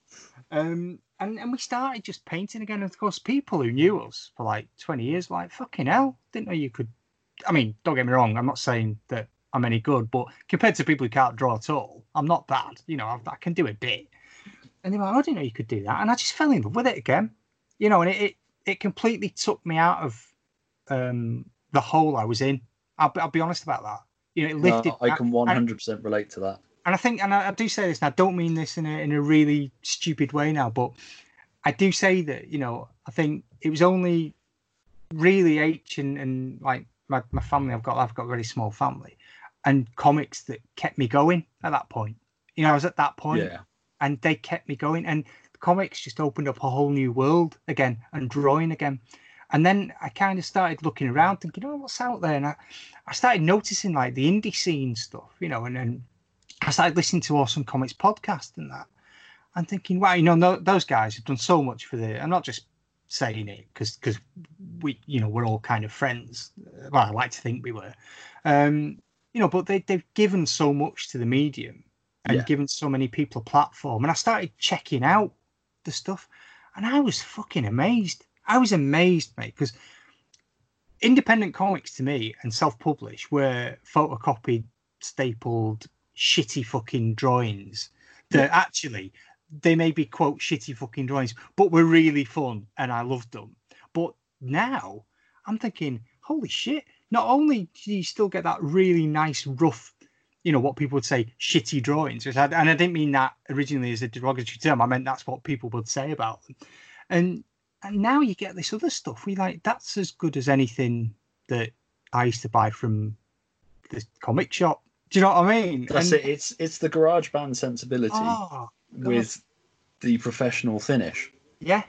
Um, and, and we started just painting again. And of course, people who knew us for like 20 years were like, fucking hell, didn't know you could. I mean, don't get me wrong, I'm not saying that I'm any good, but compared to people who can't draw at all, I'm not bad. You know, I, I can do a bit. And they were like, I didn't know you could do that. And I just fell in love with it again, you know, and it, it, it completely took me out of um, the hole I was in. I'll, be- I'll be honest about that. You know, it No, lifted. I can 100% relate to that. and I think, and I, I do say this, and I don't mean this in a in a really stupid way now, but I do say that you know I think it was only really H and, and like my, my family. I've got I've got a very small family, and comics that kept me going at that point. You know, I was at that point, Yeah. And they kept me going, and comics just opened up a whole new world again, and drawing again. And then I kind of started looking around, thinking, "Oh, what's out there?" And I, I started noticing like the indie scene stuff, you know, and then I started listening to Awesome Comics podcast and that, and thinking, wow, you know, no, those guys have done so much for the. I'm not just saying it because because we, you know, we're all kind of friends. Well, I like to think we were, um, you know, but they they've given so much to the medium and Yeah. given so many people a platform, and I started checking out the stuff, and I was fucking amazed. I was amazed, mate, because independent comics to me and self-published were photocopied, stapled, shitty fucking drawings that actually they may be quote shitty fucking drawings, but were really fun and I loved them. But now I'm thinking, holy shit! Not only do you still get that really nice rough, you know, what people would say shitty drawings, I, and I didn't mean that originally as a derogatory term. I meant that's what people would say about them, and and now you get this other stuff. We like that's as good as anything that I used to buy from the comic shop. Do you know what I mean? That's And- it. It's it's the garage band sensibility Oh, with the professional finish. yeah,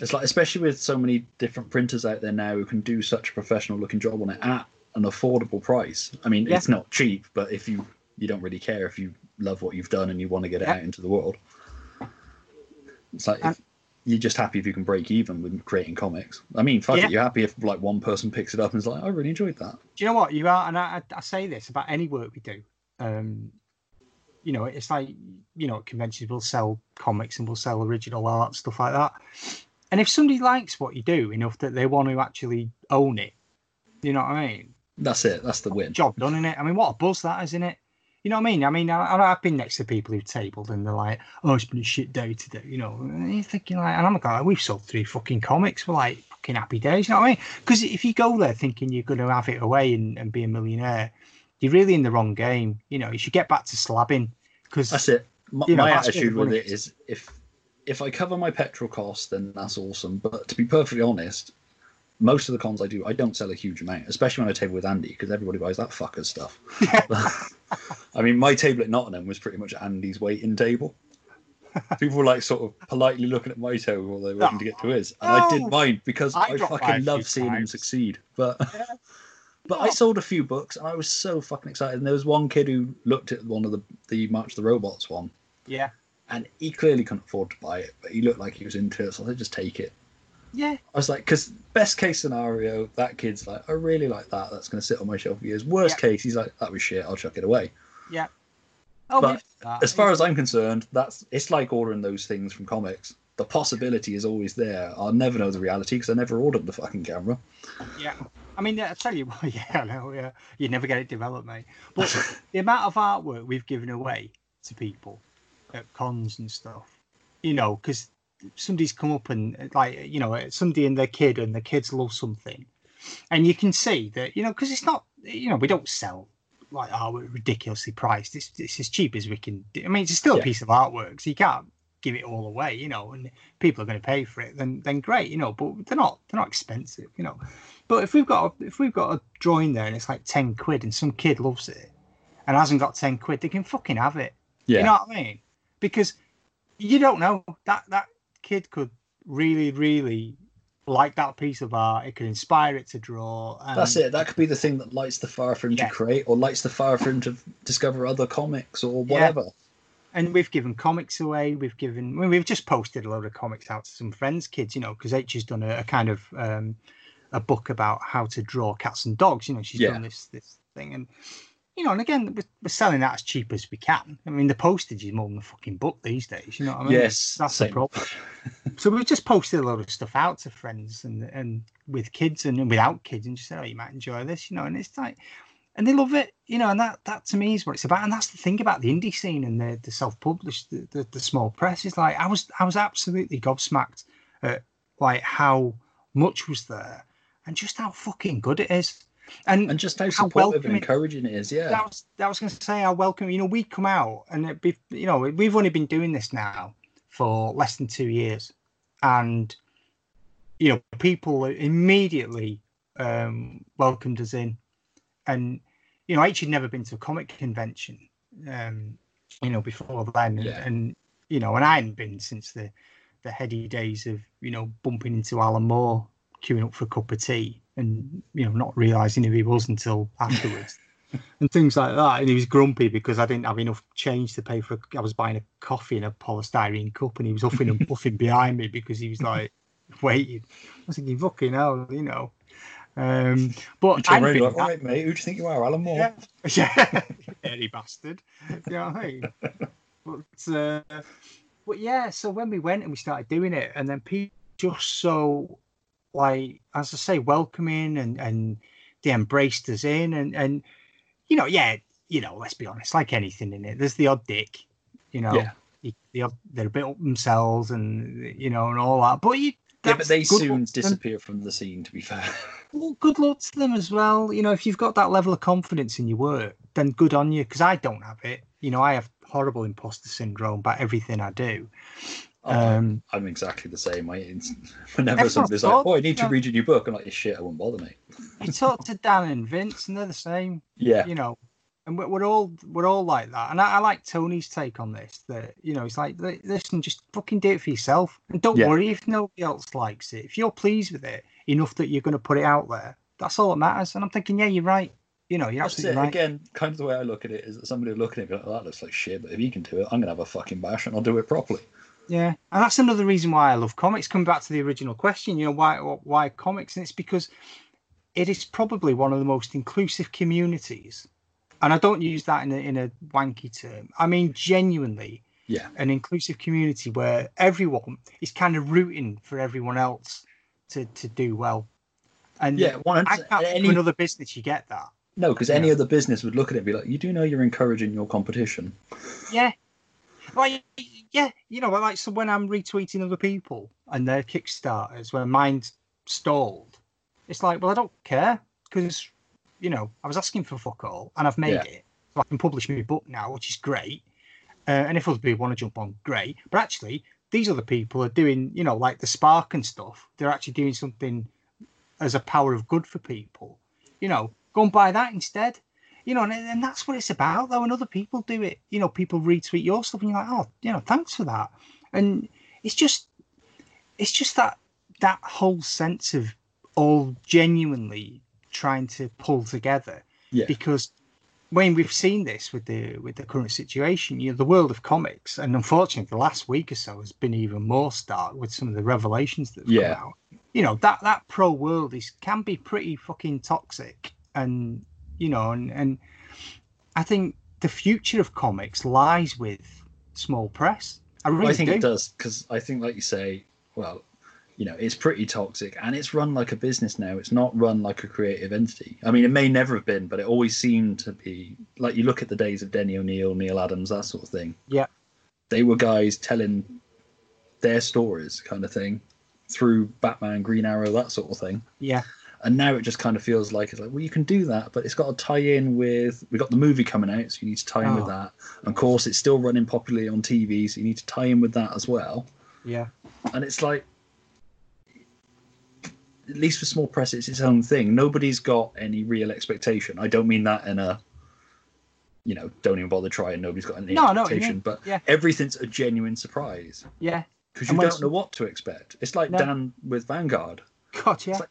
It's like, especially with so many different printers out there now who can do such a professional looking job on it at an affordable price. I mean, Yeah. it's not cheap, but if you you don't really care if you love what you've done and you want to get it Yeah. out into the world, it's like if, you're just happy if you can break even with creating comics. I mean, fuck Yeah. it, you're happy if like one person picks it up and is like, I really enjoyed that. do you know what you are? And I, I say this about any work we do. Um, you know, it's like you know, at conventions we'll sell comics and we'll sell original art stuff like that. And if somebody likes what you do enough that they want to actually own it, you know what I mean? That's it. That's the win. Job done in it. I mean, what a buzz that is, isn't it? You know what I mean? I mean, I, I've been next to people who've tabled and they're like, "Oh, it's been a shit day today," you know. And you're thinking like, and I'm like, "We've sold three fucking comics. We're like fucking happy days." You know what I mean? Because if you go there thinking you're going to have it away and, and be a millionaire, you're really in the wrong game. You know, you should get back to slabbing because That's it. My, You know, my that's attitude with it is if if I cover my petrol costs, then that's awesome. But to be perfectly honest, most of the cons I do, I don't sell a huge amount, especially when I table with Andy, because everybody buys that fucker's stuff. *laughs* I mean, my table at Nottingham was pretty much Andy's waiting table. People were like sort of politely looking at my table while they were waiting to get to his, and I didn't Oh, mind because I I, dropped by a fucking love seeing him succeed. But *laughs* but I oh. sold a few books, and I was so fucking excited. And there was one kid who looked at one of the the March of the Robots one, yeah, and he clearly couldn't afford to buy it, but he looked like he was into it, so I said, just take it. Yeah, I was like, because best case scenario, that kid's like, I really like that. That's going to sit on my shelf for years. Worst Yeah. case, he's like, that was shit. I'll chuck it away. yeah. Oh, But we've done that. As far as I'm concerned, that's it's like ordering those things from comics. The possibility is always there. I'll never know the reality because I never ordered the fucking camera. Yeah. I mean, I tell you what, *laughs* yeah, I know, yeah. You never get it developed, mate. But *laughs* the amount of artwork we've given away to people at cons and stuff, you know, because somebody's come up and, uh, like, you know, somebody and their kid, and the kids love something. And you can see that, you know, because it's not, you know, we don't sell like oh, artwork ridiculously priced. It's, it's as cheap as we can do. I mean, it's still Yeah. a piece of artwork, so you can't give it all away, you know, and people are going to pay for it, then then great, you know. But they're not they're not expensive, you know. But if we've got a, if we've got a drawing there and it's like ten quid and some kid loves it and hasn't got ten quid, they can fucking have it. Yeah. You know what I mean? Because you don't know that that kid could really really like that piece of art. It could inspire it to draw. And, That's it. That could be the thing that lights the fire for him Yeah. to create, or lights the fire for him to discover other comics or Yeah. whatever. and we've given comics away. We've given, well, we've just posted a load of comics out to some friends' kids, you know, because H has done a, a kind of um, a book about how to draw cats and dogs. You know, she's Yeah. done this this thing, and you know, and again, we're, selling that as cheap as we can. I mean, the postage is more than the fucking book these days. You know what I mean? yes, that's the problem. *laughs* so we've just posted a lot of stuff out to friends and and with kids and, without kids, and just said, "Oh, you might enjoy this," you know, and it's like, and they love it, you know, and that that to me is what it's about, and that's the thing about the indie scene and the the self-published, the, the, the small press is like I was I was absolutely gobsmacked at like how much was there and just how fucking good it is, and. And just how How supportive and encouraging it is. Yeah. that was that was going to say how welcome. You know, we come out and it be, you know we've only been doing this now for less than two years, and you know people immediately um, welcomed us in, and you know H had never been to a comic convention, um, you know before then, and, Yeah. and you know, and I hadn't been since the the heady days of you know bumping into Alan Moore queuing up for a cup of tea and you know not realizing who he was until *laughs* afterwards. And things like that. And he was grumpy because i didn't have enough change to pay for i was buying a coffee in a polystyrene cup and he was huffing and *laughs* puffing behind me because he was like *laughs* waiting. I was thinking fucking hell you know. Um but Which I'm really like, that- all right, mate, who do you think you are, Alan Moore? yeah, yeah, dirty bastard. You know what I mean? But, uh, but yeah, so when we went and we started doing it, and then people just so like, as I say, welcoming and and they embraced us in, and and you know, yeah, you know, let's be honest, like anything in it, there's the odd dick, you know, Yeah. you- the odd, they're a bit up themselves, and you know, and all that. But you. Yeah, but they soon luck to them. disappear from the scene, to be fair. *laughs* Well, good luck to them as well. You know, if you've got that level of confidence in your work, then good on you. Because I don't have it. You know, I have horrible imposter syndrome about everything I do. Um, I'm exactly the same. I, whenever Everyone's like, "Oh, I need to read your new book," I'm like, "Shit, I won't bother, me." you talk to Dan and Vince, and they're the same. Yeah, You know, and we're, we're all we're all like that. And I, I like Tony's take on this. That you know, it's like, listen, just fucking do it for yourself, and don't Yeah. worry if nobody else likes it. If you're pleased with it enough that you're going to put it out there, that's all that matters. And I'm thinking, yeah, you're right. You know, you're that's absolutely it. right. Again, kind of the way I look at it is that somebody will look at it and be like, oh, "That looks like shit," but if you can do it, I'm gonna have a fucking bash and I'll do it properly. Yeah, and that's another reason why I love comics. Coming back to the original question, you know, why why comics? And it's because it is probably one of the most inclusive communities, and I don't use that in a in a wanky term. I mean genuinely Yeah, an inclusive community where everyone is kind of rooting for everyone else to to do well. And yeah. One I can't think of Any, another business you get that. no, because any other business would look at it and be like, "You do know you're encouraging your competition." Yeah. Like, yeah, you know, like so when I'm retweeting other people and their Kickstarters when mine's stalled, it's like, well, I don't care because, you know, I was asking for fuck all and I've made Yeah. it. So I can publish my book now, which is great. Uh, and if other people want to jump on, great. But actually, these other people are doing, you know, like the Spark and stuff. They're actually doing something as a power of good for people. You know, go and buy that instead you know, and, and that's what it's about, though. And other people do it. You know, people retweet your stuff, and you're like, oh, you know, thanks for that. And it's just, it's just that that whole sense of all genuinely trying to pull together Yeah, because when we've seen this with the with the current situation. You know, the world of comics, and unfortunately, the last week or so has been even more stark with some of the revelations that have Yeah. come out. You know, that that pro world is can be pretty fucking toxic, and you know, and and I think the future of comics lies with small press. I really I think do. it does because I think, like you say, well, you know, it's pretty toxic and it's run like a business now. It's not run like a creative entity. I mean, it may never have been, but it always seemed to be. Like you look at the days of Denny O'Neil, Neal Adams, that sort of thing. Yeah. They were guys telling their stories, kind of thing, through Batman, Green Arrow, that sort of thing. Yeah, And now it just kind of feels like it's like, well, you can do that, but it's got to tie in with. We got the movie coming out, so you need to tie in with Oh. that. And of course, it's still running popularly on TV, so you need to tie in with that as well yeah, and it's like at least for small press it's its own thing nobody's got any real expectation i don't mean that in a you know don't even bother trying nobody's got any No, I know what you expectation but Yeah. everything's a genuine surprise yeah. because you don't know what to expect it's like No. dan with vanguard God, yeah, like-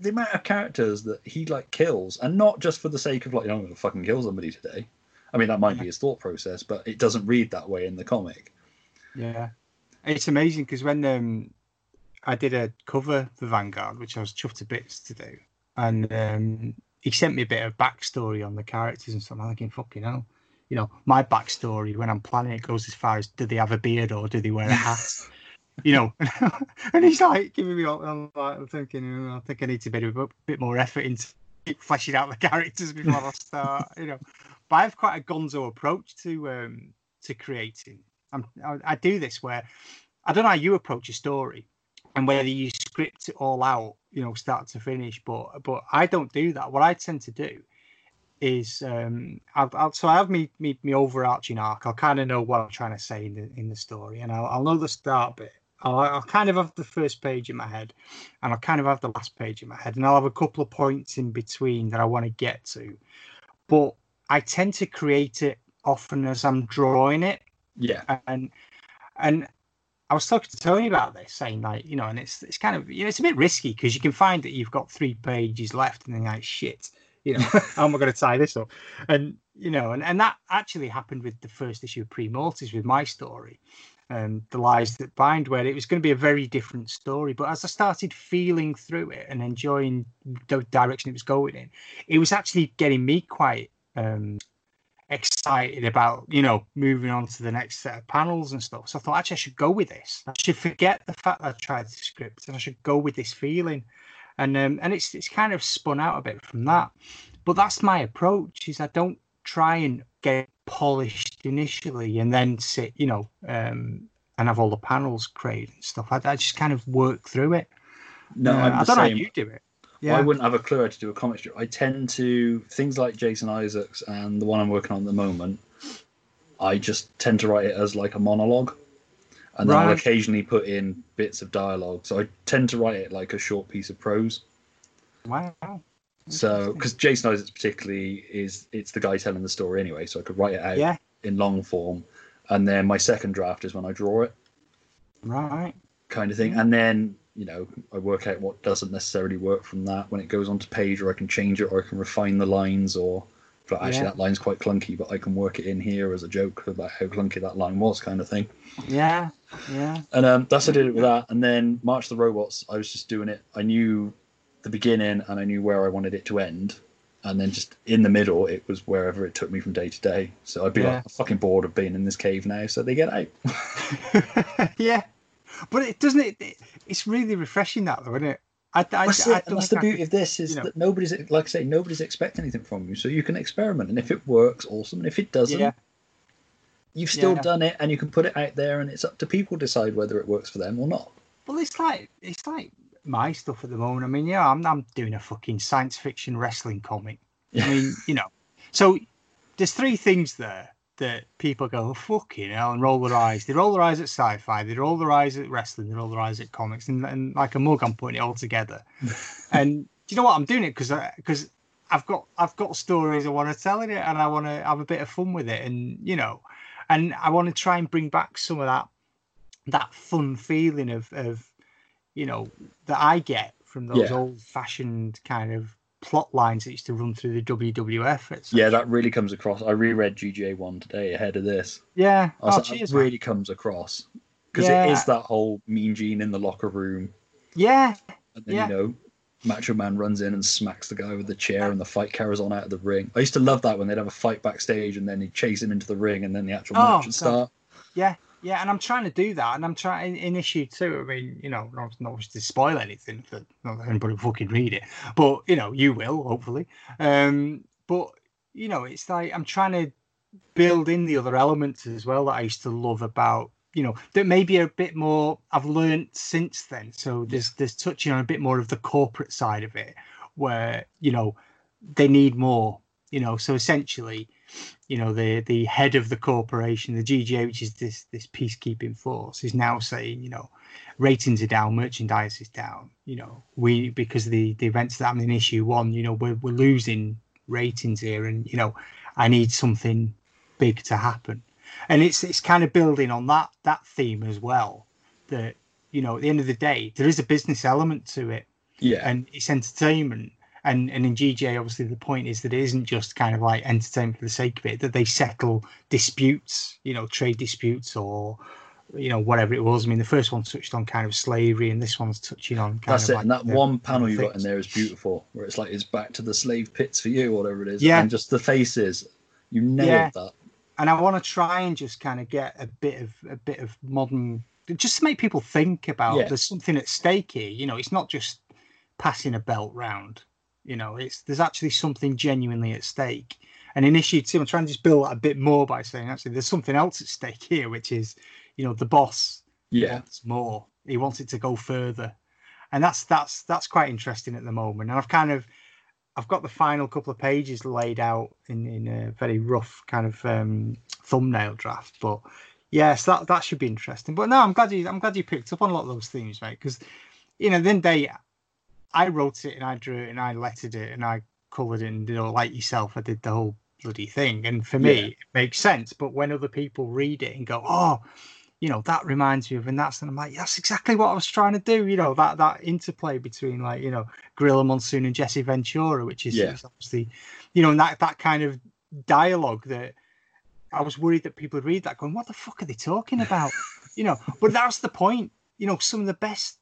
the amount of characters that he like kills and not just for the sake of like i'm gonna fucking kill somebody today. I mean that might be his thought process but it doesn't read that way in the comic. Yeah, it's amazing because when um, I did a cover for Vanguard, which I was chuffed to bits to do, and um, he sent me a bit of backstory on the characters and stuff. I'm thinking, fucking hell, you know, my backstory when I'm planning it goes as far as do they have a beard or do they wear a hat? *laughs* you know, *laughs* and he's like giving me, all- I'm like, I'm thinking, "Oh, I think I need to put a bit more effort into *laughs* fleshing out the characters before I start, you know. But I have quite a gonzo approach to um, to creating. I'm, I, I do this where I don't know how you approach a story and whether you script it all out, you know, start to finish. But but I don't do that. What I tend to do is um, I'll, I'll so I have me me, me overarching arc. I'll kind of know what I'm trying to say in the in the story, and I'll, I'll know the start bit. I'll, I'll kind of have the first page in my head, and I'll kind of have the last page in my head, and I'll have a couple of points in between that I want to get to. But I tend to create it often as I'm drawing it yeah and and I was talking to Tony about this, saying like, you know, and it's it's kind of you know it's a bit risky because you can find that you've got three pages left, and then like shit, you know, *laughs* how am I going to tie this up? And you know, and and that actually happened with the first issue of Pre Mortis with my story, um, the lies that bind, where it was going to be a very different story. But as I started feeling through it and enjoying the direction it was going in, it was actually getting me quite um excited about you know moving on to the next set of panels and stuff. So i thought actually i should go with this. I should forget the fact that i tried the script and i should go with this feeling. And um, and it's it's kind of spun out a bit from that. But that's my approach is i don't try and get polished initially and then sit you know um and have all the panels created and stuff i, I just kind of work through it no Uh, i'm the i don't know how you do it I wouldn't have a clue how to do a comic strip. I tend to things like Jason Isaacs and the one I'm working on at the moment. I just tend to write it as like a monologue, and then I'll occasionally put in bits of dialogue. So I tend to write it like a short piece of prose. wow So because Jason Isaacs particularly is it's the guy telling the story anyway, so I could write it out yeah. in long form, and then my second draft is when I draw it, right. Kind of thing, and then you know I work out what doesn't necessarily work from that. When it goes onto page, or I can change it, or I can refine the lines, or but actually Yeah. that line's quite clunky, but I can work it in here as a joke about how clunky that line was, kind of thing. yeah. Yeah. And um, that's I did it with that. And then March the Robots, I was just doing it. I knew the beginning and I knew where I wanted it to end. And then just in the middle, it was wherever it took me from day to day. So I'd be Yeah. like, I'm fucking bored of being in this cave now. So they get out. *laughs* *laughs* yeah, but it doesn't. It, it- it's really refreshing that though, isn't it? I, I, That's, I that's the beauty of this is you know. that nobody's, like I say, nobody's expecting anything from you. So you can experiment. And if it works, awesome. And if it doesn't, Yeah. you've still Yeah. done it and you can put it out there and it's up to people to decide whether it works for them or not. Well, it's like it's like my stuff at the moment. I mean, yeah, I'm I'm doing a fucking science fiction wrestling comic. I mean, you know, so there's three things there that people go oh, fucking hell and roll their eyes. They roll their eyes at sci-fi. They roll their eyes at wrestling. They roll their eyes at comics. And, and like a mug, I'm putting it all together. *laughs* and do you know what? I'm doing it because because I've got I've got stories I want to tell in it, and I want to have a bit of fun with it, and you know, and I want to try and bring back some of that that fun feeling of of you know that I get from those Yeah. old fashioned kind of plot lines that used to run through the WWF. It's Yeah, that really comes across. I reread GGA one today ahead of this. yeah. I was Oh, like, cheers, that man. really comes across because Yeah. it is that whole Mean Gene in the locker room, Yeah, and then Yeah. you know, Macho Man runs in and smacks the guy with the chair, and the fight carries on out of the ring. I used to love that when they'd have a fight backstage, and then he'd chase him into the ring, and then the actual Oh, match would start. yeah, yeah. And I'm trying to do that, and I'm trying in issue two. I mean, you know, not not to spoil anything for not that anybody fucking read it, but you know, you will hopefully. Um, but you know, it's like I'm trying to build in the other elements as well that I used to love about you know that maybe a bit more I've learned since then. So there's there's touching on a bit more of the corporate side of it, where you know they need more. You know, so essentially, you know the the head of the corporation, the GGA, which is this this peacekeeping force, is now saying, you know, ratings are down, merchandise is down. You know, we because the the events that happened in issue one, you know, we're we're losing ratings here, and you know, I need something big to happen, and it's it's kind of building on that that theme as well. That you know, at the end of the day, there is a business element to it, Yeah, and it's entertainment. And and in GJ, obviously, the point is that it isn't just kind of like entertainment for the sake of it. That they settle disputes, you know, trade disputes or you know whatever it was. I mean, the first one touched on kind of slavery, and this one's touching on kind that's of it. like and that the- one panel you got in there is beautiful, where it's like it's back to the slave pits for you, whatever it is. Yeah. and just the faces, you nailed Yeah. that. and I want to try and just kind of get a bit of a bit of modern, just to make people think about Yeah. there's something at stake here. You know, it's not just passing a belt round. You know, it's there's actually something genuinely at stake. And in issue two, I'm trying to just build that a bit more by saying actually there's something else at stake here, which is, you know, the boss Yeah, wants more. He wants it to go further, and that's that's that's quite interesting at the moment. And I've kind of I've got the final couple of pages laid out in in a very rough kind of um, thumbnail draft, but yes, that that should be interesting. But no, I'm glad you I'm glad you picked up on a lot of those themes, mate, because you know then they I wrote it and I drew it and I lettered it and I coloured it and you know like yourself I did the whole bloody thing and for me Yeah. it makes sense but when other people read it and go oh you know that reminds me of and that's and I'm like that's exactly what I was trying to do you know that that interplay between like you know Gorilla Monsoon and Jesse Ventura which is, Yeah. obviously you know and that that kind of dialogue that I was worried that people would read that going what the fuck are they talking about *laughs* you know but that's the point you know some of the best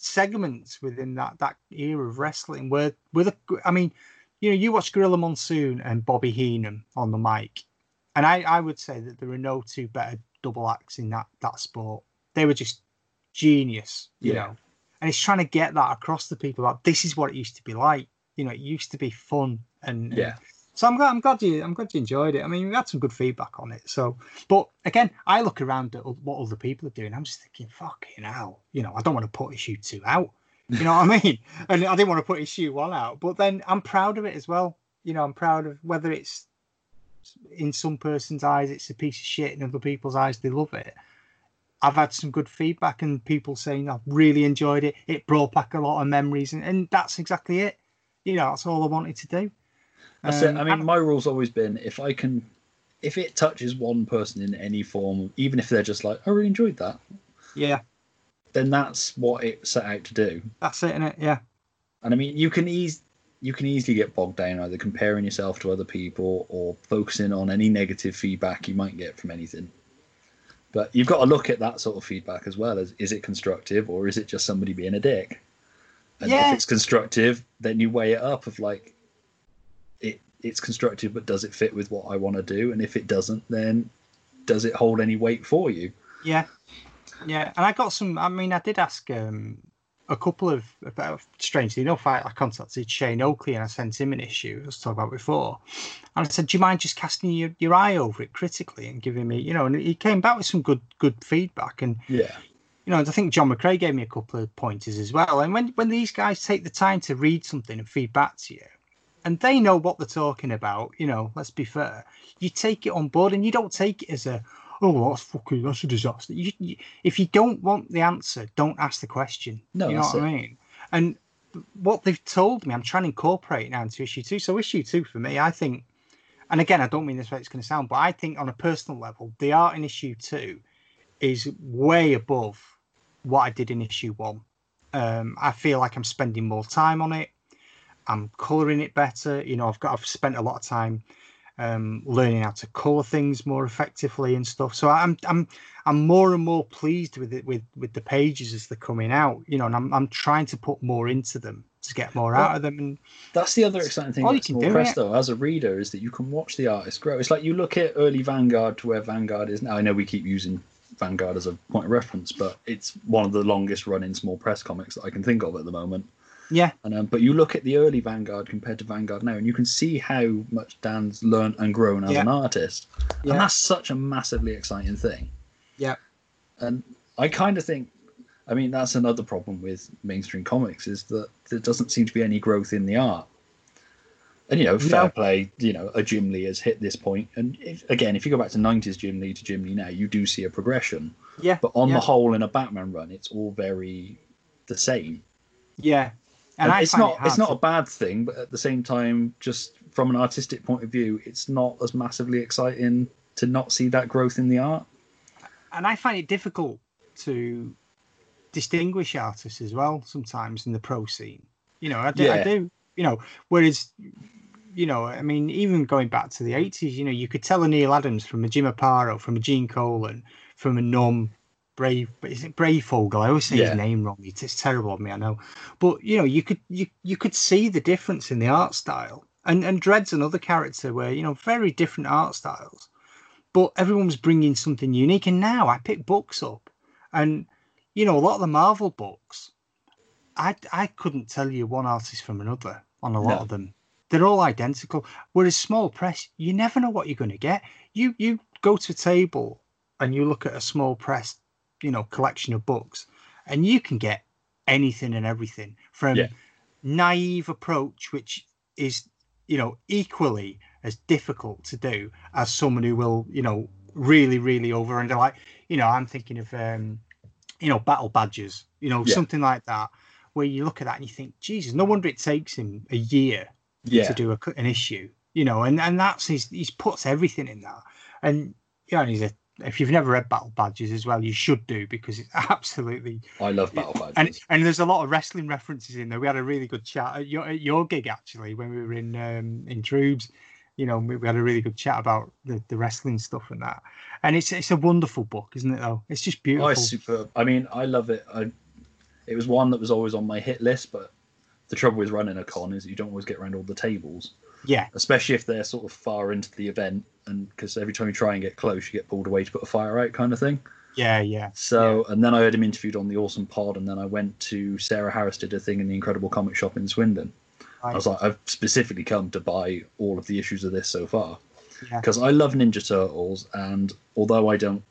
segments within that that era of wrestling were were the I mean you know you watch Gorilla Monsoon and Bobby Heenan on the mic and I I would say that there are no two better double acts in that that sport. They were just genius you Yeah. know? And it's trying to get that across to people that this is what it used to be like. You know it used to be fun and yeah, so I'm glad, I'm glad you, I'm glad you enjoyed it. I mean, we had some good feedback on it. So, but again, I look around at what other people are doing. I'm just thinking, fucking hell, you know, I don't want to put issue two out. You know what I *laughs* mean? And I didn't want to put issue one out, but then I'm proud of it as well. You know, I'm proud of whether it's in some person's eyes it's a piece of shit, in other people's eyes they love it. I've had some good feedback and people saying I've really enjoyed it. It brought back a lot of memories, and, and that's exactly it. You know, that's all I wanted to do. That's Um, it. I mean, my rule's always been if I can, if it touches one person in any form, even if they're just like, I really enjoyed that, yeah, then that's what it set out to do. that's it, innit? Yeah. And I mean, you can ease you can easily get bogged down either comparing yourself to other people or focusing on any negative feedback you might get from anything. But you've got to look at that sort of feedback as well as is it constructive or is it just somebody being a dick? And Yeah. if it's constructive, then you weigh it up of like it it's constructive but does it fit with what I want to do? And if it doesn't, then does it hold any weight for you? Yeah, yeah, and I got some. I mean, I did ask um, a couple of. About, strangely enough, I, I contacted Shane Oakley and I sent him an issue. As I was talking about before, and I said, "Do you mind just casting your, your eye over it critically and giving me, you know?" And he came back with some good good feedback, and Yeah. you know, I think John McCrea gave me a couple of pointers as well. And when when these guys take the time to read something and feed back to you, and they know what they're talking about, you know, let's be fair, you take it on board and you don't take it as a oh, that's fucking that's a disaster. You, you, if you don't want the answer, don't ask the question. No, you know what I mean. And what they've told me, I'm trying to incorporate now into issue two. So issue two for me, I think, and again, I don't mean this way it's going to sound, but I think on a personal level, the art in issue two is way above what I did in issue one. Um, I feel like I'm spending more time on it. I'm coloring it better. You know, I've got I've spent a lot of time um, learning how to color things more effectively and stuff. So I'm I'm I'm more and more pleased with it with with the pages as they're coming out. You know, and I'm I'm trying to put more into them to get more Well, out of them. And That's the other exciting thing All you can do, Press, yeah. though, as a reader, is that you can watch the artist grow. It's like you look at early Vanguard to where Vanguard is now. I know we keep using Vanguard as a point of reference, but it's one of the longest running small press comics that I can think of at the moment. Yeah, And um, but you look at the early Vanguard compared to Vanguard now, and you can see how much Dan's learned and grown as Yeah. an artist, Yeah. and that's such a massively exciting thing. yeah, And I kind of think, I mean, that's another problem with mainstream comics is that there doesn't seem to be any growth in the art. And you know, fair No. play. You know, a Jim Lee has hit this point, and if, again, if you go back to '90s Jim Lee to Jim Lee now, you do see a progression. yeah. But on yeah, the whole, in a Batman run, it's all very the same. yeah. And, And it's not it it's not to- a bad thing, but at the same time, just from an artistic point of view, it's not as massively exciting to not see that growth in the art. and I find it difficult to distinguish artists as well sometimes in the pro scene. You know, I do, I do. You know, whereas, you know, I mean, even going back to the eighties, you know, you could tell a Neal Adams from a Jim Aparo, from a Gene Colan, from a Num Brave, is it Breyfogle? I always say Yeah. his name wrong. It's, it's terrible of me, I know. But you know, you could you you could see the difference in the art style. And and Dredd's another character where you know very different art styles, but everyone was bringing something unique. And now I pick books up, and you know a lot of the Marvel books, I I couldn't tell you one artist from another on a lot No. of them. They're all identical. Whereas small press, you never know what you're going to get. You you go to a table and you look at a small press, you know, collection of books, and you can get anything and everything from Yeah. naive approach, which is you know equally as difficult to do as someone who will you know really really over and like you know i'm thinking of um you know battle badges you know Yeah. something like that where you look at that and you think jesus no wonder it takes him a year Yeah, to do a, an issue, you know, and and that's his he's puts everything in that, and yeah, and he's a if you've never read Battle Badges as well, you should do because it's *laughs* absolutely I love Battle Badges. and and there's a lot of wrestling references in there. We had a really good chat at your, at your gig actually when we were in um, in Troobs. You know, we, we had a really good chat about the, the wrestling stuff and that. And it's it's a wonderful book, isn't it? Though it's just Oh, beautiful. it's superb. I mean, I love it. I, it was one that was always on my hit list, but the trouble with running a con is you don't always get around all the tables, yeah, especially if they're sort of far into the event, and because every time you try and get close, you get pulled away to put a fire out, kind of thing. yeah, yeah. So, and then I heard him interviewed on the Awesome Pod, and then I went to Sarah Harris did a thing in the Incredible Comic Shop in Swindon. I was like, I've specifically come to buy all of the issues of this so far Yeah. because I love Ninja Turtles, and although I don't,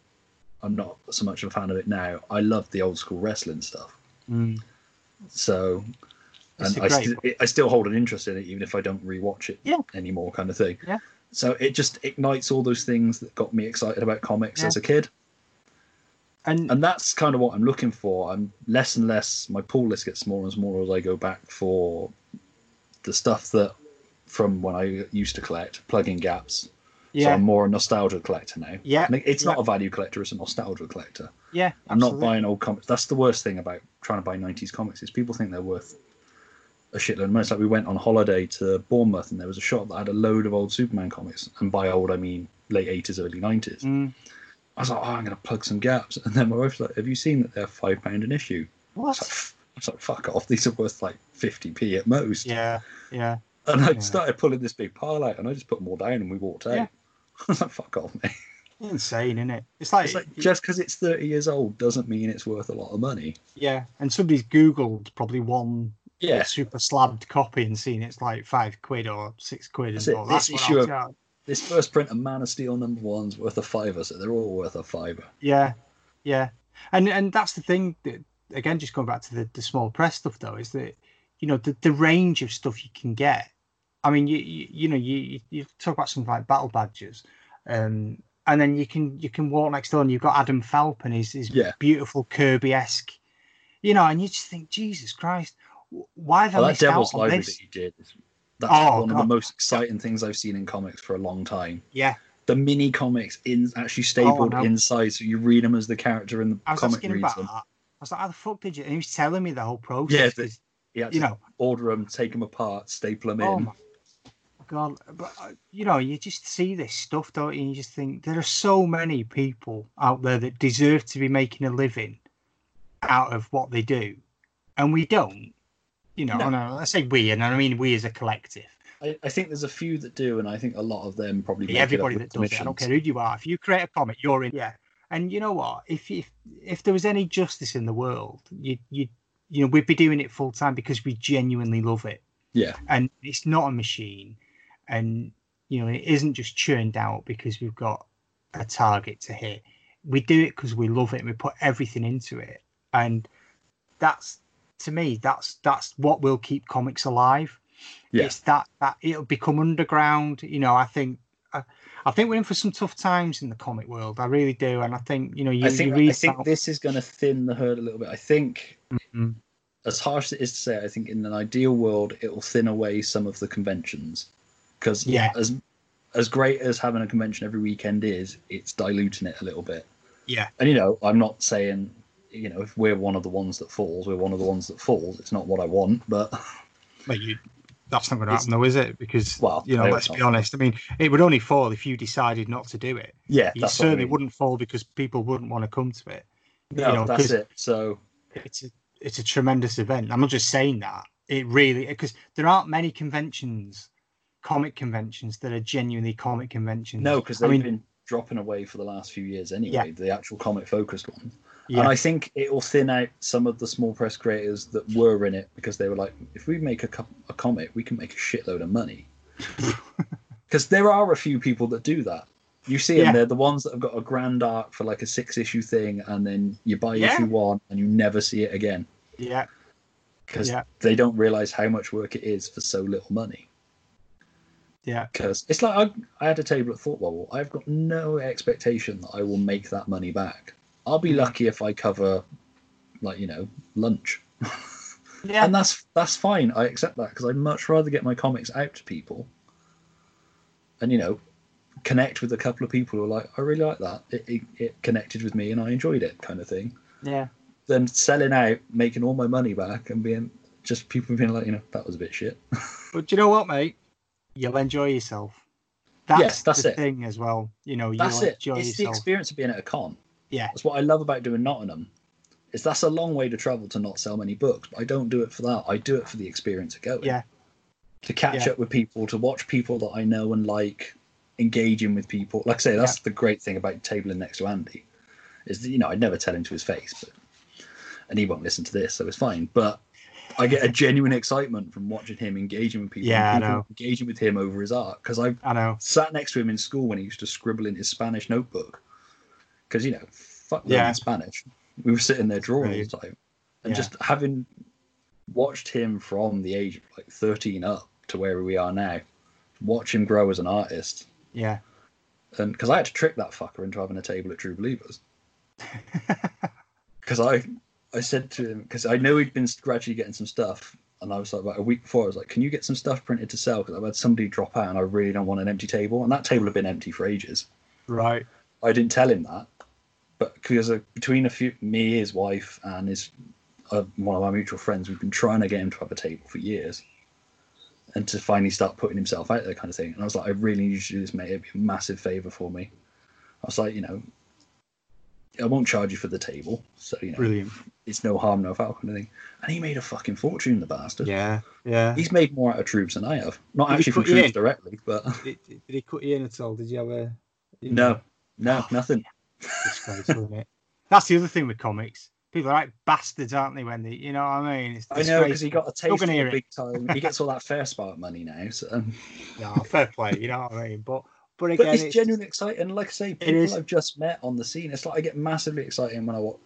I'm not so much of a fan of it now. I love the old school wrestling stuff. Mm. So, It's and I, st- I still hold an interest in it, even if I don't rewatch it Yeah. anymore, kind of thing. Yeah. So it just ignites all those things that got me excited about comics Yeah. as a kid, And, and that's kind of what I'm looking for. I'm less and less. My pull list gets smaller and smaller as I go back for the stuff that from when I used to collect, plug-in gaps. So yeah, I'm more a nostalgia collector now. Yeah, And it's yeah. not a value collector; it's a nostalgia collector. yeah. I'm not buying old comics. That's the worst thing about trying to buy 90s comics is people think they're worth a shitload of money. It's like we went on holiday to Bournemouth and there was a shop that had a load of old Superman comics. And by old, I mean late 80s, early 90s. Mm. I was like, oh, I'm going to plug some gaps. And then my wife's like, have you seen that they're £5 an issue? I What? was like, I was like, fuck off. *laughs* These are worth like 50p at most. Yeah, yeah. And I Yeah. started pulling this big pile out and I just put them all down and we walked out. Yeah. *laughs* I was like, fuck off, mate. Insane, isn't it? It's like, It's like just because it's 30 years old doesn't mean it's worth a lot of money. yeah, and somebody's Googled probably one Yeah. super slabbed copy and seeing it's like five quid or six quid and That's it. thought, This that's issue of- This first print of Man of Steel number one's worth a fiver, so they're all worth a fiver. Yeah, yeah, and and that's the thing that again, just going back to the, the small press stuff though, is that you know the, the range of stuff you can get. I mean, you you, you know you you- talk about something like battle badges, um, and then you can you can walk next door and you've got Adam Falp and his his Yeah. beautiful Kirby esque, you know, and you just think Jesus Christ, why I Well, that out Devil's on Library this? that you did, that's Oh, one of the most exciting things I've seen in comics for a long time. Yeah, The mini comics in actually Oh, stapled no. inside, so you read them as the character in the I was comic asking reads about them. that. I was like, how the fuck did you? And he was telling me the whole process. Yeah, the- You know. order them, take them apart, staple them Oh in. my god! But uh, you know, you just see this stuff, don't you? And you just think there are so many people out there that deserve to be making a living out of what they do, and we don't. You know, No. and I I say we, and I mean we as a collective. I, I think there's a few that do, and I think a lot of them probably up Everybody that does it, I don't care who you are. If you create a comic, you're in. Yeah, and you know what? If if if there was any justice in the world, you you you know we'd be doing it full time because we genuinely love it. Yeah, and it's not a machine and you know it isn't just churned out because we've got a target to hit we do it because we love it and we put everything into it and that's to me that's that's what will keep comics alive Yeah. it's that that it'll become underground you know i think I, I think we're in for some tough times in the comic world i really do and i think you know you, I think you I think this is going to thin the herd a little bit. I think, Mhm. as harsh as it is to say, I think in an ideal world it will thin away some of the conventions, because Yeah. as as great as having a convention every weekend is, it's diluting it a little bit. yeah And you know, I'm not saying you know if we're one of the ones that falls, we're one of the ones that falls. It's not what I want, but *laughs* But you, that's not going to happen, though, is it? Because Well, you know, let's be honest. I mean, it would only fall if you decided not to do it. yeah, You that's what I certainly mean. wouldn't fall because people wouldn't want to come to it. No, you know, that's it. So It's a, it's a tremendous event. I'm not just saying that. It really because there aren't many conventions, comic conventions that are genuinely comic conventions. no, because they've mean, been dropping away for the last few years anyway. The actual comic focused ones. Yeah, And I think it will thin out some of the small press creators that were in it because they were like, if we make a, co- a comic, we can make a shitload of money. *laughs* Because there are a few people that do that. You see them, Yeah. they're the ones that have got a grand arc for like a six issue thing, and then you buy Yeah. issue one and you never see it again yeah, because Yeah. they don't realize how much work it is for so little money. yeah, Because it's like I, I had a table at Thought Bubble. I've got no expectation that I will make that money back. I'll be lucky if I cover, like you know, lunch. *laughs* yeah. and that's that's fine. I accept that because I'd much rather get my comics out to people, and you know, connect with a couple of people who are like, I really like that. It, it, it connected with me and I enjoyed it, kind of thing. yeah. Than selling out, making all my money back, and being just people being like, you know, that was a bit shit. *laughs* But you know what, mate? You'll enjoy yourself. That's, Yes, that's the it. thing as well. You know, That's you'll it. enjoy It's the experience of being at a con. Yeah. That's what I love about doing Nottingham. Is that's a long way to travel to not sell many books, but I don't do it for that. I do it for the experience of going. Yeah. To catch Yeah. up with people, to watch people that I know and like, engaging with people. Like I say, that's the great thing about tabling next to Andy, is that you know I'd never tell him to his face, but and he won't listen to this, so it's fine. But I get a genuine excitement from watching him engaging with people. Yeah, I know. engaging with him over his art because I I know. sat next to him in school when he used to scribble in his Spanish notebook. Because, you know, fuck Yeah. Spanish. We were sitting there drawing all the time. And Yeah. just having watched him from the age of like 13 up to where we are now, watch him grow as an artist. Yeah. And because I had to trick that fucker into having a table at True Believers. *laughs* Because I, I said to him, because I know he'd been gradually getting some stuff. And I was like, about a week before, I was like, can you get some stuff printed to sell? Because I've had somebody drop out and I really don't want an empty table. And that table had been empty for ages. Right. I didn't tell him that, but because between a few, me, his wife, and his uh, one of our mutual friends, we've been trying to get him to have a table for years, and to finally start putting himself out there, kind of thing. And I was like, I really need you to do this, mate. It'd be a massive favor for me. I was like, you know, I won't charge you for the table, so you know, Brilliant. it's no harm, no foul, kind of thing. And he made a fucking fortune, the bastard. Yeah. Yeah. He's made more out of Troobs than I have. Not Did actually from Troobs directly, but Did, did he cut you in at all? Did you have a no, no, nothing. Disgraceful, isn't it? *laughs* That's the other thing with comics. People are like bastards, aren't they? When they, you know what I mean? It's I know because he got a taste of the it. big time. He gets all that fair spark money now. So, *laughs* um, No, fair play. You know what I mean? But but but it's, it's genuinely exciting. Like I say, people. I've just met on the scene. It's like I get massively excited when I watch,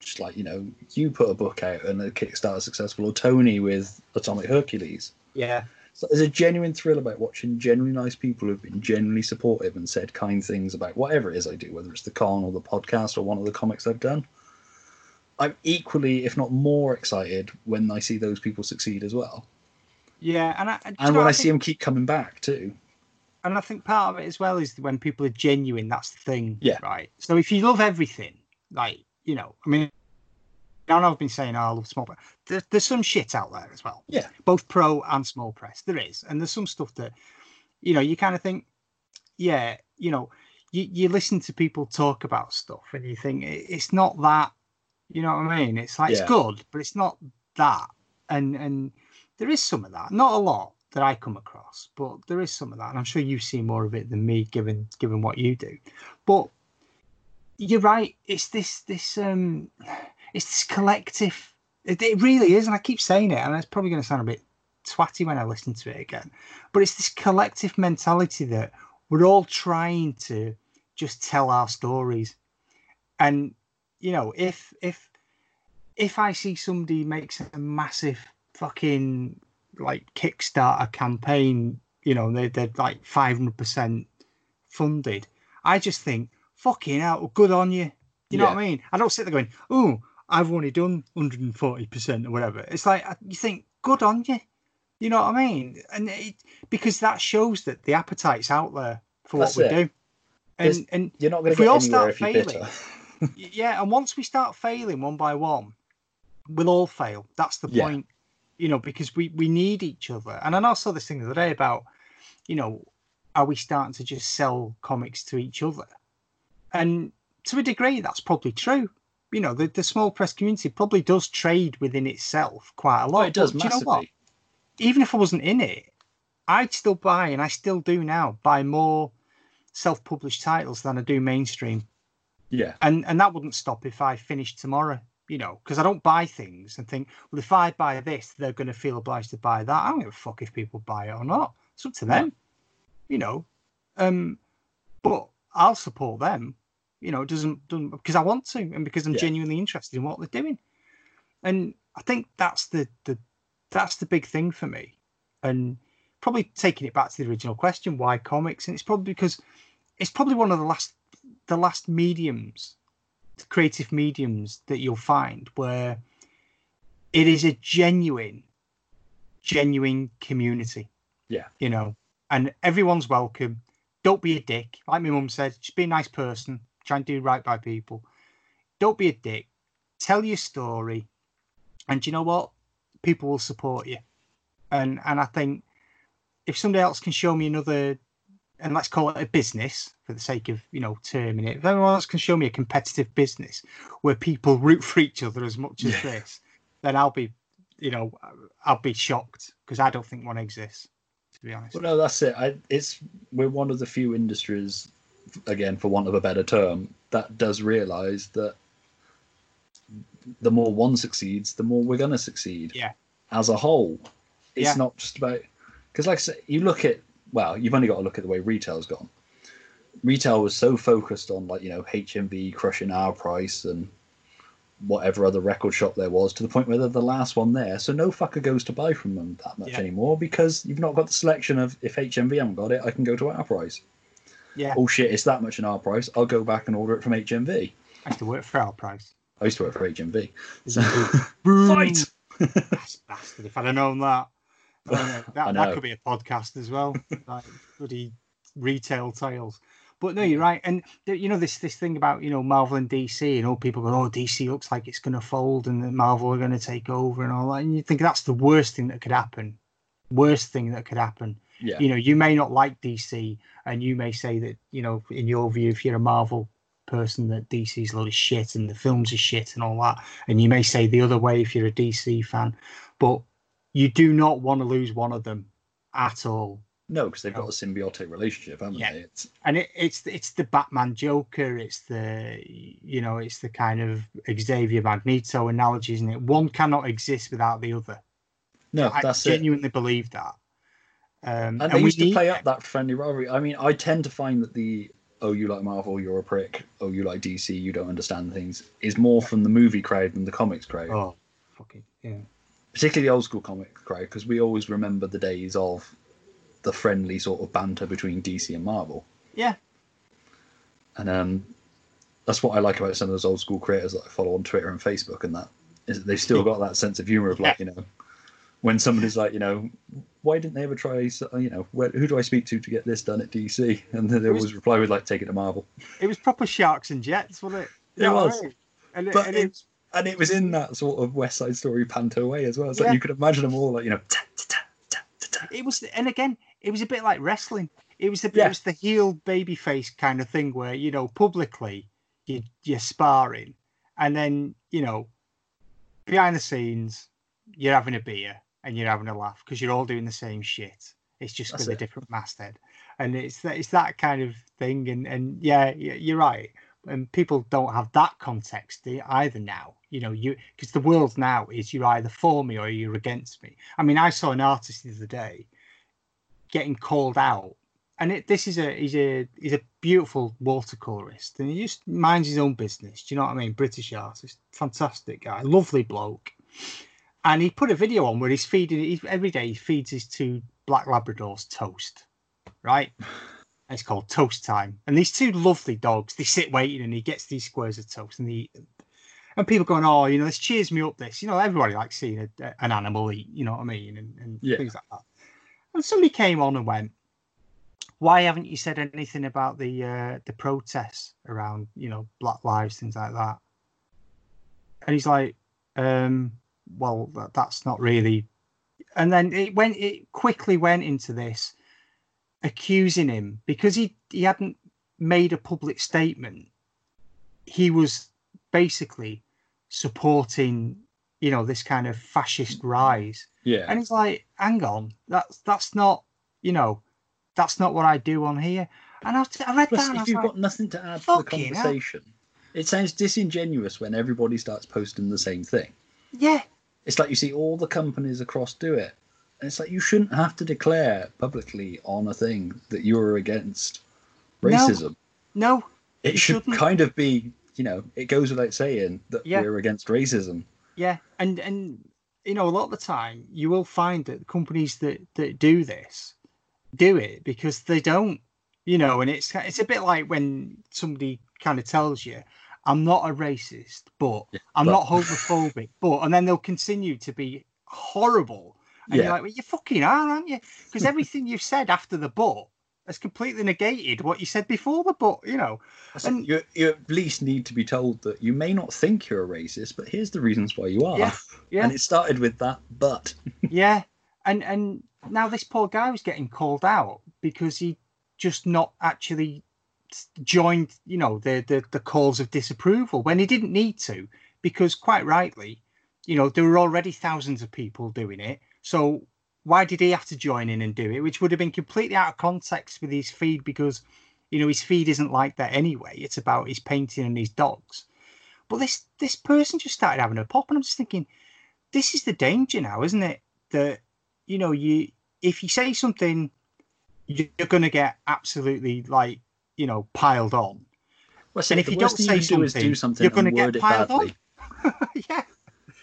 just like you know, you put a book out and the Kickstarter successful, or Tony with Atomic Hercules. yeah, So there's a genuine thrill about watching genuinely nice people who've been genuinely supportive and said kind things about whatever it is I do, whether it's the con or the podcast or one of the comics I've done. I'm equally, if not more, excited when I see those people succeed as well, yeah, and I, and, and when I see them keep coming back too. and I think part of it as well is when people are genuine. That's the thing. Yeah. Right. So if you love everything, like you know, I mean, Now I've been saying oh, I love small press. There, there's some shit out there as well. Yeah. Both pro and small press. There is. And there's some stuff that, you know, you kind of think, yeah, you know, you, you listen to people talk about stuff and you think it's not that, you know what I mean? It's like Yeah. it's good, but it's not that. And and there is some of that. Not a lot that I come across, but there is some of that. And I'm sure you see more of it than me given given what you do. But you're right, it's this this um it's this collective it, it really is, and I keep saying it, and it's probably gonna sound a bit twatty when I listen to it again. But it's this collective mentality that we're all trying to just tell our stories. And you know, if if if I see somebody makes a massive fucking like Kickstarter campaign, you know, they they're like five hundred percent funded, I just think, fucking hell, good on you. You know what I mean? I don't sit there going, oh, I've only done 140% or whatever. It's like uh, you think, good on you. You know what I mean? And it, because that shows that the appetite's out there for That's what we it. do. There's- And and You're not going to we get all anywhere start if you're failing- bitter. yeah, and once we start failing one by one, we'll all fail. That's the Yeah. point. You know, because we we need each other. And I saw this thing the other day about, you know, are we starting to just sell comics to each other? And to a degree, that's probably true. You know, the, the small press community probably does trade within itself quite a lot. Oh, it does But do you know massively. what? Even if I wasn't in it, I'd still buy, and I still do now, buy more self-published titles than I do mainstream Yeah. and and that wouldn't stop if I finished tomorrow, you know, because I don't buy things and think, well, if I buy this, they're going to feel obliged to buy that. I don't give a fuck if people buy it or not. It's up to them, yeah. you know. Um, but I'll support them, you know. It doesn't doesn't because I want to and because I'm Yeah. genuinely interested in what they're doing, and I think that's the the that's the big thing for me, and probably taking it back to the original question, why comics? And it's probably because it's probably one of the last the last mediums, the creative mediums that you'll find where it is a genuine, genuine community. Yeah. You know, and everyone's welcome. Don't be a dick. Like my mum said, just be a nice person. Try and do right by people. Don't be a dick. Tell your story. And you know what? People will support you. And and I think if somebody else can show me another and let's call it a business for the sake of you know terming it. If anyone else can show me a competitive business where people root for each other as much as Yeah. this, then I'll be, you know, I'll be shocked because I don't think one exists. To be honest, Well, no, that's it. I, it's we're one of the few industries, again, for want of a better term, that does realise that the more one succeeds, the more we're going to succeed. Yeah. As a whole, it's Yeah. not just about because, like I said, you look at well, you've only got to look at the way retail's gone. Retail was so focused on like you know HMV crushing Our Price and whatever other record shop there was to the point where they're the last one there. So no fucker goes to buy from them that much Yeah. anymore because you've not got the selection of if HMV haven't got it, I can go to Our Price. Yeah, Oh shit, it's that much in Our Price. I'll go back and order it from HMV. I used to work for Our Price. I used to work for HMV. So, *laughs* fight. That's bastard. If I'd have known that, I don't know, I that, that could be a podcast as well. *laughs* Like bloody retail tales. But no, you're right. And you know this this thing about you know Marvel and DC, and all people go, "Oh, DC looks like it's going to fold, and Marvel are going to take over, and all that." And you think that's the worst thing that could happen. Worst thing that could happen. Yeah. You know, you may not like DC, and you may say that you know, in your view, if you're a Marvel person, that DC's a lot of shit and the films are shit and all that. And you may say the other way if you're a DC fan, but you do not want to lose one of them at all. No, because they've got a symbiotic relationship, haven't Yeah. they? It's, And it, it's it's the Batman Joker, it's the you know, it's the kind of Xavier Magneto analogy, isn't it? One cannot exist without the other. no, I that's it. genuinely believe that. Um, And they we used to play up that friendly rivalry. I mean, I tend to find that the oh you like Marvel, you're a prick. Oh you like DC, you don't understand things is more from the movie crowd than the comics crowd. Oh, fucking yeah. particularly the old school comic crowd, because we always remember the days of the friendly sort of banter between DC and Marvel. Yeah. And um, that's what I like about some of those old school creators that I follow on Twitter and Facebook and that is that they've still got that sense of humor of like, you know, when somebody's like, you know, why didn't they ever try, you know, where, who do I speak to to get this done at DC? *laughs* And then they was- always reply with like, take it to Marvel. It was proper sharks and jets, wasn't it? It was. And, it, But and it, it's, and it was in that sort of West Side Story panto way as well. So Yeah. you could imagine them all like you know. ta, ta, ta. it was and again it was a bit like wrestling it was the Yeah. it was the heel baby face kind of thing where you know publicly you, you're sparring and then you know behind the scenes you're having a beer and you're having a laugh because you're all doing the same shit. It's just That's with a different masthead. And it's that it's that kind of thing and and yeah you're right. And people don't have that context either now you know you because the world now is you're either for me or you're against me. I mean i saw an artist the other day getting called out and it, this is a he's a he's a beautiful watercolorist and he just minds his own business do you know what i mean? British artist fantastic guy lovely bloke and he put a video on where he's feeding he's, every day he feeds his two black labradors toast right? It's called toast time. And these two lovely dogs they sit waiting and he gets these squares of toast and he and people going oh you know this cheers me up this. You know everybody likes seeing a, an animal eat you know what i mean? And, and Yeah. things like that. And somebody came on and went why haven't you said anything about the uh, the protests around you know black lives things like that? And he's like um well that, that's not really and then it went it quickly went into this accusing him because he he hadn't made a public statement he was basically supporting you know this kind of fascist rise Yeah. and it's like, hang on, that's that's not, you know, that's not what I do on here. And I, I read Plus, that. If was you've like, got nothing to add to the hell. conversation, it sounds disingenuous when everybody starts posting the same thing. yeah, It's like you see all the companies across do it. And it's like you shouldn't have to declare publicly on a thing that you're against racism. no, it you should shouldn't. kind of be, you know, it goes without saying that Yeah. we're against racism. yeah, and and you know, a lot of the time you will find that companies that that do this do it because they don't, you know, and it's it's a bit like when somebody kind of tells you. I'm not a racist, but Yeah, I'm but- not homophobic, but and then they'll continue to be horrible. And Yeah. you're like, well, you fucking are, aren't you? Because everything you've said after the but has completely negated what you said before the but, you know. So And- you, you at least need to be told that you may not think you're a racist, but here's the reasons why you are. Yeah, yeah. And it started with that, but *laughs* Yeah. And and now this poor guy was getting called out because he just not actually joined, you know, the the, the calls of disapproval when he didn't need to, because quite rightly, you know, there were already thousands of people doing it. So why did he have to join in and do it? Which would have been completely out of context with his feed because, you know, his feed isn't like that anyway. It's about his painting and his dogs. But this this person just started having a pop, and I'm just thinking, this is the danger now, isn't it? That you know, you if you say something, you- you're going to get absolutely like you know piled on. well, And if you don't you say is something, do something you're gonna and get word it piled on. badly. *laughs* yeah.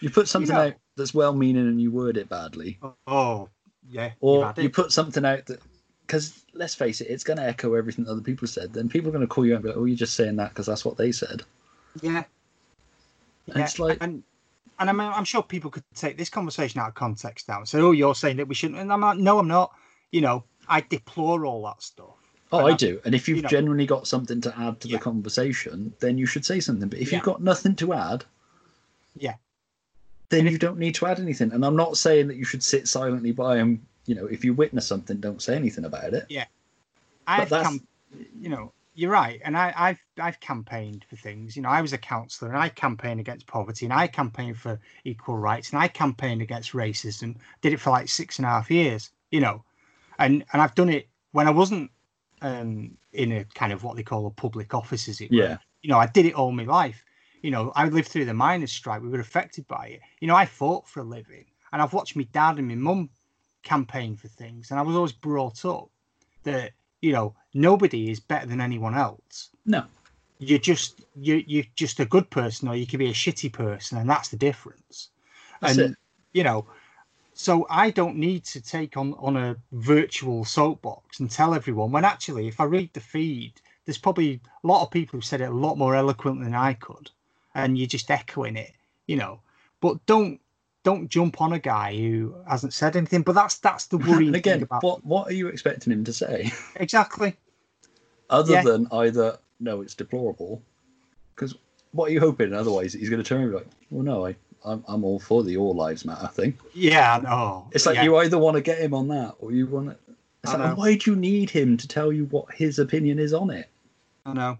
You put something know. out that's well-meaning and you word it badly, Oh, yeah. or you put something out that because let's face it, it's going to echo everything other people said. Then people are going to call you out and be like, "Oh, you're just saying that because that's what they said." yeah. And it's like- and and I'm I'm sure people could take this conversation out of context now and say, "Oh, you're saying that we shouldn't," and I'm like, "No, I'm not." You know, I deplore all that stuff. Oh, I I- do. And if you've you know. genuinely got something to add to Yeah. the conversation, then you should say something. But if Yeah. you've got nothing to add, Yeah. then you don't need to add anything. And I'm not saying that you should sit silently by and you know, if you witness something, don't say anything about it. Yeah, I've cam- you know, you're right, and I, I've I've campaigned for things. You know, I was a counsellor, and I campaigned against poverty, and I campaigned for equal rights, and I campaigned against racism. Did it for like six and a half years. You know, and and I've done it when I wasn't um, in a kind of what they call a public office, as it were. Yeah. You know, I did it all my life. You know, I lived through the miners' strike. We were affected by it. You know, I fought for a living, and I've watched my dad and my mum campaign for things, and I was always brought up that you know nobody is better than anyone else. No. You're just you you're just a good person, or you could be a shitty person, and that's the difference. That's and it. you know, so I don't need to take on on a virtual soapbox and tell everyone when actually, if I read the feed, there's probably a lot of people who said it a lot more eloquently than I could, and you're just echoing it, you know. But don't don't jump on a guy who hasn't said anything. But that's that's the And *laughs* again, thing about what what are you expecting him to say? exactly. Other Yeah. than either no, it's deplorable. Because what are you hoping? Otherwise, he's going to turn around and be like, "Well, no, I, I'm, I'm all for the all lives matter thing." Yeah, no. It's like yeah, you either want to get him on that, or you want to. It's like, why do you need him to tell you what his opinion is on it? I know.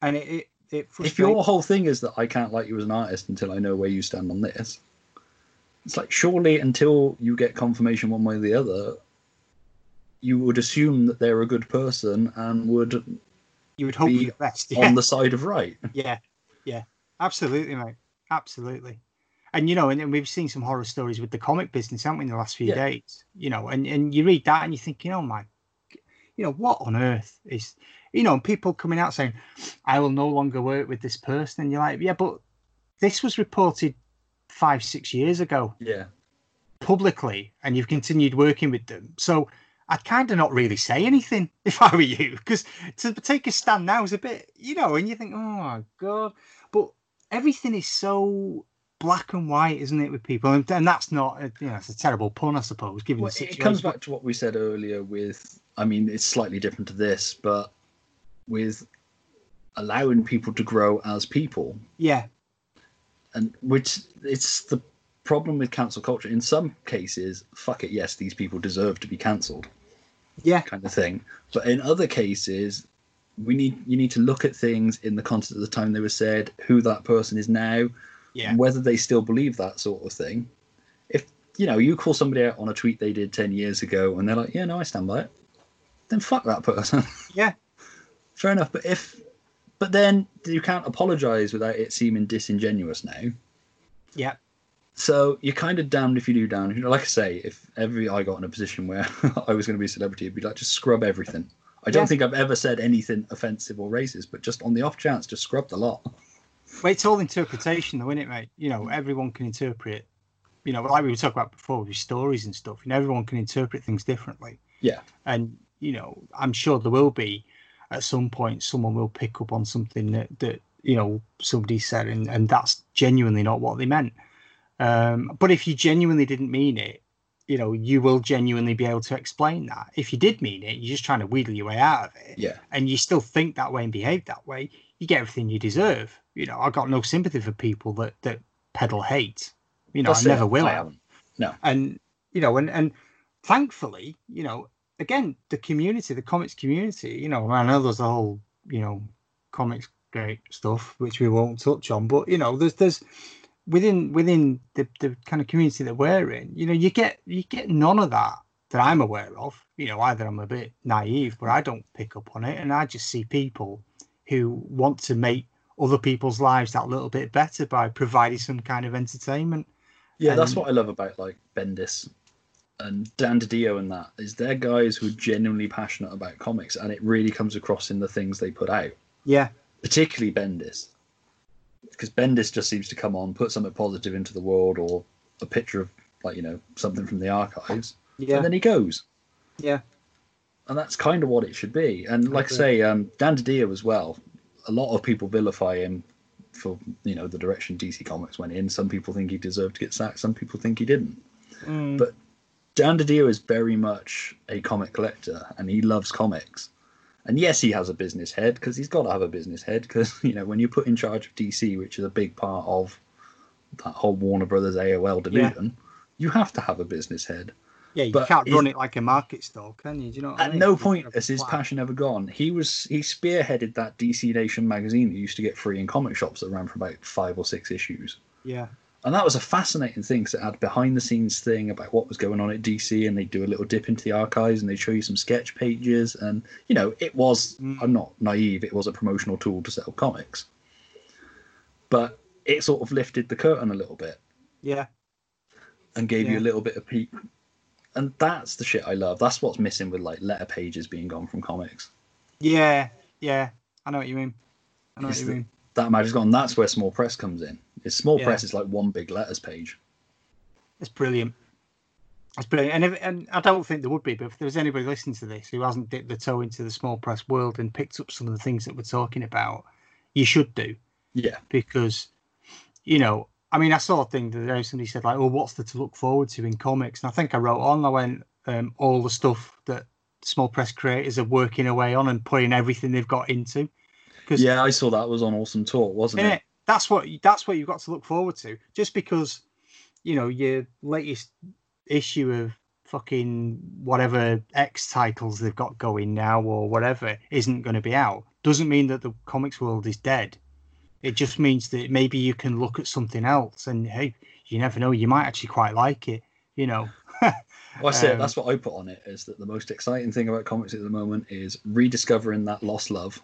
And it, it, it If your whole thing is that I can't like you as an artist until I know where you stand on this, it's like surely until you get confirmation one way or the other, you would assume that they're a good person and would you would hope be the best. Yeah. on the side of right. *laughs* Yeah, yeah, absolutely, mate, absolutely. And you know, and, and we've seen some horror stories with the comic business, haven't we, in the last few Yeah. days? You know, and and you read that and you're thinking, oh my, you know, what on earth is, you know, people coming out saying, I will no longer work with this person, and you're like, yeah, but this was reported five, six years ago Yeah. publicly, and you've continued working with them, so. I'd kind of not really say anything *laughs* if I were you, because to take a stand now is a bit, you know, and you think, oh my god, but everything is so black and white, isn't it, with people? And, and that's not, a, you know, it's a terrible pun, I suppose, given Well, the situation. it comes back to what we said earlier with I mean it's slightly different to this, but with allowing people to grow as people. Yeah, And which it's the problem with cancel culture. In some cases, fuck it, yes, these people deserve to be cancelled, yeah, kind of thing. But in other cases, we need you need to look at things in the context of the time they were said, who that person is now, yeah, whether they still believe that sort of thing. If you know, you call somebody out on a tweet they did ten years ago, and they're like, "Yeah, no, I stand by it," then fuck that person. *laughs* yeah, Fair enough. But if, but then you can't apologize without it seeming disingenuous now. yeah, So you're kind of damned if you do, damned. if you don't. Like I say, if ever I got in a position where *laughs* I was going to be a celebrity, it'd be like just scrub everything. I don't Yeah. think I've ever said anything offensive or racist, but just on the off chance, just scrub the lot. It's all interpretation, though, isn't it, mate? You know, everyone can interpret. You know, like we were talking about before with stories and stuff. You know, everyone can interpret things differently. Yeah. And you know, I'm sure there will be at some point someone will pick up on something that that you know somebody said, and and that's genuinely not what they meant. Um, but if you genuinely didn't mean it, you know, you will genuinely be able to explain that. If you did mean it, you're just trying to wheedle your way out of it Yeah. and you still think that way and behave that way, you get everything you deserve. You know, I got no sympathy for people that that peddle hate. You know, That's I it. never will. I haven't. And you know, and and thankfully, you know, again, the community, the comics community, you know, I know there's a whole, you know, comics great stuff which we won't touch on, but you know, there's there's within within the, the kind of community that we're in, you know, you get you get none of that that I'm aware of. You know, either I'm a bit naive, but I don't pick up on it, and I just see people who want to make other people's lives that little bit better by providing some kind of entertainment. Yeah, that's what I love about like Bendis and Dan DiDio and that is they're guys who are genuinely passionate about comics, and it really comes across in the things they put out. Yeah, particularly Bendis, because Bendis just seems to come on, put something positive into the world, or a picture of like you know something from the archives, yeah, and then he goes, yeah, and that's kind of what it should be. And like I agree. say, um, Dan DiDio as well. A lot of people vilify him for you know the direction DC Comics went in. Some people think he deserved to get sacked. Some people think he didn't. Mm, But- Dan DiDio is very much a comic collector, and he loves comics. And yes, he has a business head because he's got to have a business head because *laughs* you know when you're put in charge of DC, which is a big part of that whole Warner Brothers AOL division, you have to have a business head. Yeah. You but can't run it like a market stall, can you? Do you know? What I At mean? no point has his passion ever gone. He was he spearheaded that DC Nation magazine that used to get free in comic shops that ran for about five or six issues. Yeah, And that was a fascinating thing because it had behind the scenes thing about what was going on at DC, and they'd do a little dip into the archives and they'd show you some sketch pages. And, you know, it was, Mm. I'm not naive, it was a promotional tool to sell comics. But it sort of lifted the curtain a little bit yeah, and gave you a little bit of peek. And that's the shit I love. That's what's missing with like letter pages being gone from comics. yeah, yeah. I know what you mean. I know It's what you the- mean. That magic's gone. That's where small press comes in. It's small Yeah. press is like one big letters page. It's brilliant. It's brilliant, and if, and I don't think there would be, but if there's anybody listening to this who hasn't dipped the toe into the small press world and picked up some of the things that we're talking about, you should do Yeah. because, you know, I mean, I saw a thing day. Somebody said like, "Oh, what's there to look forward to in comics?" And I think I wrote on. I went, um, "All the stuff that small press creators are working away on and putting everything they've got into." Because Yeah, I saw that was on Awesome Talk, wasn't it? it that's what that's what you've got to look forward to. Just because you know your latest issue of fucking whatever X titles they've got going now or whatever isn't going to be out doesn't mean that the comics world is dead. It just means that maybe you can look at something else and hey, you never know, you might actually quite like it, you know. *laughs* well, that's Um, it. That's what I put on it. Is that the most exciting thing about comics at the moment is rediscovering that lost love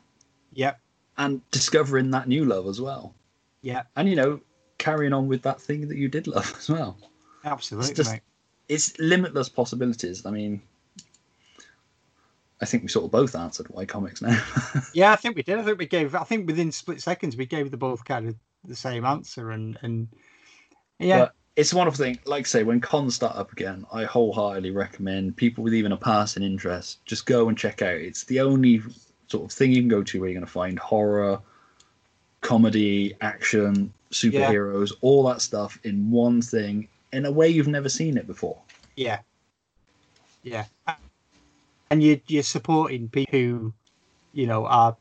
Yep, and discovering that new love as well, Yeah. and you know, carrying on with that thing that you did love *laughs* as well. absolutely, It's just- mate. It's limitless possibilities. I mean, I think we sort of both answered why comics now. *laughs* Yeah, I think we did. I think we gave. I think within split seconds we gave the both kind of the same answer, and and yeah, But it's a wonderful thing. Like I say, when cons start up again, I wholeheartedly recommend people with even a passing interest just go and check out. It's the only sort of thing you can go to where you're going to find horror, comedy, action, superheroes, all that stuff in one thing in a way you've never seen it before. yeah, yeah. And you you're supporting people who, you know, are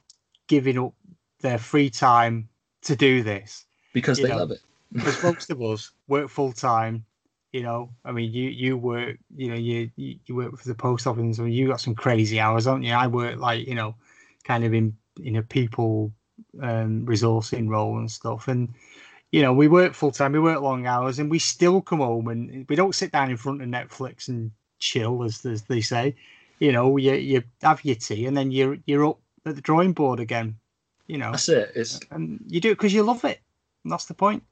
giving up their free time to do this. Because You they know, love it. because *laughs* most of us work full time. You know, I mean, you you work, you know, you you you work for the post office, and you got some crazy hours, don't you? I work like you know, kind of in in a people um, resourcing role and stuff, and you know, we work full time, we work long hours, and we still come home and we don't sit down in front of Netflix and chill, as, as they say. You know, you you have your tea, and then you're you're up at the drawing board again. You know, That's it. It's and you do it because you love it. And that's the point.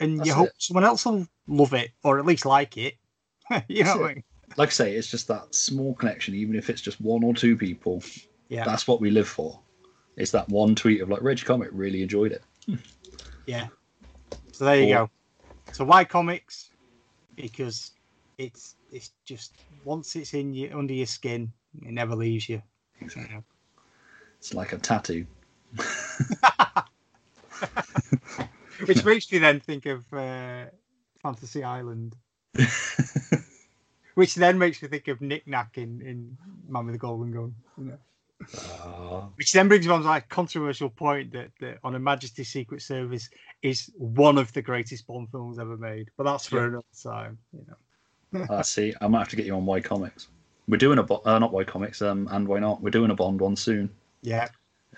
And you hope it. someone else will love it or at least like it. *laughs* you know That's what I mean? like I say, it's just that small connection, even if it's just one or two people. Yeah. That's what we live for. It's that one tweet of like Reg Comic really enjoyed it. Hmm. Yeah. So there you Or- go. So why comics? Because it's it's just once it's in you under your skin, it never leaves you. Know. It's like a tattoo. *laughs* Which makes me then think of uh, Fantasy Island. *laughs* Which then makes me think of Nick Nack in, in Man with the Golden Gun. You know? Ah, Which then brings me on to like controversial point that, that on a Majesty Secret Service is one of the greatest Bond films ever made. But that's for Yeah. another time, you know. I see. I might have to get you on Why Comics. We're doing a bo- uh, not why Comics, um, and why not? We're doing a Bond one soon Yeah,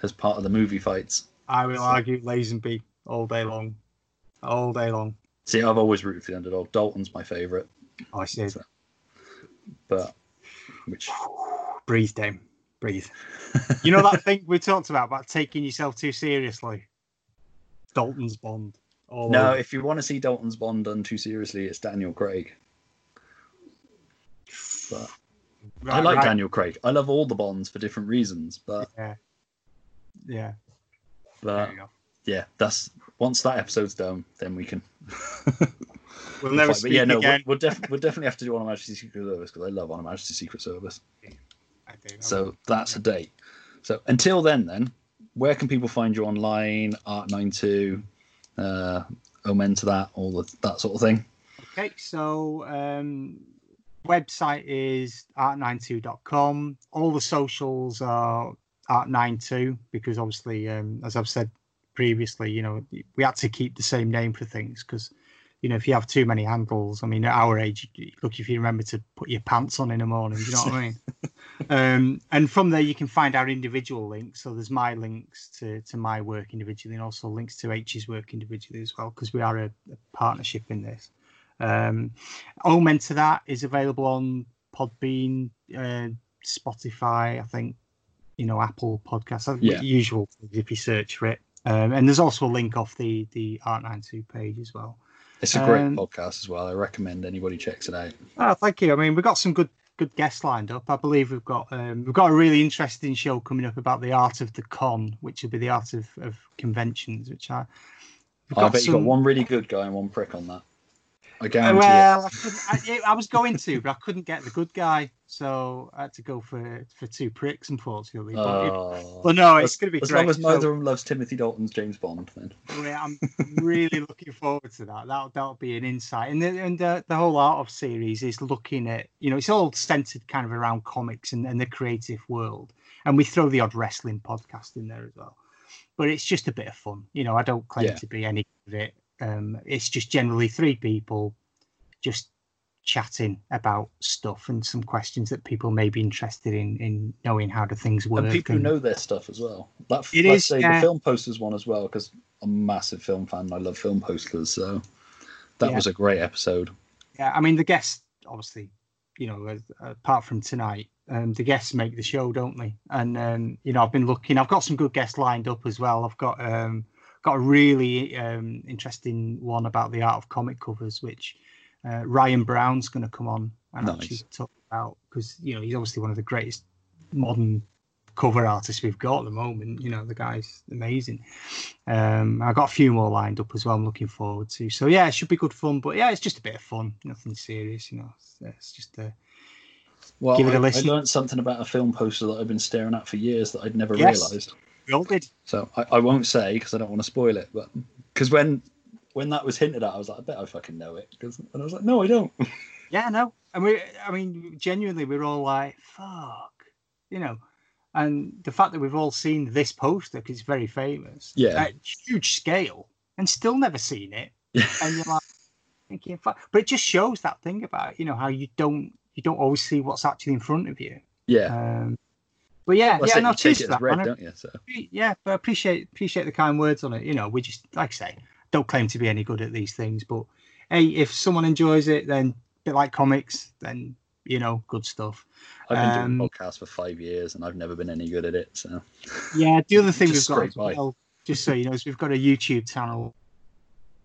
as part of the movie fights. I will argue Lazenby all day long, all day long. See, I've always rooted for the underdog. Dalton's my favourite, Oh, I see. it. but which *sighs* Breathe, Dame. Breathe. You know that *laughs* thing we talked about about taking yourself too seriously. Dalton's Bond. No, over. if you want to see Dalton's Bond done too seriously, it's Daniel Craig. But I like right. Daniel Craig. I love all the Bonds for different reasons, but Yeah. Yeah. but There you go. yeah, that's once that episode's done, then we can. *laughs* We'll never speak but yeah, no, we'll, again. we'll, def- we'll definitely have to do on a Majesty Secret Service because I love on a Majesty Secret Service. I do. So that's a date. So until then, then where can people find you online? ArtNineTwo, uh, Omen to that, all the, that sort of thing. Okay, so um, website is artninetwo.com. All the socials are artninetwo because obviously, um, as I've said previously, you know, we had to keep the same name for things because, you know, if you have too many handles, I mean, at our age, look, if you remember to put your pants on in the morning, do you know what I mean? *laughs* um, and from there, you can find our individual links. So there's my links to, to my work individually and also links to H's work individually as well because we are a, a partnership in this. Um, Omen to that is available on Podbean, uh, Spotify, I think, you know, Apple Podcasts, uh, Yeah. usual if you search for it. Um, and there's also a link off the the ArtNineTwo page as well. It's a great Um, podcast as well. I recommend anybody checks it out. Oh, thank you. I mean, we've got some good good guests lined up. I believe we've got um, we've got a really interesting show coming up about the art of the con, which will be the art of, of conventions, which I. we've I bet you got one really good guy and one prick on that. I guarantee it. Well, I, I, I was going to, but I couldn't get the good guy, so I had to go for for two pricks, unfortunately. But, it- Oh. but no, it's going to be as great. long as So, neither of them loves Timothy Dalton's James Bond, then yeah, I'm really looking forward to that. That'll that'll be an insight, and the, and the, the whole art of series is looking at you know it's all centered kind of around comics and, and the creative world, and we throw the odd wrestling podcast in there as well. but it's just a bit of fun. You know, I don't claim Yeah. to be any of it. Um, it's just generally three people just chatting about stuff and some questions that people may be interested in in knowing how do things work. and people who and- know their stuff as well. That It is, say, yeah. the film posters one as well because I'm a massive film fan. and I love film posters, so that Yeah. was a great episode. Yeah, I mean the guests obviously, you know, apart from tonight, um, the guests make the show, don't they? And um, you know, I've been looking. I've got some good guests lined up as well. I've got um, got a really um, interesting one about the art of comic covers, which uh, Ryan Brown's going to come on and Nice. actually talk about because you know he's obviously one of the greatest modern cover artists we've got at the moment. You know, the guy's amazing. Um, I've got a few more lined up as well. I'm looking forward to. So yeah, it should be good fun. But yeah, it's just a bit of fun, nothing serious. You know, it's, it's just a Well, Give it a I, I listen. learned something about a film poster that I've been staring at for years that I'd never Yes. realised. We all did. So I, I won't say because I don't want to spoil it. But because when when that was hinted at, I was like, I bet I fucking know it. 'Cause- and I was like, no, I don't. *laughs* Yeah, no. And we, I mean, genuinely, we're all like, fuck, you know. And the fact that we've all seen this poster because it's very famous, Yeah. at huge scale, and still never seen it, *laughs* and you're like thinking, fuck. But it just shows that thing about you know how you don't you don't always see what's actually in front of you. yeah. Um, but yeah, Well, yeah, no, you cheers take for it that, man. don't you? So yeah, but I appreciate appreciate the kind words on it. You know, we just like I say, don't claim to be any good at these things, but hey, if someone enjoys it, then a bit like comics, then you know, good stuff. I've been Um, doing podcasts for five years and I've never been any good at it. So Yeah, the other thing *laughs* we've got, well, just so you know, is we've got a YouTube channel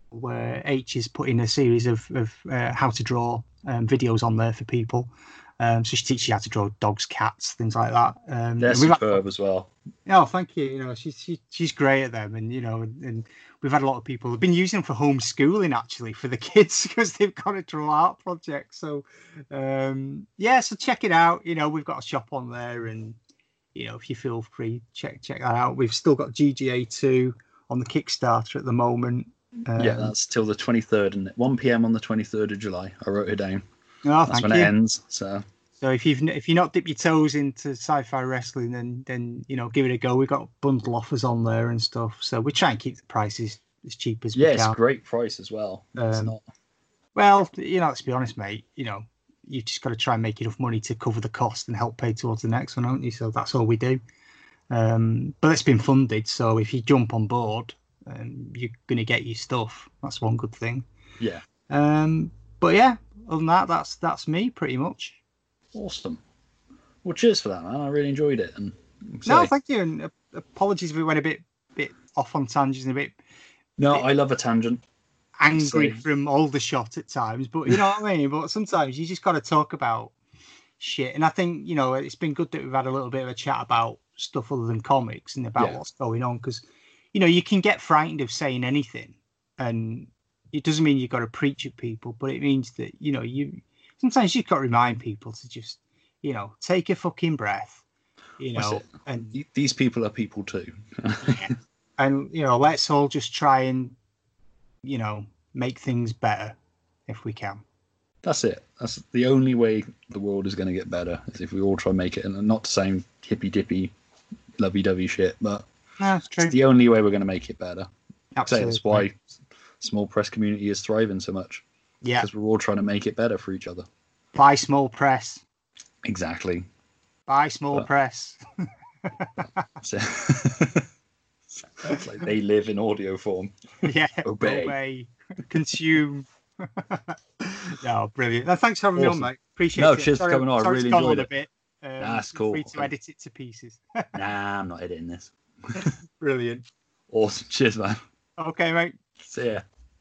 where H is putting a series of, of uh, how to draw um, videos on there for people. Um, so she teaches you how to draw dogs, cats, things like that. Um, they're we've had- superb as well. Oh, thank you. You know, she's she, she's great at them, and you know, and, and we've had a lot of people who've been using them for homeschooling actually for the *laughs* kids because they've got to draw art projects. So, um, yeah, so check it out. You know, we've got a shop on there, and you know, if you feel free, check check that out. We've still got GGA two on the Kickstarter at the moment. Um, yeah, that's till the 23rd and 1 p.m. on the 23rd of July. I wrote it down. Oh, That's thank when you. it ends. So So if you've if you're not dipped your toes into sci-fi wrestling, then then you know give it a go. We've got bundle offers on there and stuff. So we try and keep the prices as cheap as yeah, we it's can. a great price as well. it's Um, not. Well, you know, let's be honest, mate. You know, you've just got to try and make enough money to cover the cost and help pay towards the next one, haven't you? So that's all we do. Um, but it's been funded, so if you jump on board, um, you're going to get your stuff. That's one good thing. Yeah, Um, but yeah, other than that, that's that's me pretty much. awesome. Well, cheers for that, man. I really enjoyed it. And No, thank you, and apologies if we went a bit bit off on tangents and a bit no, I love a tangent. angry Same. from Aldershot at times, but you know what I mean. But sometimes you just got to talk about shit, and I think you know it's been good that we've had a little bit of a chat about stuff other than comics and about Yeah. what's going on because you know you can get frightened of saying anything, and it doesn't mean you've got to preach at people, but it means that you know you sometimes you've got to remind people to just you know take a fucking breath, you know, and These people are people too. and you know let's all just try and you know make things better if we can. That's it. That's the only way the world is going to get better is if we all try and make it. And not to sound hippy dippy, lovey dovey shit, but No, it's true. it's the only way we're going to make it better. Absolutely. that's why small press community is thriving so much Yeah. because we're all trying to make it better for each other. Buy small press. Exactly. Buy small Well- press. *laughs* So *laughs* like they live in audio form. yeah. *laughs* Obey. Obey. Consume. no, brilliant. No, thanks for having me on, Awesome. mate. Appreciate No, it. No, cheers for coming on. Sorry it's really enjoyed it. a bit. Um, That's cool. Free to edit it to pieces. Nah, I'm not editing this. brilliant. Awesome. Cheers, man. Okay, mate. See ya.